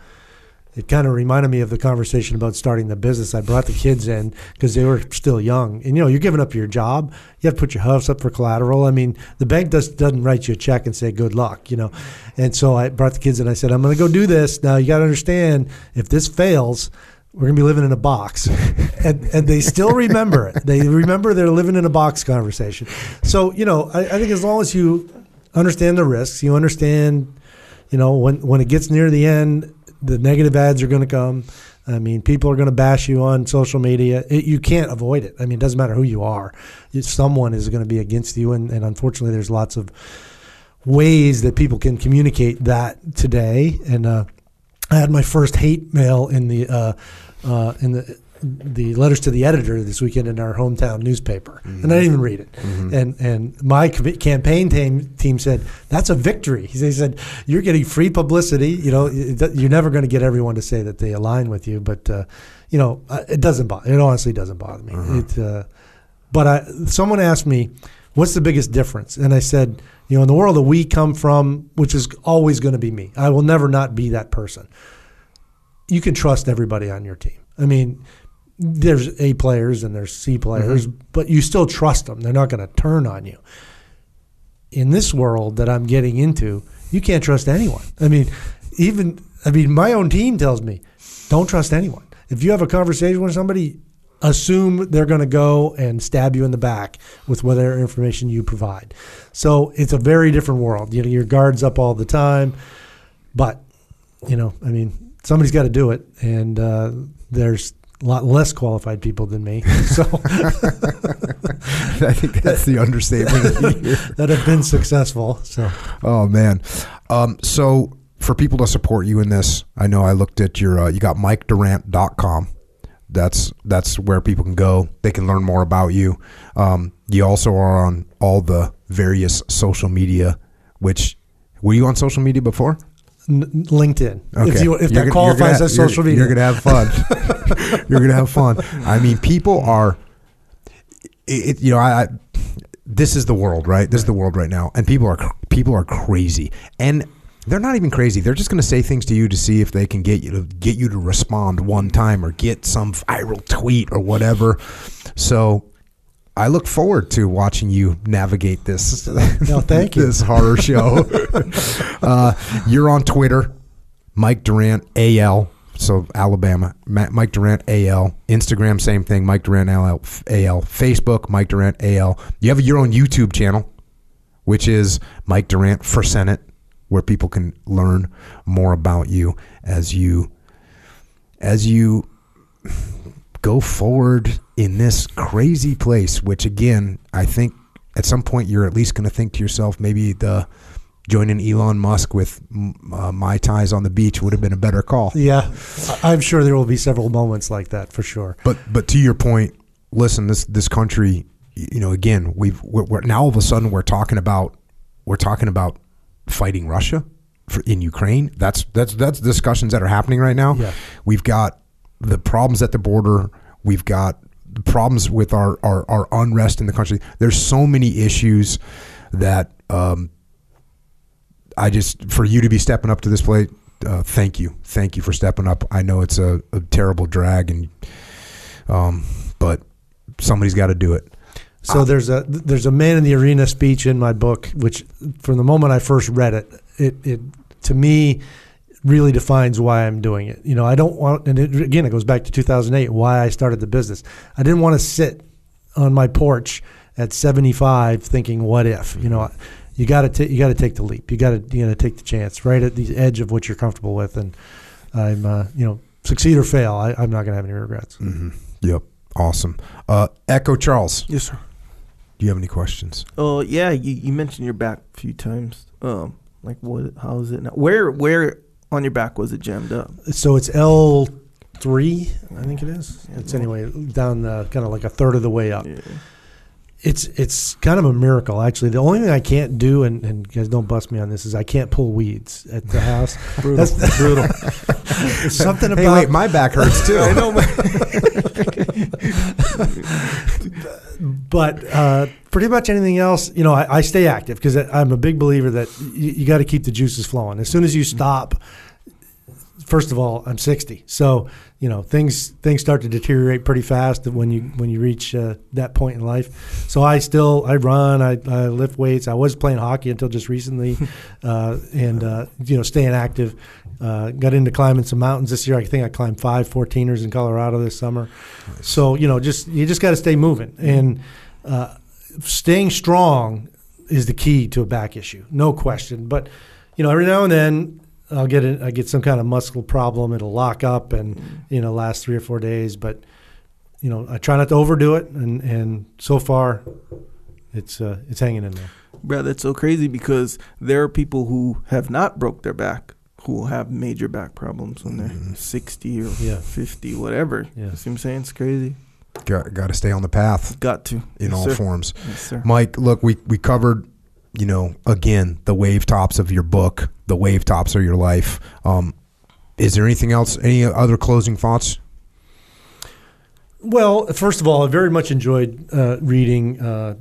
[SPEAKER 2] it kind of reminded me of the conversation about starting the business. I brought the kids in because they were still young, and you know, you're giving up your job. You have to put your house up for collateral. I mean, the bank does, doesn't write you a check and say good luck, you know. And so I brought the kids in. I said, I'm going to go do this. Now you got to understand, if this fails, we're gonna be living in a box, and and they still remember it. They remember they're living in a box conversation. So you know, I, I think as long as you understand the risks. You understand, you know, when when it gets near the end, the negative ads are going to come. I mean, people are going to bash you on social media. It, you can't avoid it. I mean, it doesn't matter who you are. Someone is going to be against you, and, and unfortunately, there's lots of ways that people can communicate that today. And uh, I had my first hate mail in the uh, uh, in the the letters to the editor this weekend in our hometown newspaper, mm-hmm. and I didn't even read it. Mm-hmm. And and my campaign team team said that's a victory. He said you're getting free publicity. You know, you're never going to get everyone to say that they align with you, but uh, you know, uh, it doesn't bother. It honestly doesn't bother me. Uh-huh. It, uh, but I, someone asked me, "What's the biggest difference?" And I said, you know, in the world that we come from, which is always going to be me. I will never not be that person. You can trust everybody on your team. I mean, there's A players and there's C players, mm-hmm. but you still trust them. They're not going to turn on you. In this world that I'm getting into, you can't trust anyone. I mean, even I mean, my own team tells me, don't trust anyone. If you have a conversation with somebody, assume they're going to go and stab you in the back with whatever information you provide. So it's a very different world. You know, your guards up all the time, but you know, I mean, somebody's got to do it, and uh, there's a lot less qualified people than me. So
[SPEAKER 1] I think that's the understatement
[SPEAKER 2] that have been successful. So
[SPEAKER 1] oh man, um, so for people to support you in this, I know I looked at your uh, you got MikeDurant.com. That's that's where people can go. They can learn more about you. Um, you also are on all the various social media. Which were you on social media before?
[SPEAKER 2] LinkedIn. Okay. If, you, if that qualifies as social
[SPEAKER 1] media, you're gonna have fun. you're gonna have fun. I mean, people are. It, you know, I, I, This is the world, right? This is the world right now, and people are people are crazy, and they're not even crazy. They're just going to say things to you to see if they can get you to get you to respond one time or get some viral tweet or whatever. So I look forward to watching you navigate this.
[SPEAKER 2] No, thank
[SPEAKER 1] you. this horror show. uh, you're on Twitter, Mike Durant AL. So Alabama, Mike Durant AL. Instagram, same thing, Mike Durant AL. AL. Facebook, Mike Durant AL. You have your own YouTube channel, which is Mike Durant for Senate, where people can learn more about you as you as you go forward in this crazy place, which again, I think at some point you're at least going to think to yourself, maybe the joining Elon Musk with uh, Mai Tais on the beach would have been a better call.
[SPEAKER 2] Yeah, I'm sure there will be several moments like that for sure.
[SPEAKER 1] But but to your point, listen, this this country, you know, again, we've we're, we're now all of a sudden we're talking about we're talking about fighting Russia for, in Ukraine. That's that's that's discussions that are happening right now.
[SPEAKER 2] Yeah.
[SPEAKER 1] We've got the problems at the border. We've got problems with our, our, our unrest in the country. There's so many issues that um, I just, for you to be stepping up to this plate, uh, thank you. Thank you for stepping up. I know it's a, a terrible drag, and um, but somebody's got to do it.
[SPEAKER 2] So there's a there's a man in the arena speech in my book, which from the moment I first read it, it, it to me really defines why I'm doing it. You know, I don't want, and it, again, it goes back to 2008, why I started the business. I didn't want to sit on my porch at 75 thinking, what if? You know, you got to you got to take the leap. You got to you know take the chance right at the edge of what you're comfortable with, and I'm uh, you know succeed or fail. I, am not going to have any regrets.
[SPEAKER 1] Mm-hmm. Yep, awesome. Uh, Echo Charles.
[SPEAKER 3] Yes, sir.
[SPEAKER 1] Do you have any questions?
[SPEAKER 3] Oh uh, yeah, you, you mentioned your back a few times. Um, like what? How is it now? Where where on your back was it jammed up?
[SPEAKER 2] So it's L three, I think it is. Yeah, it's anyway down uh, the, kind of like a third of the way up. Yeah. It's it's kind of a miracle actually. The only thing I can't do, and, and guys don't bust me on this, is I can't pull weeds at the house.
[SPEAKER 3] brutal, That's, brutal.
[SPEAKER 2] something about
[SPEAKER 1] hey, wait, my back hurts too. I know.
[SPEAKER 2] but uh, pretty much anything else, you know, I, I stay active because I'm a big believer that you, you got to keep the juices flowing. As soon as you stop, first of all, I'm 60, so you know things things start to deteriorate pretty fast when you when you reach uh, that point in life. So I still I run, I, I, lift weights. I was playing hockey until just recently, uh, and uh, you know staying active. Uh, got into climbing some mountains this year. I think I climbed five 14ers in Colorado this summer. Nice. So you know, just you just got to stay moving and uh, staying strong is the key to a back issue, no question. But you know, every now and then I'll get a, I get some kind of muscle problem. It'll lock up and you know last three or four days. But you know, I try not to overdo it, and and so far, it's uh, it's hanging in there.
[SPEAKER 3] Bro, that's so crazy because there are people who have not broke their back who have major back problems when they're
[SPEAKER 1] Mhm.
[SPEAKER 3] 60 or
[SPEAKER 2] Yeah.
[SPEAKER 3] 50, whatever.
[SPEAKER 2] Yeah.
[SPEAKER 3] You see what I'm saying? It's crazy.
[SPEAKER 1] Got, got to stay on the path
[SPEAKER 3] Got to.
[SPEAKER 1] in
[SPEAKER 3] Yes,
[SPEAKER 1] all
[SPEAKER 3] sir.
[SPEAKER 1] forms.
[SPEAKER 3] Yes, sir.
[SPEAKER 1] Mike, look, we we covered, you know, again the wave tops of your book. The wave tops of your life. Um, is there anything else? Any other closing thoughts?
[SPEAKER 2] Well, first of all, I very much enjoyed uh, reading uh,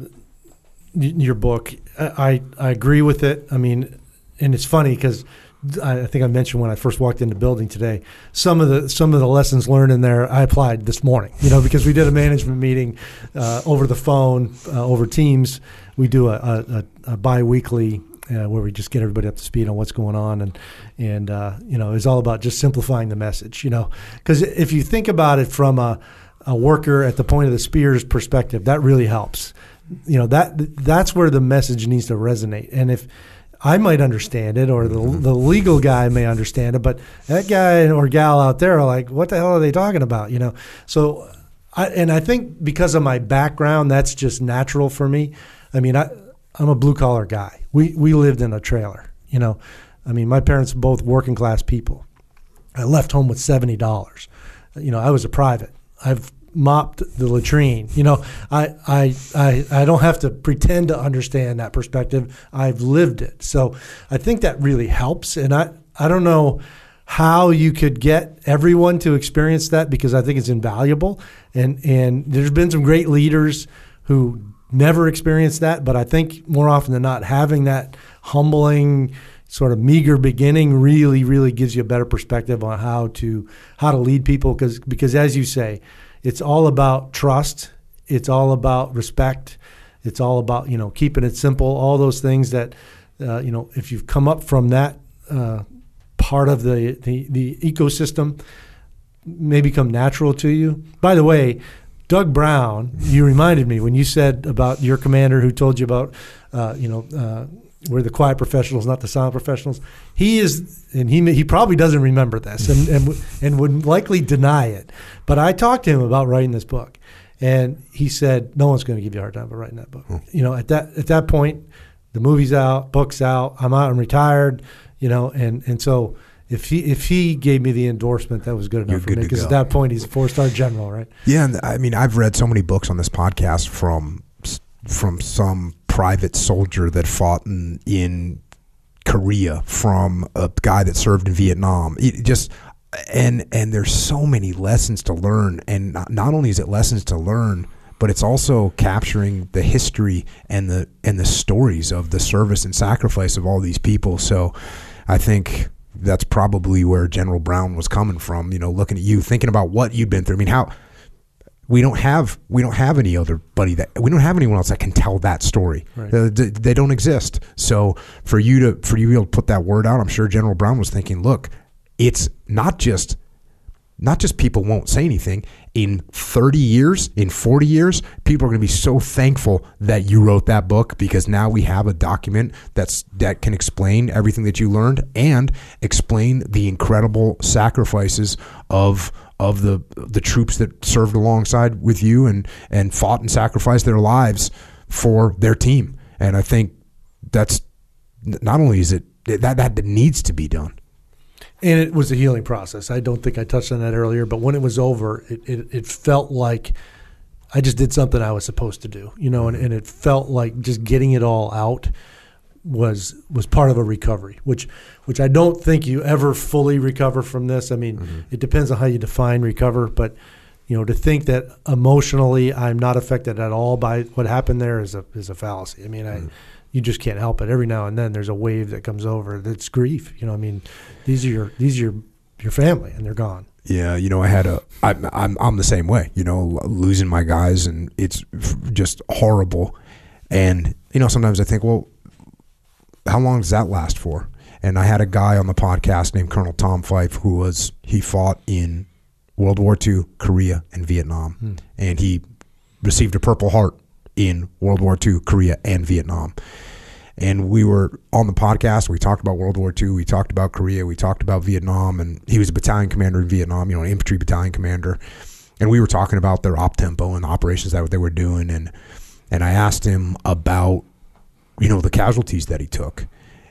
[SPEAKER 2] your book. I, I agree with it. I mean, and it's funny because I think I mentioned when I first walked into the building today, some of the some of the lessons learned in there I applied this morning. You know, because we did a management meeting uh, over the phone, uh, over Teams. We do a, a, a, a biweekly uh, where we just get everybody up to speed on what's going on, and and uh, you know, it's all about just simplifying the message. You know, because if you think about it from a a worker at the point of the spear's perspective, that really helps. You know that that's where the message needs to resonate. And if I might understand it, or the mm-hmm. the legal guy may understand it, but that guy or gal out there are like, what the hell are they talking about? You know. So, I, and I think because of my background, that's just natural for me. I mean, I I'm a blue collar guy. We we lived in a trailer. You know, I mean, my parents were both working class people. I left home with seventy dollars. You know, I was a private. I've mopped the latrine. You know, I, I I I don't have to pretend to understand that perspective. I've lived it. So I think that really helps. And I I don't know how you could get everyone to experience that because I think it's invaluable. And and there's been some great leaders who never experienced that, but I think more often than not having that humbling sort of meager beginning really really gives you a better perspective on how to how to lead people because because as you say it's all about trust. It's all about respect. It's all about you know keeping it simple. All those things that uh, you know if you've come up from that uh, part of the, the the ecosystem may become natural to you. By the way Doug Brown, you reminded me when you said about your commander who told you about, uh, you know, uh, we're the quiet professionals, not the silent professionals. He is, and he he probably doesn't remember this, and and and would likely deny it. But I talked to him about writing this book, and he said no one's going to give you a hard time about writing that book. Hmm. You know, at that at that point, the movie's out, book's out. I'm out. I'm retired. You know, and and so. If he if he gave me the endorsement, that was good
[SPEAKER 1] You're
[SPEAKER 2] enough for
[SPEAKER 1] good
[SPEAKER 2] me because at that point he's a four star general, right?
[SPEAKER 1] Yeah, and I mean, I've read so many books on this podcast from from some private soldier that fought in, in Korea, from a guy that served in Vietnam. It just and and there's so many lessons to learn, and not, not only is it lessons to learn, but it's also capturing the history and the and the stories of the service and sacrifice of all these people. So, I think that's probably where General Brown was coming from. You know, looking at you, thinking about what you'd been through. I mean, how we don't have we don't have any other buddy that we don't have anyone else that can tell that story.
[SPEAKER 2] Right.
[SPEAKER 1] Uh, th- they don't exist. So for you to for you to be able to put that word out, I'm sure General Brown was thinking, look, it's not just not just people won't say anything. In 30 years, in 40 years, people are going to be so thankful that you wrote that book because now we have a document that's that can explain everything that you learned and explain the incredible sacrifices of of the the troops that served alongside with you and and fought and sacrificed their lives for their team. And I think that's not only is it that that needs to be done.
[SPEAKER 2] and it was a healing process. I don't think I touched on that earlier, but when it was over, it, it, it felt like I just did something I was supposed to do, you know, and, and it felt like just getting it all out was was part of a recovery, which which I don't think you ever fully recover from this. I mean, mm-hmm. it depends on how you define recover, but you know, to think that emotionally I'm not affected at all by what happened there is a is a fallacy. I mean, I mm-hmm. you just can't help it. Every now and then there's a wave that comes over that's grief. You know, I mean, these are your these are your your family and they're gone.
[SPEAKER 1] Yeah, you know, I had a. I'm I'm I'm the same way. You know, losing my guys and it's just horrible. And you know, sometimes I think, well, how long does that last for? And I had a guy on the podcast named Colonel Tom Fife who was he fought in World War II, Korea, and Vietnam, hmm. and he received a Purple Heart in World War II, Korea, and Vietnam. and we were on the podcast. We talked about World War II. We talked about Korea. We talked about Vietnam, and he was a battalion commander in Vietnam. You know, an infantry battalion commander, and we were talking about their op tempo and the operations that they were doing, and and I asked him about you know the casualties that he took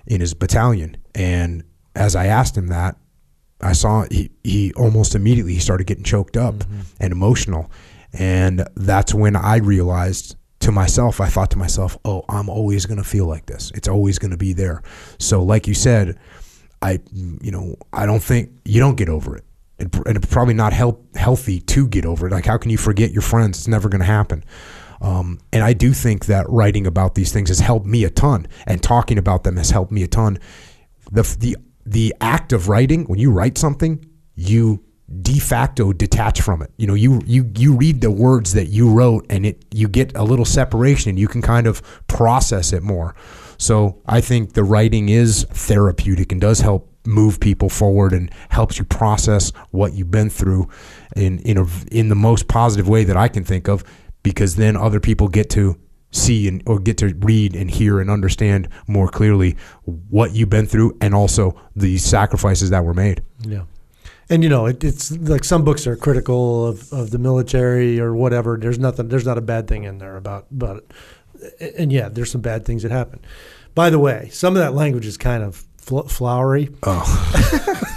[SPEAKER 1] in his battalion, and as I asked him that, I saw he, he almost immediately he started getting choked up mm-hmm. and emotional, and that's when I realized to myself, I thought to myself, oh, I'm always going to feel like this. It's always going to be there. So, like you said, I, you know, I don't think you don't get over it. And, and it's probably not help, healthy to get over it. Like, how can you forget your friends? It's never going to happen. Um, and I do think that writing about these things has helped me a ton, and talking about them has helped me a ton. The the the act of writing, when you write something, you de facto detach from it. You know, you you you read the words that you wrote, and it you get a little separation, and you can kind of process it more. So I think the writing is therapeutic and does help move people forward and helps you process what you've been through in in a, in the most positive way that I can think of because then other people get to see and or get to read and hear and understand more clearly what you've been through and also the sacrifices that were made.
[SPEAKER 2] Yeah. And you know, it, it's like some books are critical of, of the military or whatever. There's nothing. There's not a bad thing in there about about it. And yeah, there's some bad things that happen. By the way, some of that language is kind of fl- flowery,
[SPEAKER 1] Oh,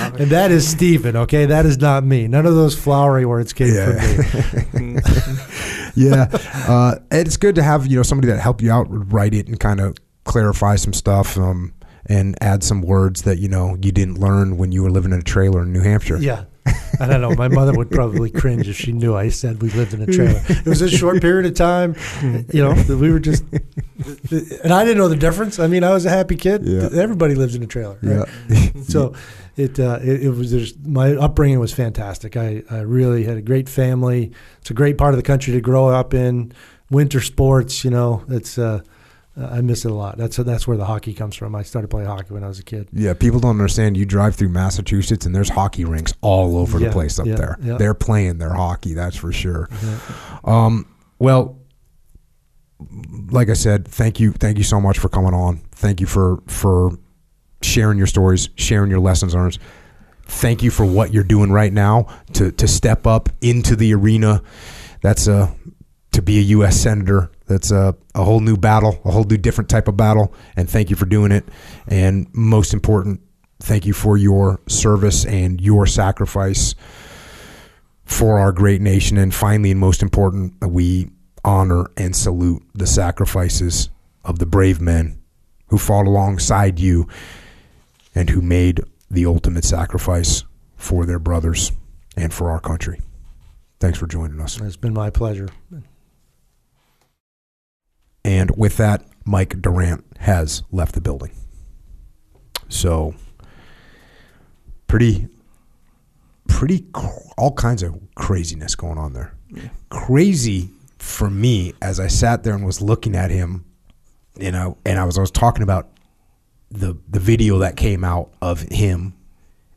[SPEAKER 2] and that is Stephen. Okay, that is not me. None of those flowery words came
[SPEAKER 1] Yeah.
[SPEAKER 2] from me.
[SPEAKER 1] yeah. Uh, it's good to have you know somebody that helped you out write it and kind of clarify some stuff um, and add some words that you know you didn't learn when you were living in a trailer in New Hampshire.
[SPEAKER 2] Yeah. I don't know. My mother would probably cringe if she knew I said we lived in a trailer. It was a short period of time, you know. that We were just, and I didn't know the difference. I mean, I was a happy kid.
[SPEAKER 1] Yeah.
[SPEAKER 2] Everybody lives in a trailer. right?
[SPEAKER 1] Yeah.
[SPEAKER 2] so it, uh, it it was there's, my upbringing was fantastic. I, I really had a great family. It's a great part of the country to grow up in. Winter sports, you know, it's uh, I miss it a lot. That's that's where the hockey comes from. I started playing hockey when I was a kid.
[SPEAKER 1] Yeah, people don't understand. You drive through Massachusetts and there's hockey rinks all over
[SPEAKER 2] Yeah,
[SPEAKER 1] the place up
[SPEAKER 2] yeah,
[SPEAKER 1] there.
[SPEAKER 2] yeah.
[SPEAKER 1] They're playing their hockey, that's for sure.
[SPEAKER 2] Yeah.
[SPEAKER 1] Um, well, like I said, thank you, thank you so much for coming on. Thank you for for sharing your stories, sharing your lessons learned. Thank you for what you're doing right now to to step up into the arena. That's a to be a U.S. senator. That's a, a whole new battle, a whole new different type of battle. And thank you for doing it. And most important, thank you for your service and your sacrifice for our great nation. And finally, and most important, we honor and salute the sacrifices of the brave men who fought alongside you and who made the ultimate sacrifice for their brothers and for our country. Thanks for joining us.
[SPEAKER 2] It's been my pleasure.
[SPEAKER 1] And with that, Mike Durant has left the building. So, pretty, pretty, cr- all kinds of craziness going on there. Crazy for me as I sat there and was looking at him, you know, and I was I was talking about the the video that came out of him,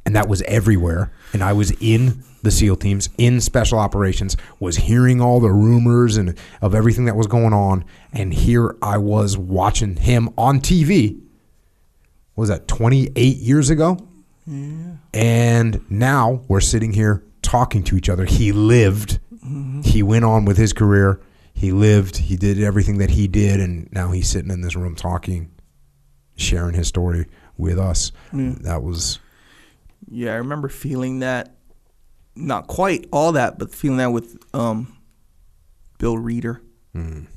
[SPEAKER 1] and that was everywhere. And I was in the SEAL teams, in special operations, was hearing all the rumors and of everything that was going on, and here I was watching him on TV. What was that 28 years ago? Yeah. And now we're sitting here talking to each other. He lived. Mm-hmm. He went on with his career. He lived. He did everything that he did, and now he's sitting in this room talking, sharing his story with us.
[SPEAKER 3] Yeah.
[SPEAKER 1] That was
[SPEAKER 3] Yeah, I remember feeling that. Not quite all that, but feeling that with um, Bill Reeder.
[SPEAKER 1] mm,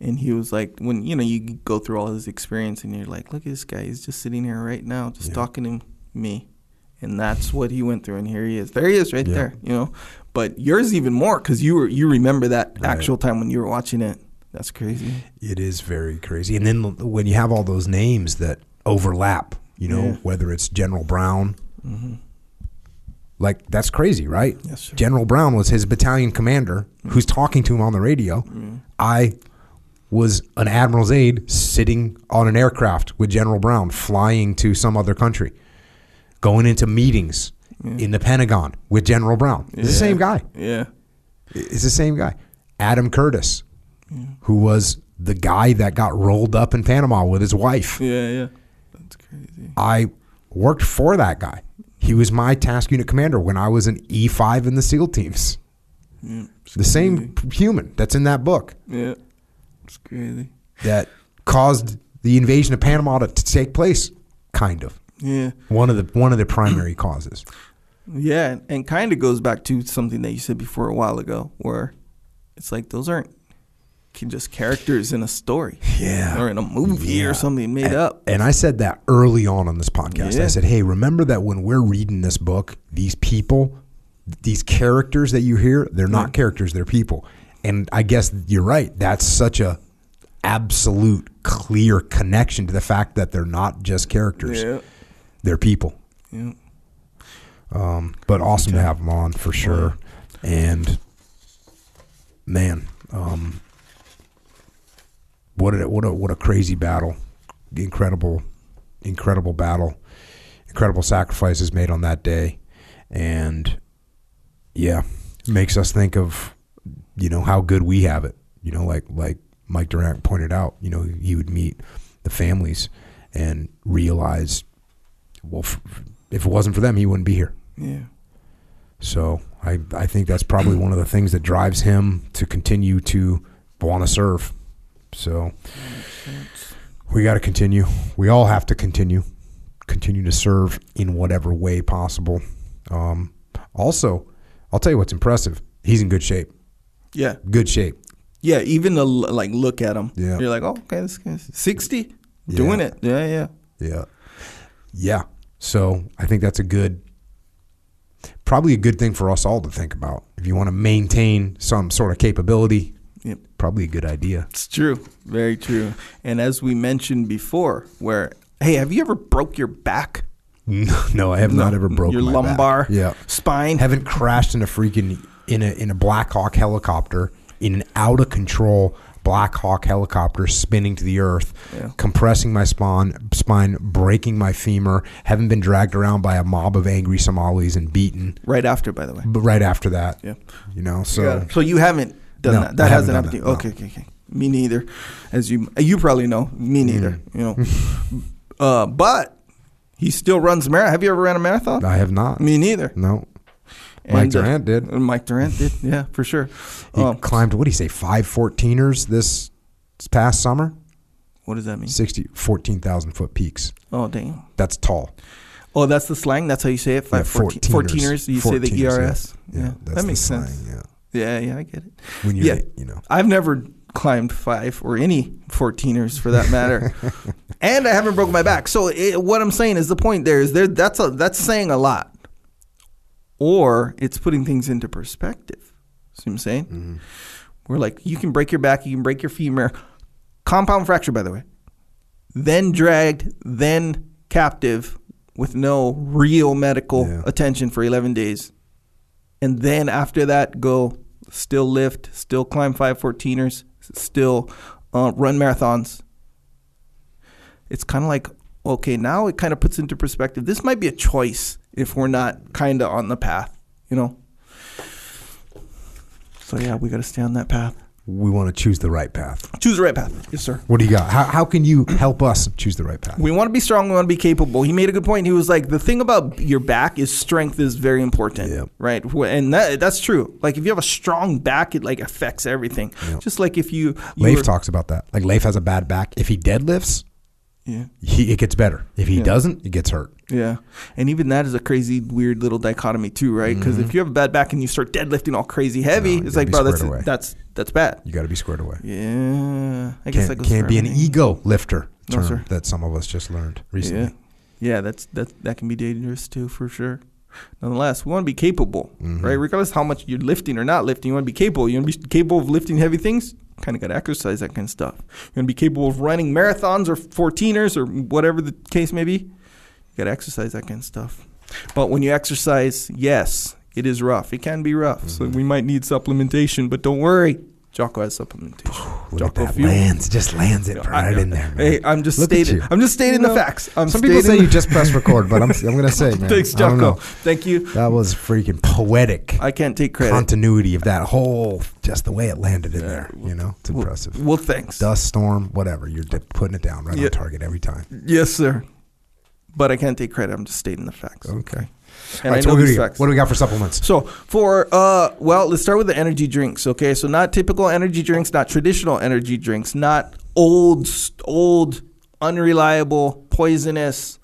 [SPEAKER 3] And he was like, when you know you go through all his experience, and you're like, look at this guy. He's just sitting here right now, just
[SPEAKER 1] Yeah.
[SPEAKER 3] talking to me, and that's what he went through. And here he is. There he is, right
[SPEAKER 1] Yeah.
[SPEAKER 3] there. You know, but yours even more because you were you remember that
[SPEAKER 1] Right.
[SPEAKER 3] actual time when you were watching it. That's crazy.
[SPEAKER 1] It is very crazy. And then when you have all those names that overlap, you know,
[SPEAKER 3] Yeah.
[SPEAKER 1] whether it's General Brown,
[SPEAKER 3] Mm-hmm.
[SPEAKER 1] like that's crazy, right?
[SPEAKER 3] Yes, sir.
[SPEAKER 1] General Brown was his battalion commander who's talking to him on the radio. I was an admiral's aide sitting on an aircraft with General Brown flying to some other country, going into meetings in the Pentagon with General Brown. It's the same guy.
[SPEAKER 3] Yeah.
[SPEAKER 1] It's the same guy. Adam Curtis, who was the guy that got rolled up in Panama with his wife.
[SPEAKER 3] Yeah, yeah. That's crazy.
[SPEAKER 1] I worked for that guy. He was my task unit commander when I was an E5 in the SEAL teams.
[SPEAKER 3] Yeah,
[SPEAKER 1] The same human that's in that book
[SPEAKER 3] Yeah. It's crazy.
[SPEAKER 1] that caused the invasion of Panama to, to take place, kind of.
[SPEAKER 3] Yeah.
[SPEAKER 1] One of the one of the primary causes.
[SPEAKER 3] Yeah, and kind of goes back to something that you said before a while ago, where it's like those aren't just characters in a story,
[SPEAKER 1] Yeah.
[SPEAKER 3] or in a movie
[SPEAKER 1] Yeah.
[SPEAKER 3] or something made
[SPEAKER 1] and,
[SPEAKER 3] up.
[SPEAKER 1] And I said that early on on this podcast. I said, "Hey, remember that when we're reading this book, these people, these characters that you hear, they're not characters, they're people." And I guess you're right. That's such a absolute clear connection to the fact that they're not just characters.
[SPEAKER 3] Yeah,
[SPEAKER 1] They're people.
[SPEAKER 3] yeah,
[SPEAKER 1] Um, but awesome to have them on for sure. And man, um, what a what a what a crazy battle! Incredible, incredible battle, incredible sacrifices made on that day, and yeah, makes us think of you know how good we have it. You know, like like Mike Durant pointed out. You know, he would meet the families and realize, well, f- if it wasn't for them, he wouldn't be here.
[SPEAKER 3] yeah.
[SPEAKER 1] So I, I think that's probably one of the things that drives him to continue to want to serve. So we got to continue. We all have to continue, continue to serve in whatever way possible. Um, also, I'll tell you what's impressive. He's in good shape.
[SPEAKER 3] Yeah,
[SPEAKER 1] Good shape.
[SPEAKER 3] yeah. Even l- like look at him,
[SPEAKER 1] Yeah.
[SPEAKER 3] you're like, oh, okay, this guy's sixty,
[SPEAKER 1] Yeah.
[SPEAKER 3] doing it. Yeah, yeah.
[SPEAKER 1] Yeah. Yeah. So I think that's a good, probably a good thing for us all to think about. If you want to maintain some sort of capability,
[SPEAKER 3] Yep.
[SPEAKER 1] probably a good idea.
[SPEAKER 3] It's true, very true. And as we mentioned before, where hey, have you ever broke your back,
[SPEAKER 1] No, no, I have not ever broken
[SPEAKER 3] your
[SPEAKER 1] my
[SPEAKER 3] lumbar,
[SPEAKER 1] Back. Yeah,
[SPEAKER 3] spine?
[SPEAKER 1] haven't crashed in a freaking in a in a Black Hawk helicopter in an out of control Black Hawk helicopter spinning to the earth,
[SPEAKER 3] Yeah.
[SPEAKER 1] compressing my spine, spine, breaking my femur. Haven't been dragged around by a mob of angry Somalis and beaten.
[SPEAKER 3] right after, by the way.
[SPEAKER 1] But right after that,
[SPEAKER 3] Yeah.
[SPEAKER 1] you know, so
[SPEAKER 3] Yeah. So you haven't done
[SPEAKER 1] No,
[SPEAKER 3] that. That hasn't happened to you.
[SPEAKER 1] that, no.
[SPEAKER 3] Okay, okay, okay. Me neither. As you you probably know, me neither.
[SPEAKER 1] Mm.
[SPEAKER 3] You know, uh, but he still runs marathon. Have you ever ran a marathon?
[SPEAKER 1] I have not.
[SPEAKER 3] Me neither.
[SPEAKER 1] No, Mike
[SPEAKER 3] And, uh,
[SPEAKER 1] Durant did.
[SPEAKER 3] uh, Mike Durant did. Yeah, for sure.
[SPEAKER 1] He
[SPEAKER 3] Um,
[SPEAKER 1] climbed. What do you say? Five 14ers this past summer.
[SPEAKER 3] what does that mean?
[SPEAKER 1] 60, 14,000 foot peaks.
[SPEAKER 3] Oh, damn.
[SPEAKER 1] That's tall.
[SPEAKER 3] Oh, that's the slang. That's how you say it. Five,
[SPEAKER 1] Yeah,
[SPEAKER 3] 14, 14ers. You say the
[SPEAKER 1] 14ers, yeah.
[SPEAKER 3] ERS. Yeah,
[SPEAKER 1] Yeah, that's
[SPEAKER 3] that makes
[SPEAKER 1] slang,
[SPEAKER 3] sense.
[SPEAKER 1] Yeah,
[SPEAKER 3] Yeah, yeah, I get it.
[SPEAKER 1] when you're,
[SPEAKER 3] Yeah.
[SPEAKER 1] you know,
[SPEAKER 3] I've never climbed five or any 14ers for that matter, and I haven't broken my back. So it, what I'm saying is the point there is there that's a that's saying a lot, or it's putting things into perspective. See what I'm saying?
[SPEAKER 1] Mm-hmm.
[SPEAKER 3] We're like you can break your back, you can break your femur, compound fracture by the way, then dragged, then captive with no real medical
[SPEAKER 1] Yeah.
[SPEAKER 3] attention for 11 days and then after that go still lift still climb 514ers still uh, run marathons. It's kind of like okay now it kind of puts into perspective this might be a choice if we're not kind of on the path you know? So yeah we got to stay on that path
[SPEAKER 1] we want to choose the right path.
[SPEAKER 3] choose the right path yes sir
[SPEAKER 1] What do you got? How, how can you help us choose the right path?
[SPEAKER 3] we want to be strong. We want to be capable. He made a good point. He was like, the thing about your back is strength is very important,
[SPEAKER 1] Yep.
[SPEAKER 3] right? And that that's true. Like if you have a strong back, it like affects everything.
[SPEAKER 1] Yep.
[SPEAKER 3] Just like if you, you
[SPEAKER 1] Leif
[SPEAKER 3] were-
[SPEAKER 1] talks about that. Like Leif has a bad back. If he deadlifts,
[SPEAKER 3] yeah,
[SPEAKER 1] he, it gets better. If he
[SPEAKER 3] Yeah.
[SPEAKER 1] doesn't, it gets hurt.
[SPEAKER 3] Yeah, and even that is a crazy, weird little dichotomy too, right? Because if you have a bad back and you start deadlifting all crazy heavy,
[SPEAKER 1] Mm-hmm. No, you
[SPEAKER 3] like, bro, that's
[SPEAKER 1] away.
[SPEAKER 3] that's that's bad.
[SPEAKER 1] You got to be squared away.
[SPEAKER 3] Yeah, I guess that
[SPEAKER 1] Can't,
[SPEAKER 3] goes
[SPEAKER 1] can't be an ego lifter
[SPEAKER 3] No,
[SPEAKER 1] term
[SPEAKER 3] sir.
[SPEAKER 1] that some of us just learned recently.
[SPEAKER 3] Yeah, yeah, that's that that can be dangerous too, for sure. Nonetheless, we want to be capable,
[SPEAKER 1] Mhm.
[SPEAKER 3] right? Regardless how much you're lifting or not lifting, you want to be capable. You want to be capable of lifting heavy things. Kind of got to exercise that kind of stuff. You want to be capable of running marathons or 14ers or whatever the case may be. You got to exercise that kind of stuff. But when you exercise, yes, it is rough. It can be rough. So mm-hmm. we might need supplementation, but don't worry. Jocko has supplementation.
[SPEAKER 1] Look at
[SPEAKER 3] Jocko
[SPEAKER 1] that
[SPEAKER 3] Fuel.
[SPEAKER 1] lands, just lands it
[SPEAKER 3] I-
[SPEAKER 1] right in there. Man.
[SPEAKER 3] Hey, I'm just
[SPEAKER 1] Look
[SPEAKER 3] stating. I'm just stating
[SPEAKER 1] You
[SPEAKER 3] the facts. I'm
[SPEAKER 1] Some people say you just press record, but I'm I'm gonna say, man.
[SPEAKER 3] Thanks, Jocko. Thank you.
[SPEAKER 1] That was freaking poetic
[SPEAKER 3] I can't take credit.
[SPEAKER 1] continuity of that whole, just the way it landed in
[SPEAKER 3] Yeah.
[SPEAKER 1] there. You know, it's
[SPEAKER 3] Well-
[SPEAKER 1] impressive.
[SPEAKER 3] Well, thanks.
[SPEAKER 1] Dust storm, whatever. You're putting it down right
[SPEAKER 3] Yeah.
[SPEAKER 1] on target every time.
[SPEAKER 3] Yes, sir. But I can't take credit. I'm just stating the facts.
[SPEAKER 1] Okay.
[SPEAKER 3] And
[SPEAKER 1] right,
[SPEAKER 3] I
[SPEAKER 1] so
[SPEAKER 3] know
[SPEAKER 1] what, do
[SPEAKER 3] these
[SPEAKER 1] we,
[SPEAKER 3] facts.
[SPEAKER 1] what do we got for supplements?
[SPEAKER 3] So for uh well, let's start with the energy drinks, okay? So not typical energy drinks, not traditional energy drinks, not old old unreliable poisonous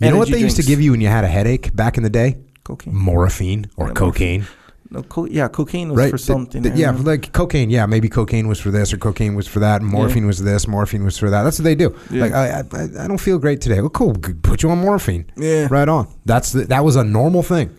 [SPEAKER 1] You know what they
[SPEAKER 3] energy
[SPEAKER 1] used to give you when you had a headache back in the day?
[SPEAKER 3] cocaine.
[SPEAKER 1] Morphine or
[SPEAKER 3] Yeah,
[SPEAKER 1] cocaine.
[SPEAKER 3] No, co- yeah, cocaine was
[SPEAKER 1] right?
[SPEAKER 3] for something.
[SPEAKER 1] th-
[SPEAKER 3] I
[SPEAKER 1] yeah, like cocaine. Yeah, maybe cocaine was for this or cocaine was for that. And morphine was this. Morphine was for that. That's what they do.
[SPEAKER 3] Yeah.
[SPEAKER 1] Like I, I, I don't feel great today. Well, cool. Put you on morphine.
[SPEAKER 3] Yeah.
[SPEAKER 1] Right on. That's the, that was a normal thing.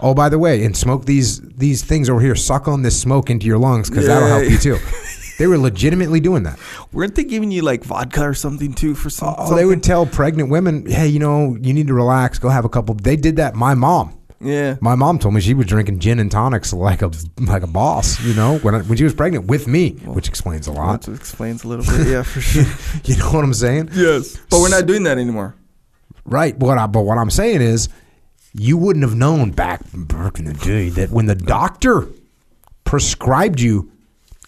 [SPEAKER 1] Oh, by the way, and smoke these these things over here. Suck on this smoke into your lungs because that'll help you too. they were legitimately doing that.
[SPEAKER 3] Weren't they giving you like vodka or something too for some?
[SPEAKER 1] Oh, they would tell pregnant women, "Hey, you know, you need to relax. Go have a couple." They did that. My mom.
[SPEAKER 3] Yeah.
[SPEAKER 1] My mom told me she was drinking gin and tonics like a like a boss, you know, when I, when she was pregnant with me, which explains a lot.
[SPEAKER 3] That explains a little bit. Yeah, for sure.
[SPEAKER 1] You know what I'm saying?
[SPEAKER 3] yes, but we're not doing that anymore.
[SPEAKER 1] Right. What I, but what I'm saying is, you wouldn't have known back back in the day that when the doctor prescribed you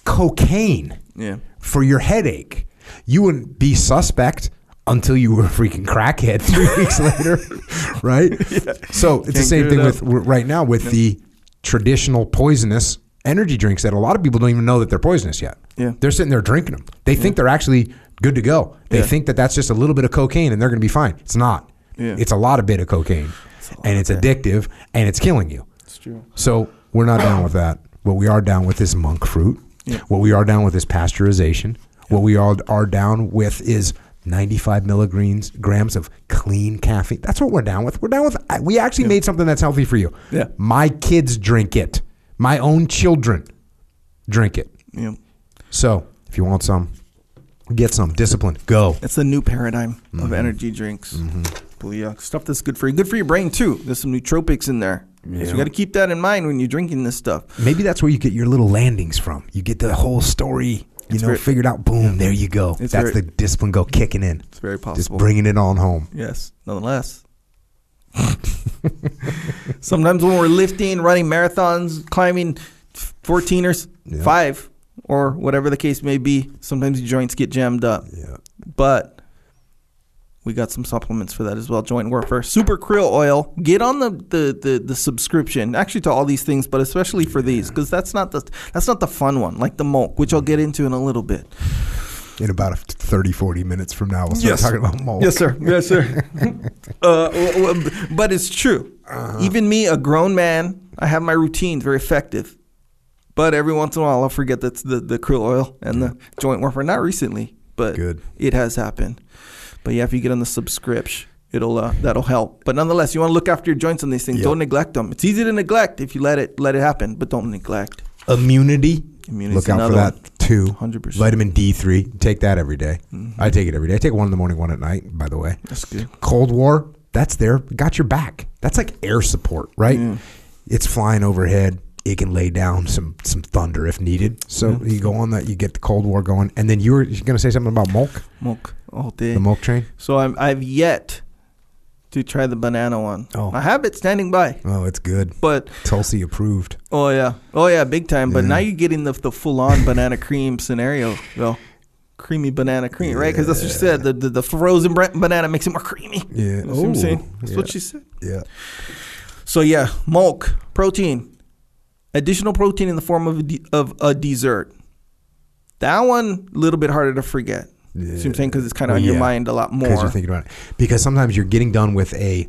[SPEAKER 1] cocaine
[SPEAKER 3] Yeah.
[SPEAKER 1] for your headache, you wouldn't be suspect until you were a freaking crackhead three weeks later, right? So it's the
[SPEAKER 3] Can't
[SPEAKER 1] same thing with right now with the traditional poisonous energy drinks that a lot of people don't even know that they're poisonous yet.
[SPEAKER 3] Yeah.
[SPEAKER 1] They're sitting there drinking them. They think they're actually good to go. They
[SPEAKER 3] Yeah.
[SPEAKER 1] think that that's just a little bit of cocaine and they're going to be fine. It's not.
[SPEAKER 3] Yeah.
[SPEAKER 1] It's a lot of bit of cocaine, and it's addictive, and it's killing you.
[SPEAKER 3] It's true.
[SPEAKER 1] So we're not down with that. What we are down with is monk fruit.
[SPEAKER 3] Yeah.
[SPEAKER 1] What we are down with is pasteurization. What we all are down with is 95 milligrams grams of clean caffeine. That's what we're down with. We're down with. We actually made something that's healthy for you.
[SPEAKER 3] Yeah.
[SPEAKER 1] My kids drink it. My own children drink it.
[SPEAKER 3] Yeah.
[SPEAKER 1] So if you want some, get some. Discipline. Go.
[SPEAKER 3] It's a new paradigm
[SPEAKER 1] Mm-hmm.
[SPEAKER 3] of energy drinks. Yeah, stuff that's good for you. Good for your brain too. There's some nootropics in there.
[SPEAKER 1] Yeah.
[SPEAKER 3] So you got to keep that in mind when you're drinking this stuff.
[SPEAKER 1] Maybe that's where you get your little landings from. You get the whole story, you
[SPEAKER 3] It's
[SPEAKER 1] know,
[SPEAKER 3] very-
[SPEAKER 1] figured out. Boom, there you go.
[SPEAKER 3] It's
[SPEAKER 1] that's
[SPEAKER 3] very-
[SPEAKER 1] the discipline go kicking in.
[SPEAKER 3] It's very possible.
[SPEAKER 1] Just bringing it on home.
[SPEAKER 3] yes, nonetheless. Sometimes when we're lifting, running marathons, climbing 14ers,
[SPEAKER 1] Yeah.
[SPEAKER 3] five, or whatever the case may be, sometimes your joints get jammed up.
[SPEAKER 1] Yeah.
[SPEAKER 3] But we got some supplements for that as well. Joint warfare, super krill oil. Get on the the the, the subscription, actually to all these things, but especially for these because that's not the that's not the fun one, like the Molk, which I'll get into in a little bit.
[SPEAKER 1] In about a 30, 40 minutes from now, we'll start
[SPEAKER 3] Yes.
[SPEAKER 1] talking about mold.
[SPEAKER 3] Yes, sir. Yes, sir. uh, but it's true. Even me, a grown man, I have my routines very effective. But every once in a while, I'll forget that's the, the krill oil and the joint warfare. Not recently, but
[SPEAKER 1] Good.
[SPEAKER 3] it has happened. But yeah, if you get on the subscription, it'll uh, that'll help. But nonetheless, you want to look after your joints on these things.
[SPEAKER 1] Yep.
[SPEAKER 3] Don't neglect them. It's easy to neglect if you let it let it happen, but don't neglect.
[SPEAKER 1] Immunity.
[SPEAKER 3] Immunity's
[SPEAKER 1] Look out for that
[SPEAKER 3] one.
[SPEAKER 1] too.
[SPEAKER 3] 100%.
[SPEAKER 1] Vitamin D3. Take that every day.
[SPEAKER 3] Mm-hmm.
[SPEAKER 1] I take it every day. I take one in the morning, one at night, by the way.
[SPEAKER 3] That's good.
[SPEAKER 1] Cold War, that's there. Got your back. That's like air support, right? It's flying overhead. It can lay down some some thunder if needed. So you go on that, you get the Cold War going. And then you were going to say something about Molk,
[SPEAKER 3] Milk all day.
[SPEAKER 1] Oh, the Molk train?
[SPEAKER 3] So I'm, I've yet to try the banana one.
[SPEAKER 1] Oh.
[SPEAKER 3] I have it standing by,
[SPEAKER 1] Oh, it's good.
[SPEAKER 3] but
[SPEAKER 1] Tulsi approved.
[SPEAKER 3] oh yeah, oh yeah, big time. But
[SPEAKER 1] Yeah.
[SPEAKER 3] now you're getting the the full on banana cream scenario. Well, creamy banana cream, right? Because that's what she said. The, the the frozen banana makes it more creamy.
[SPEAKER 1] Yeah.
[SPEAKER 3] That's what I'm saying. That's what she said.
[SPEAKER 1] Yeah.
[SPEAKER 3] So yeah, milk protein, additional protein in the form of a, de- of a dessert. That one a little bit harder to forget. See what I'm saying? Because it's kind of
[SPEAKER 1] Well,
[SPEAKER 3] on your
[SPEAKER 1] yeah.
[SPEAKER 3] mind a lot more.
[SPEAKER 1] Because you're thinking about it. Because sometimes you're getting done with a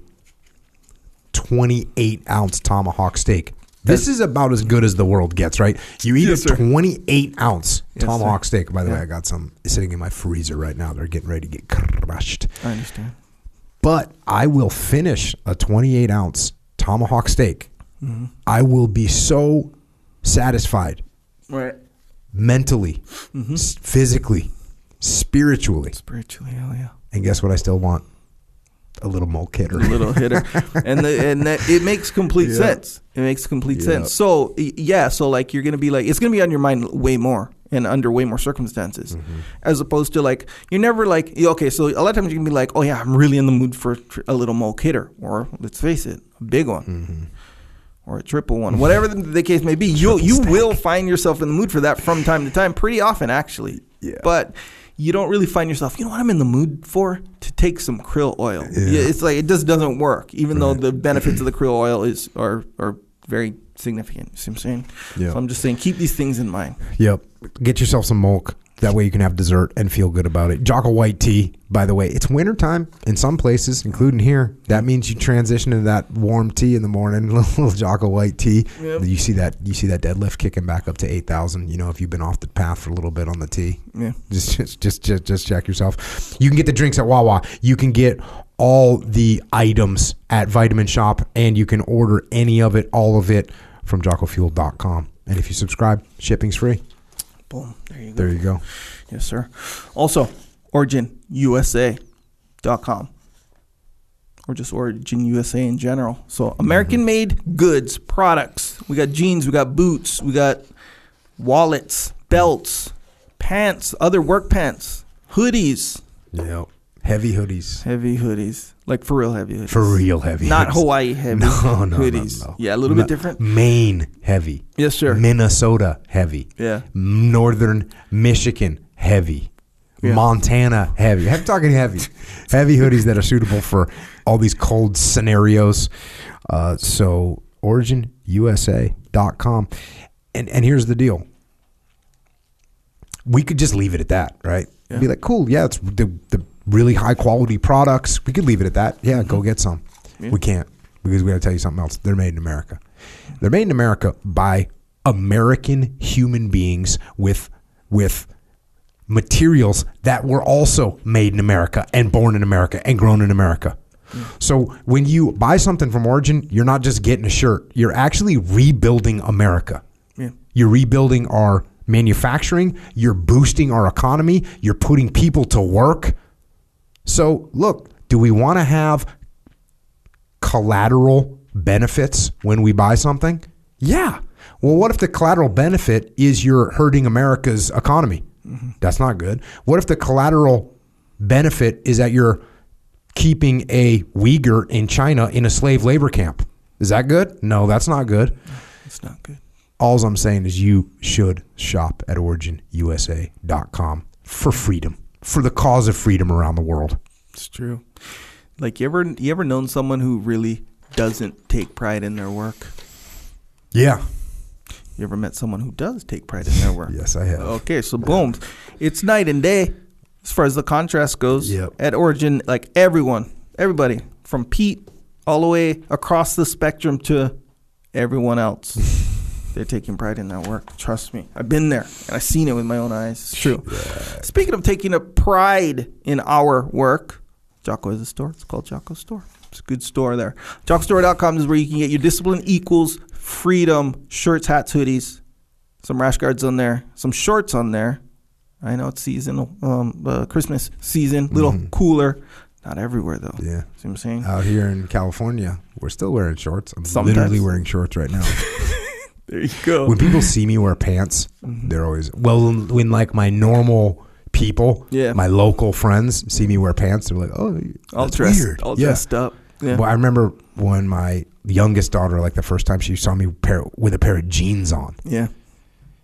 [SPEAKER 1] 28 ounce tomahawk steak. This is about as good as the world gets, right? You eat
[SPEAKER 3] Yes,
[SPEAKER 1] a
[SPEAKER 3] sir.
[SPEAKER 1] 28 ounce
[SPEAKER 3] Yes,
[SPEAKER 1] tomahawk steak. By the way, I got some sitting in my freezer right now. They're getting ready to get crushed.
[SPEAKER 3] I understand.
[SPEAKER 1] But I will finish a 28 ounce tomahawk steak.
[SPEAKER 3] Mm-hmm.
[SPEAKER 1] I will be so satisfied
[SPEAKER 3] Right.
[SPEAKER 1] mentally,
[SPEAKER 3] Mm-hmm.
[SPEAKER 1] s- physically, spiritually.
[SPEAKER 3] Spiritually, hell yeah.
[SPEAKER 1] And guess what I still want? a little milk hitter.
[SPEAKER 3] a little hitter, and the, and that, it makes complete
[SPEAKER 1] Yeah.
[SPEAKER 3] sense. It makes complete
[SPEAKER 1] Yeah.
[SPEAKER 3] sense. So yeah, so like you're gonna be like it's gonna be on your mind way more and under way more circumstances,
[SPEAKER 1] Mm-hmm.
[SPEAKER 3] as opposed to like you're never like okay. So a lot of times you can be like, oh yeah, I'm really in the mood for a little milk hitter, or let's face it, a big one.
[SPEAKER 1] Mm-hmm.
[SPEAKER 3] Or a triple one, whatever the, the case may be, you you
[SPEAKER 1] stack.
[SPEAKER 3] will find yourself in the mood for that from time to time, pretty often actually.
[SPEAKER 1] Yeah.
[SPEAKER 3] But you don't really find yourself. You know what I'm in the mood for? To take some krill oil.
[SPEAKER 1] Yeah.
[SPEAKER 3] Yeah, it's like it just doesn't work, even though the benefits of the krill oil is are are very significant. You see what I'm saying?
[SPEAKER 1] Yeah.
[SPEAKER 3] So I'm just saying, keep these things in mind.
[SPEAKER 1] Yep. Get yourself some milk. That way you can have dessert and feel good about it. Jocko White tea, by the way, it's wintertime in some places, including here. That means you transition into that warm tea in the morning, little Jocko White tea.
[SPEAKER 3] Yep.
[SPEAKER 1] You see that you see that deadlift kicking back up to eight thousand. You know, if you've been off the path for a little bit on the tea.
[SPEAKER 3] Yeah.
[SPEAKER 1] Just, just, just, just, just check yourself. You can get the drinks at Wawa. You can get all the items at Vitamin Shoppe, and you can order any of it, all of it, from JockoFuel.com. And if you subscribe, shipping's free.
[SPEAKER 3] Boom. There you go.
[SPEAKER 1] There you go.
[SPEAKER 3] Yes, sir. Also, OriginUSA.com. Or just Origin USA in general. So, American mm-hmm. made goods, products. We got jeans, we got boots, we got wallets, belts, pants, other work pants, hoodies,
[SPEAKER 1] Yep. Heavy hoodies.
[SPEAKER 3] heavy hoodies. Like for real heavy hoodies.
[SPEAKER 1] For real heavy.
[SPEAKER 3] Not. Hawaii heavy
[SPEAKER 1] No, no,
[SPEAKER 3] hoodies.
[SPEAKER 1] no, no.
[SPEAKER 3] Yeah, a little bit different.
[SPEAKER 1] Maine heavy.
[SPEAKER 3] Yes, sir.
[SPEAKER 1] Minnesota heavy.
[SPEAKER 3] Yeah.
[SPEAKER 1] Northern Michigan heavy.
[SPEAKER 3] Yeah.
[SPEAKER 1] Montana heavy. I'm talking heavy. heavy hoodies that are suitable for all these cold scenarios. Uh, so originusa.com. And and here's the deal. We could just leave it at that, right?
[SPEAKER 3] Yeah.
[SPEAKER 1] Be like, cool, yeah, it's the, the really high quality products. We could leave it at that. Yeah, go get some.
[SPEAKER 3] Mm-hmm. Yeah.
[SPEAKER 1] We can't because we got to tell you something else. They're made in America. They're made in America by American human beings with with materials that were also made in America and born in America and grown in America. So when you buy something from Origin, you're not just getting a shirt. You're actually rebuilding America.
[SPEAKER 3] Yeah.
[SPEAKER 1] You're rebuilding our manufacturing. You're boosting our economy. You're putting people to work. So, look, do we want to have collateral benefits when we buy something? Yeah. Well, what if the collateral benefit is you're hurting America's economy? Mm-hmm. That's not good. What if the collateral benefit is that you're keeping a Uyghur in China in a slave labor camp? Is that good? No, that's not good.
[SPEAKER 3] It's not good.
[SPEAKER 1] All I'm saying is you should shop at originusa.com for freedom, for the cause of freedom around the world.
[SPEAKER 3] It's true. Like you ever you ever known someone who really doesn't take pride in their work?
[SPEAKER 1] Yeah.
[SPEAKER 3] You ever met someone who does take pride in their work?
[SPEAKER 1] Yes, I have.
[SPEAKER 3] Okay, so boom, it's night and day as far as the contrast goes.
[SPEAKER 1] Yep.
[SPEAKER 3] At Origin, like everyone, everybody from Pete all the way across the spectrum to everyone else, they're taking pride in that work. Trust me, I've been there and I've seen it with my own eyes. It's true. Speaking of taking a pride in our work, Jocko has a store. It's called Jocko Store. It's a good store there. JockoStore.com is where you can get your discipline equals freedom shirts, hats, hoodies, some rash guards on there, some shorts on there. I know it's seasonal, um, uh, Christmas season, little cooler. Not everywhere though.
[SPEAKER 1] Yeah.
[SPEAKER 3] See what I'm saying?
[SPEAKER 1] Out here in California, we're still wearing shorts. I'm
[SPEAKER 3] Sometimes.
[SPEAKER 1] literally wearing shorts right now.
[SPEAKER 3] there you go.
[SPEAKER 1] when people see me wear pants,
[SPEAKER 3] Mm-hmm.
[SPEAKER 1] they're always well. When like my normal people,
[SPEAKER 3] Yeah.
[SPEAKER 1] my local friends see me wear pants, they're like, "Oh,
[SPEAKER 3] all
[SPEAKER 1] that's
[SPEAKER 3] dressed,
[SPEAKER 1] weird."
[SPEAKER 3] all
[SPEAKER 1] Yeah.
[SPEAKER 3] dressed up. Yeah.
[SPEAKER 1] Well, I remember when my youngest daughter, like the first time she saw me pair, with a pair of jeans on,
[SPEAKER 3] yeah.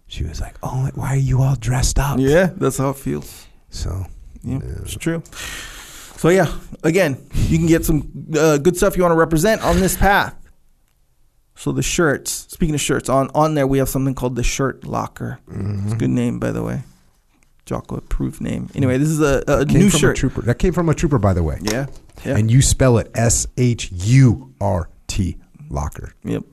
[SPEAKER 1] she was like, "Oh, why are you all dressed up?"
[SPEAKER 3] Yeah. That's how it feels.
[SPEAKER 1] So
[SPEAKER 3] Yeah, it's true. So yeah, again, you can get some uh, good stuff you want to represent on this path. So the shirts. Speaking of shirts, on on there we have something called the Shirt Locker. It's a good name, by the way. Jocko approved name. Anyway, this is a, a new shirt.
[SPEAKER 1] a trooper. That came from a trooper, by the way.
[SPEAKER 3] Yeah, yeah,
[SPEAKER 1] And you spell it S H U R T locker.
[SPEAKER 3] yep.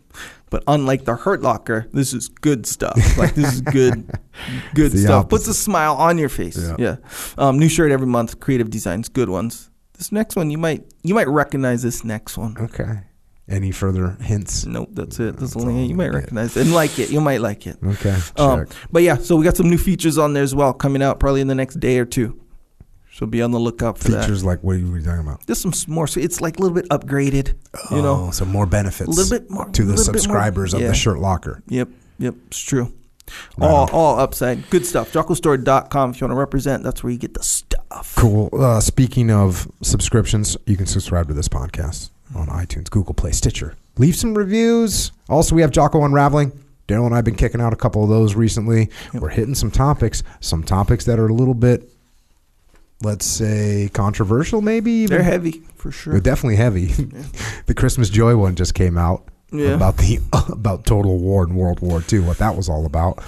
[SPEAKER 3] But unlike the Hurt Locker, this is good stuff. Like this is good, good stuff. Puts a smile on your face.
[SPEAKER 1] Yeah.
[SPEAKER 3] Yeah. Um, new shirt every month. Creative designs, good ones. This next one you might you might recognize this next one.
[SPEAKER 1] Okay. Any further hints?
[SPEAKER 3] Nope, that's it. That's
[SPEAKER 1] That's
[SPEAKER 3] only
[SPEAKER 1] all
[SPEAKER 3] you might recognize it and like it. You might like it.
[SPEAKER 1] Okay.
[SPEAKER 3] Um, but yeah, so we got some new features on there as well coming out probably in the next day or two. So be on the lookout for that.
[SPEAKER 1] Features like what are you talking about?
[SPEAKER 3] Just some more. So it's like a little bit upgraded. You know.
[SPEAKER 1] Oh, so more benefits.
[SPEAKER 3] A little bit more-
[SPEAKER 1] to the
[SPEAKER 3] bit more-
[SPEAKER 1] subscribers of the Shirt Locker.
[SPEAKER 3] Yep. Yep. It's true.
[SPEAKER 1] Right
[SPEAKER 3] all
[SPEAKER 1] on.
[SPEAKER 3] all upside. Good stuff. JockoStore.com if you want to represent. That's where you get the stuff.
[SPEAKER 1] Cool. Uh, speaking of subscriptions, you can subscribe to this podcast on iTunes, Google Play, Stitcher. Leave some reviews. Also, we have Jocko Unraveling. Daryl and I have been kicking out a couple of those recently. We're hitting some topics, some topics that are a little bit, let's say, controversial, maybe. Even.
[SPEAKER 3] They're heavy for sure.
[SPEAKER 1] They're definitely heavy. the Christmas Joy one just came out
[SPEAKER 3] Yeah.
[SPEAKER 1] about the about total war and World War II, what that was all about.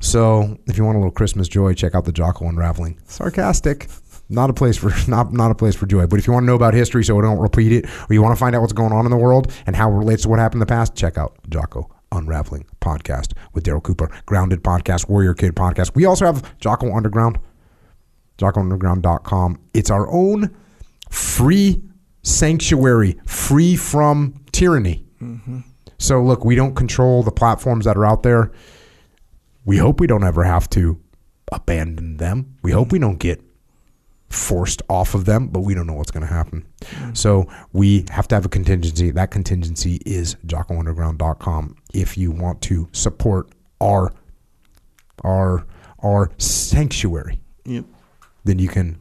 [SPEAKER 1] So, if you want a little Christmas joy, check out the Jocko Unraveling. Sarcastic. Not a place for not not a place for joy. But if you want to know about history so we don't repeat it, or you want to find out what's going on in the world and how it relates to what happened in the past, check out Jocko Unraveling podcast with Daryl Cooper, Grounded podcast, Warrior Kid podcast. We also have Jocko Underground, JockoUnderground.com. It's our own free sanctuary, free from tyranny. Mm-hmm. So, look, we don't control the platforms that are out there. We hope we don't ever have to abandon them. We hope we don't get forced off of them, but we don't know what's going to happen. Hmm. So, we have to have a contingency. That contingency is jockounderground.com if you want to support our our our sanctuary
[SPEAKER 3] Yep.
[SPEAKER 1] then you can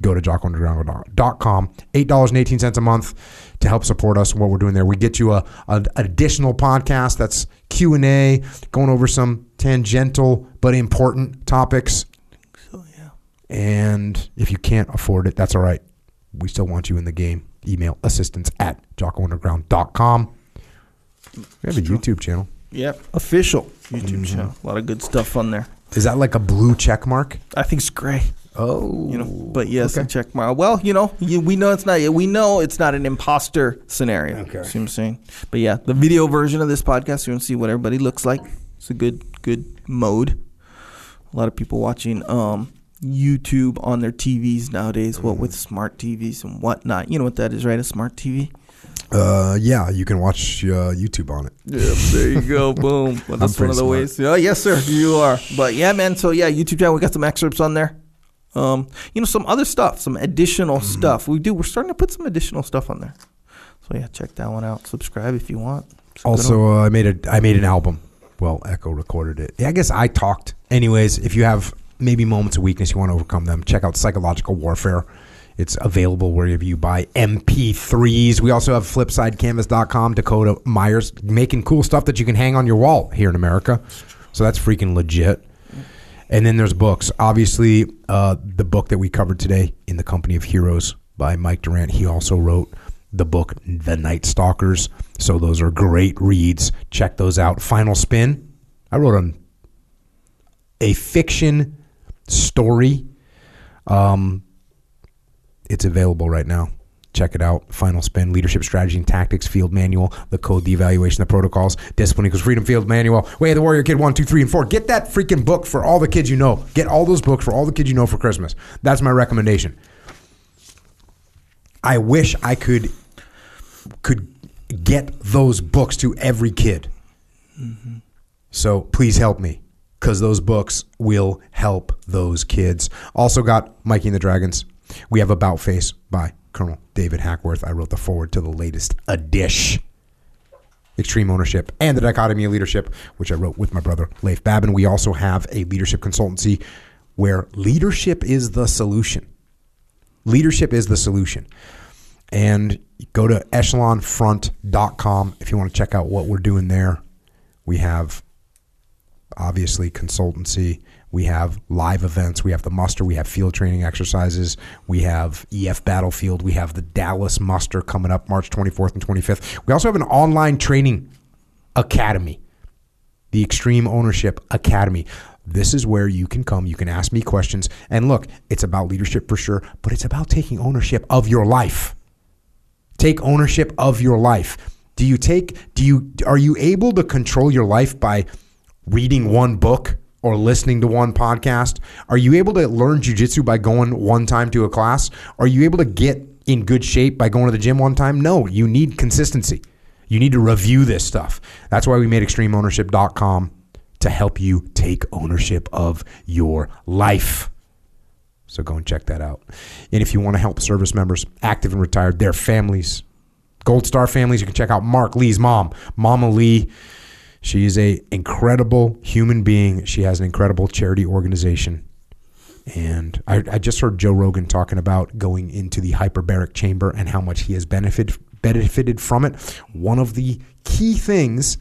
[SPEAKER 1] go to jockounderground.com. $8.18 a month to help support us what we're doing there. We get you a, a an additional podcast that's Q&A, going over some tangential but important topics. And if you can't afford it, that's all right. We still want you in the game. Email assistance at jockounderground.com. We have a YouTube channel.
[SPEAKER 3] Yep. Official YouTube
[SPEAKER 1] Mm-hmm.
[SPEAKER 3] channel. A lot of good stuff on there.
[SPEAKER 1] Is that like a blue check mark?
[SPEAKER 3] I think it's gray.
[SPEAKER 1] Oh.
[SPEAKER 3] You know, but yes,
[SPEAKER 1] okay.
[SPEAKER 3] check my. Well, you know, you, we know it's not. We know it's not an imposter scenario.
[SPEAKER 1] Okay.
[SPEAKER 3] see what I'm saying? But yeah, the video version of this podcast, you want to see what everybody looks like. It's a good, good mode. A lot of people watching um, YouTube on their TVs nowadays. What with smart TVs and whatnot. You know what that is, right? A smart TV.
[SPEAKER 1] Uh, yeah, you can watch uh, YouTube on it.
[SPEAKER 3] Yep, there you go. Boom. Well, that's one of the
[SPEAKER 1] smart.
[SPEAKER 3] ways. Oh, yes, sir. You are. But yeah, man. So yeah, YouTube channel. We got some excerpts on there. Um, you know, some other stuff, some additional
[SPEAKER 1] Mm-hmm.
[SPEAKER 3] stuff. We do. We're starting to put some additional stuff on there. So yeah, check that one out. Subscribe if you want. It's a good one.
[SPEAKER 1] Also, uh, I made a I made an album. Well, Echo recorded it. Yeah, I guess I talked. Anyways, if you have maybe moments of weakness, you want to overcome them, check out Psychological Warfare. It's available wherever you buy MP3s. We also have FlipsideCanvas.com. Dakota Meyer's making cool stuff that you can hang on your wall here in America. So that's freaking legit. And then there's books. Obviously, uh, the book that we covered today, In the Company of Heroes by Mike Durant. He also wrote the book The Night Stalkers. So those are great reads. Check those out. Final Spin. I wrote an, a fiction story. Um, it's available right now. Check it out. Final Spin, Leadership Strategy and Tactics Field Manual, the Code, the Evaluation, the Protocols, Discipline Equals Freedom Field Manual, Way of the Warrior Kid 1, 2, 3, and 4. Get that freaking book for all the kids you know. Get all those books for all the kids you know for Christmas. That's my recommendation. I wish I could could get those books to every kid. So please help me because those books will help those kids. Also got Mikey and the Dragons. We have About Face by Colonel David Hackworth. I wrote the foreword to the latest edition. Extreme Ownership and the Dichotomy of Leadership, which I wrote with my brother Leif Babin. We also have a leadership consultancy where leadership is the solution. Leadership is the solution. And go to echelonfront.com if you want to check out what we're doing there. We have obviously consultancy. We have live events. We have the muster. We have field training exercises. We have EF Battlefield. We have the Dallas muster coming up March 24th and 25th. We also have an online training academy, the Extreme Ownership Academy. This is where you can come. You can ask me questions. And look, it's about leadership for sure, but it's about taking ownership of your life. Take ownership of your life. Do you take do you are you able to control your life by reading one book or listening to one podcast? Are you able to learn jujitsu by going one time to a class? Are you able to get in good shape by going to the gym one time? No, you need consistency. You need to review this stuff. That's why we made extremeownership.com to help you take ownership of your life. So go and check that out. And if you want to help service members, active and retired, their families, Gold Star families, you can check out Mark Lee's mom, Mama Lee. She is a incredible human being. She has an incredible charity organization. And I, I just heard Joe Rogan talking about going into the hyperbaric chamber and how much he has benefited benefited from it. One of the key things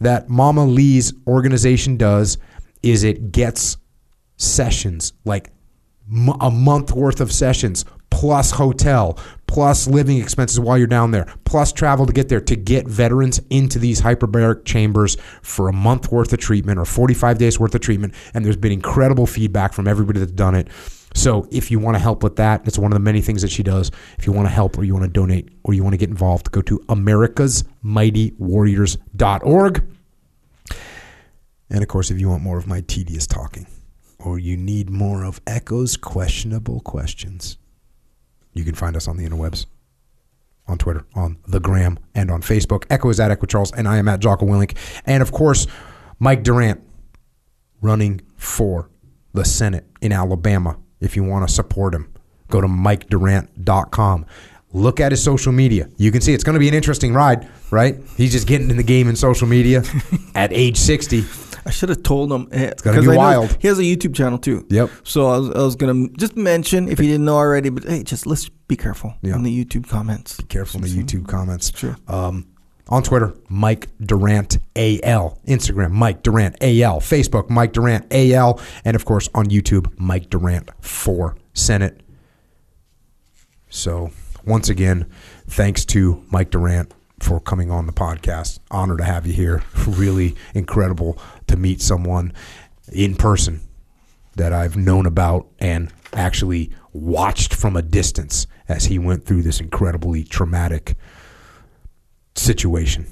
[SPEAKER 1] that Mama Lee's organization does is it gets sessions like m- a month worth of sessions plus hotel plus living expenses while you're down there plus travel to get there to get veterans into these hyperbaric chambers for a month worth of treatment or 45 days worth of treatment. And there's been incredible feedback from everybody that's done it. So if you want to help with that it's one of the many things that she does. If you want to help or you want to donate or you want to get involved go to americasmightywarriors.org and of course if you want more of my tedious talking or you need more of Echo's questionable questions, you can find us on the interwebs, on Twitter, on the Gram, and on Facebook. Echo is at Echo Charles, and I am at Jocko Willink. And of course, Mike Durant running for the Senate in Alabama. If you want to support him, go to MikeDurant.com. Look at his social media. You can see it's going to be an interesting ride, right? He's just getting in the game in social media at age 60.
[SPEAKER 3] I should have told him. It's
[SPEAKER 1] gonna be wild.
[SPEAKER 3] He has a YouTube channel too.
[SPEAKER 1] Yep.
[SPEAKER 3] So I was, I was gonna just mention if you didn't know already, but hey, just let's be careful
[SPEAKER 1] Yeah.
[SPEAKER 3] on the YouTube comments.
[SPEAKER 1] Be careful in the YouTube comments.
[SPEAKER 3] Sure.
[SPEAKER 1] Um, on Twitter, Mike Durant AL. Instagram, Mike Durant AL. Facebook, Mike Durant AL. And of course, on YouTube, Mike Durant for Senate. So, once again, thanks to Mike Durant for coming on the podcast. Honor to have you here. Really incredible to meet someone in person that I've known about and actually watched from a distance as he went through this incredibly traumatic situation.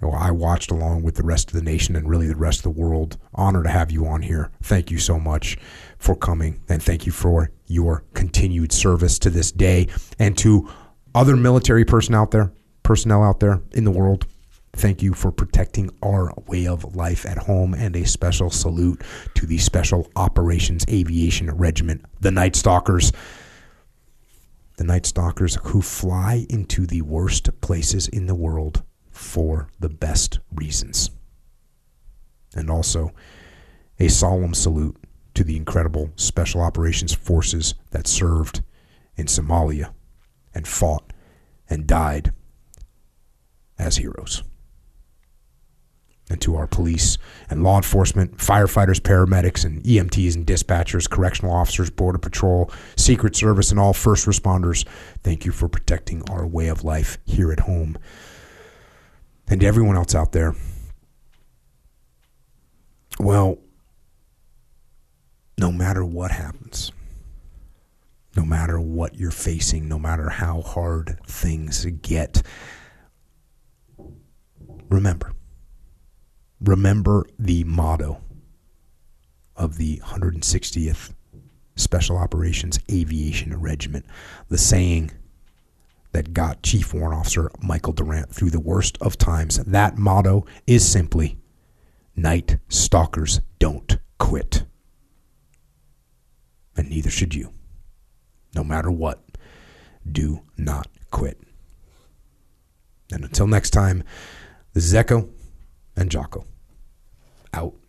[SPEAKER 1] Well, I watched along with the rest of the nation and really the rest of the world. Honor to have you on here. Thank you so much for coming and thank you for your continued service to this day and to other military person out there, personnel out there in the world. Thank you for protecting our way of life at home and a special salute to the Special Operations Aviation Regiment, the Night Stalkers the Night Stalkers who fly into the worst places in the world for the best reasons. And also a solemn salute to the incredible Special Operations Forces that served in Somalia and fought and died as heroes. And to our police and law enforcement, firefighters, paramedics, and EMTs and dispatchers, correctional officers, Border Patrol, Secret Service, and all first responders, thank you for protecting our way of life here at home. And to everyone else out there, well, no matter what happens, no matter what you're facing, no matter how hard things get, remember, remember the motto of the 160th Special Operations Aviation Regiment, the saying that got Chief Warrant Officer Michael Durant through the worst of times. That motto is simply Night Stalkers don't quit. And neither should you. No matter what, do not quit. And until next time, this is Echo and Jocko. Out.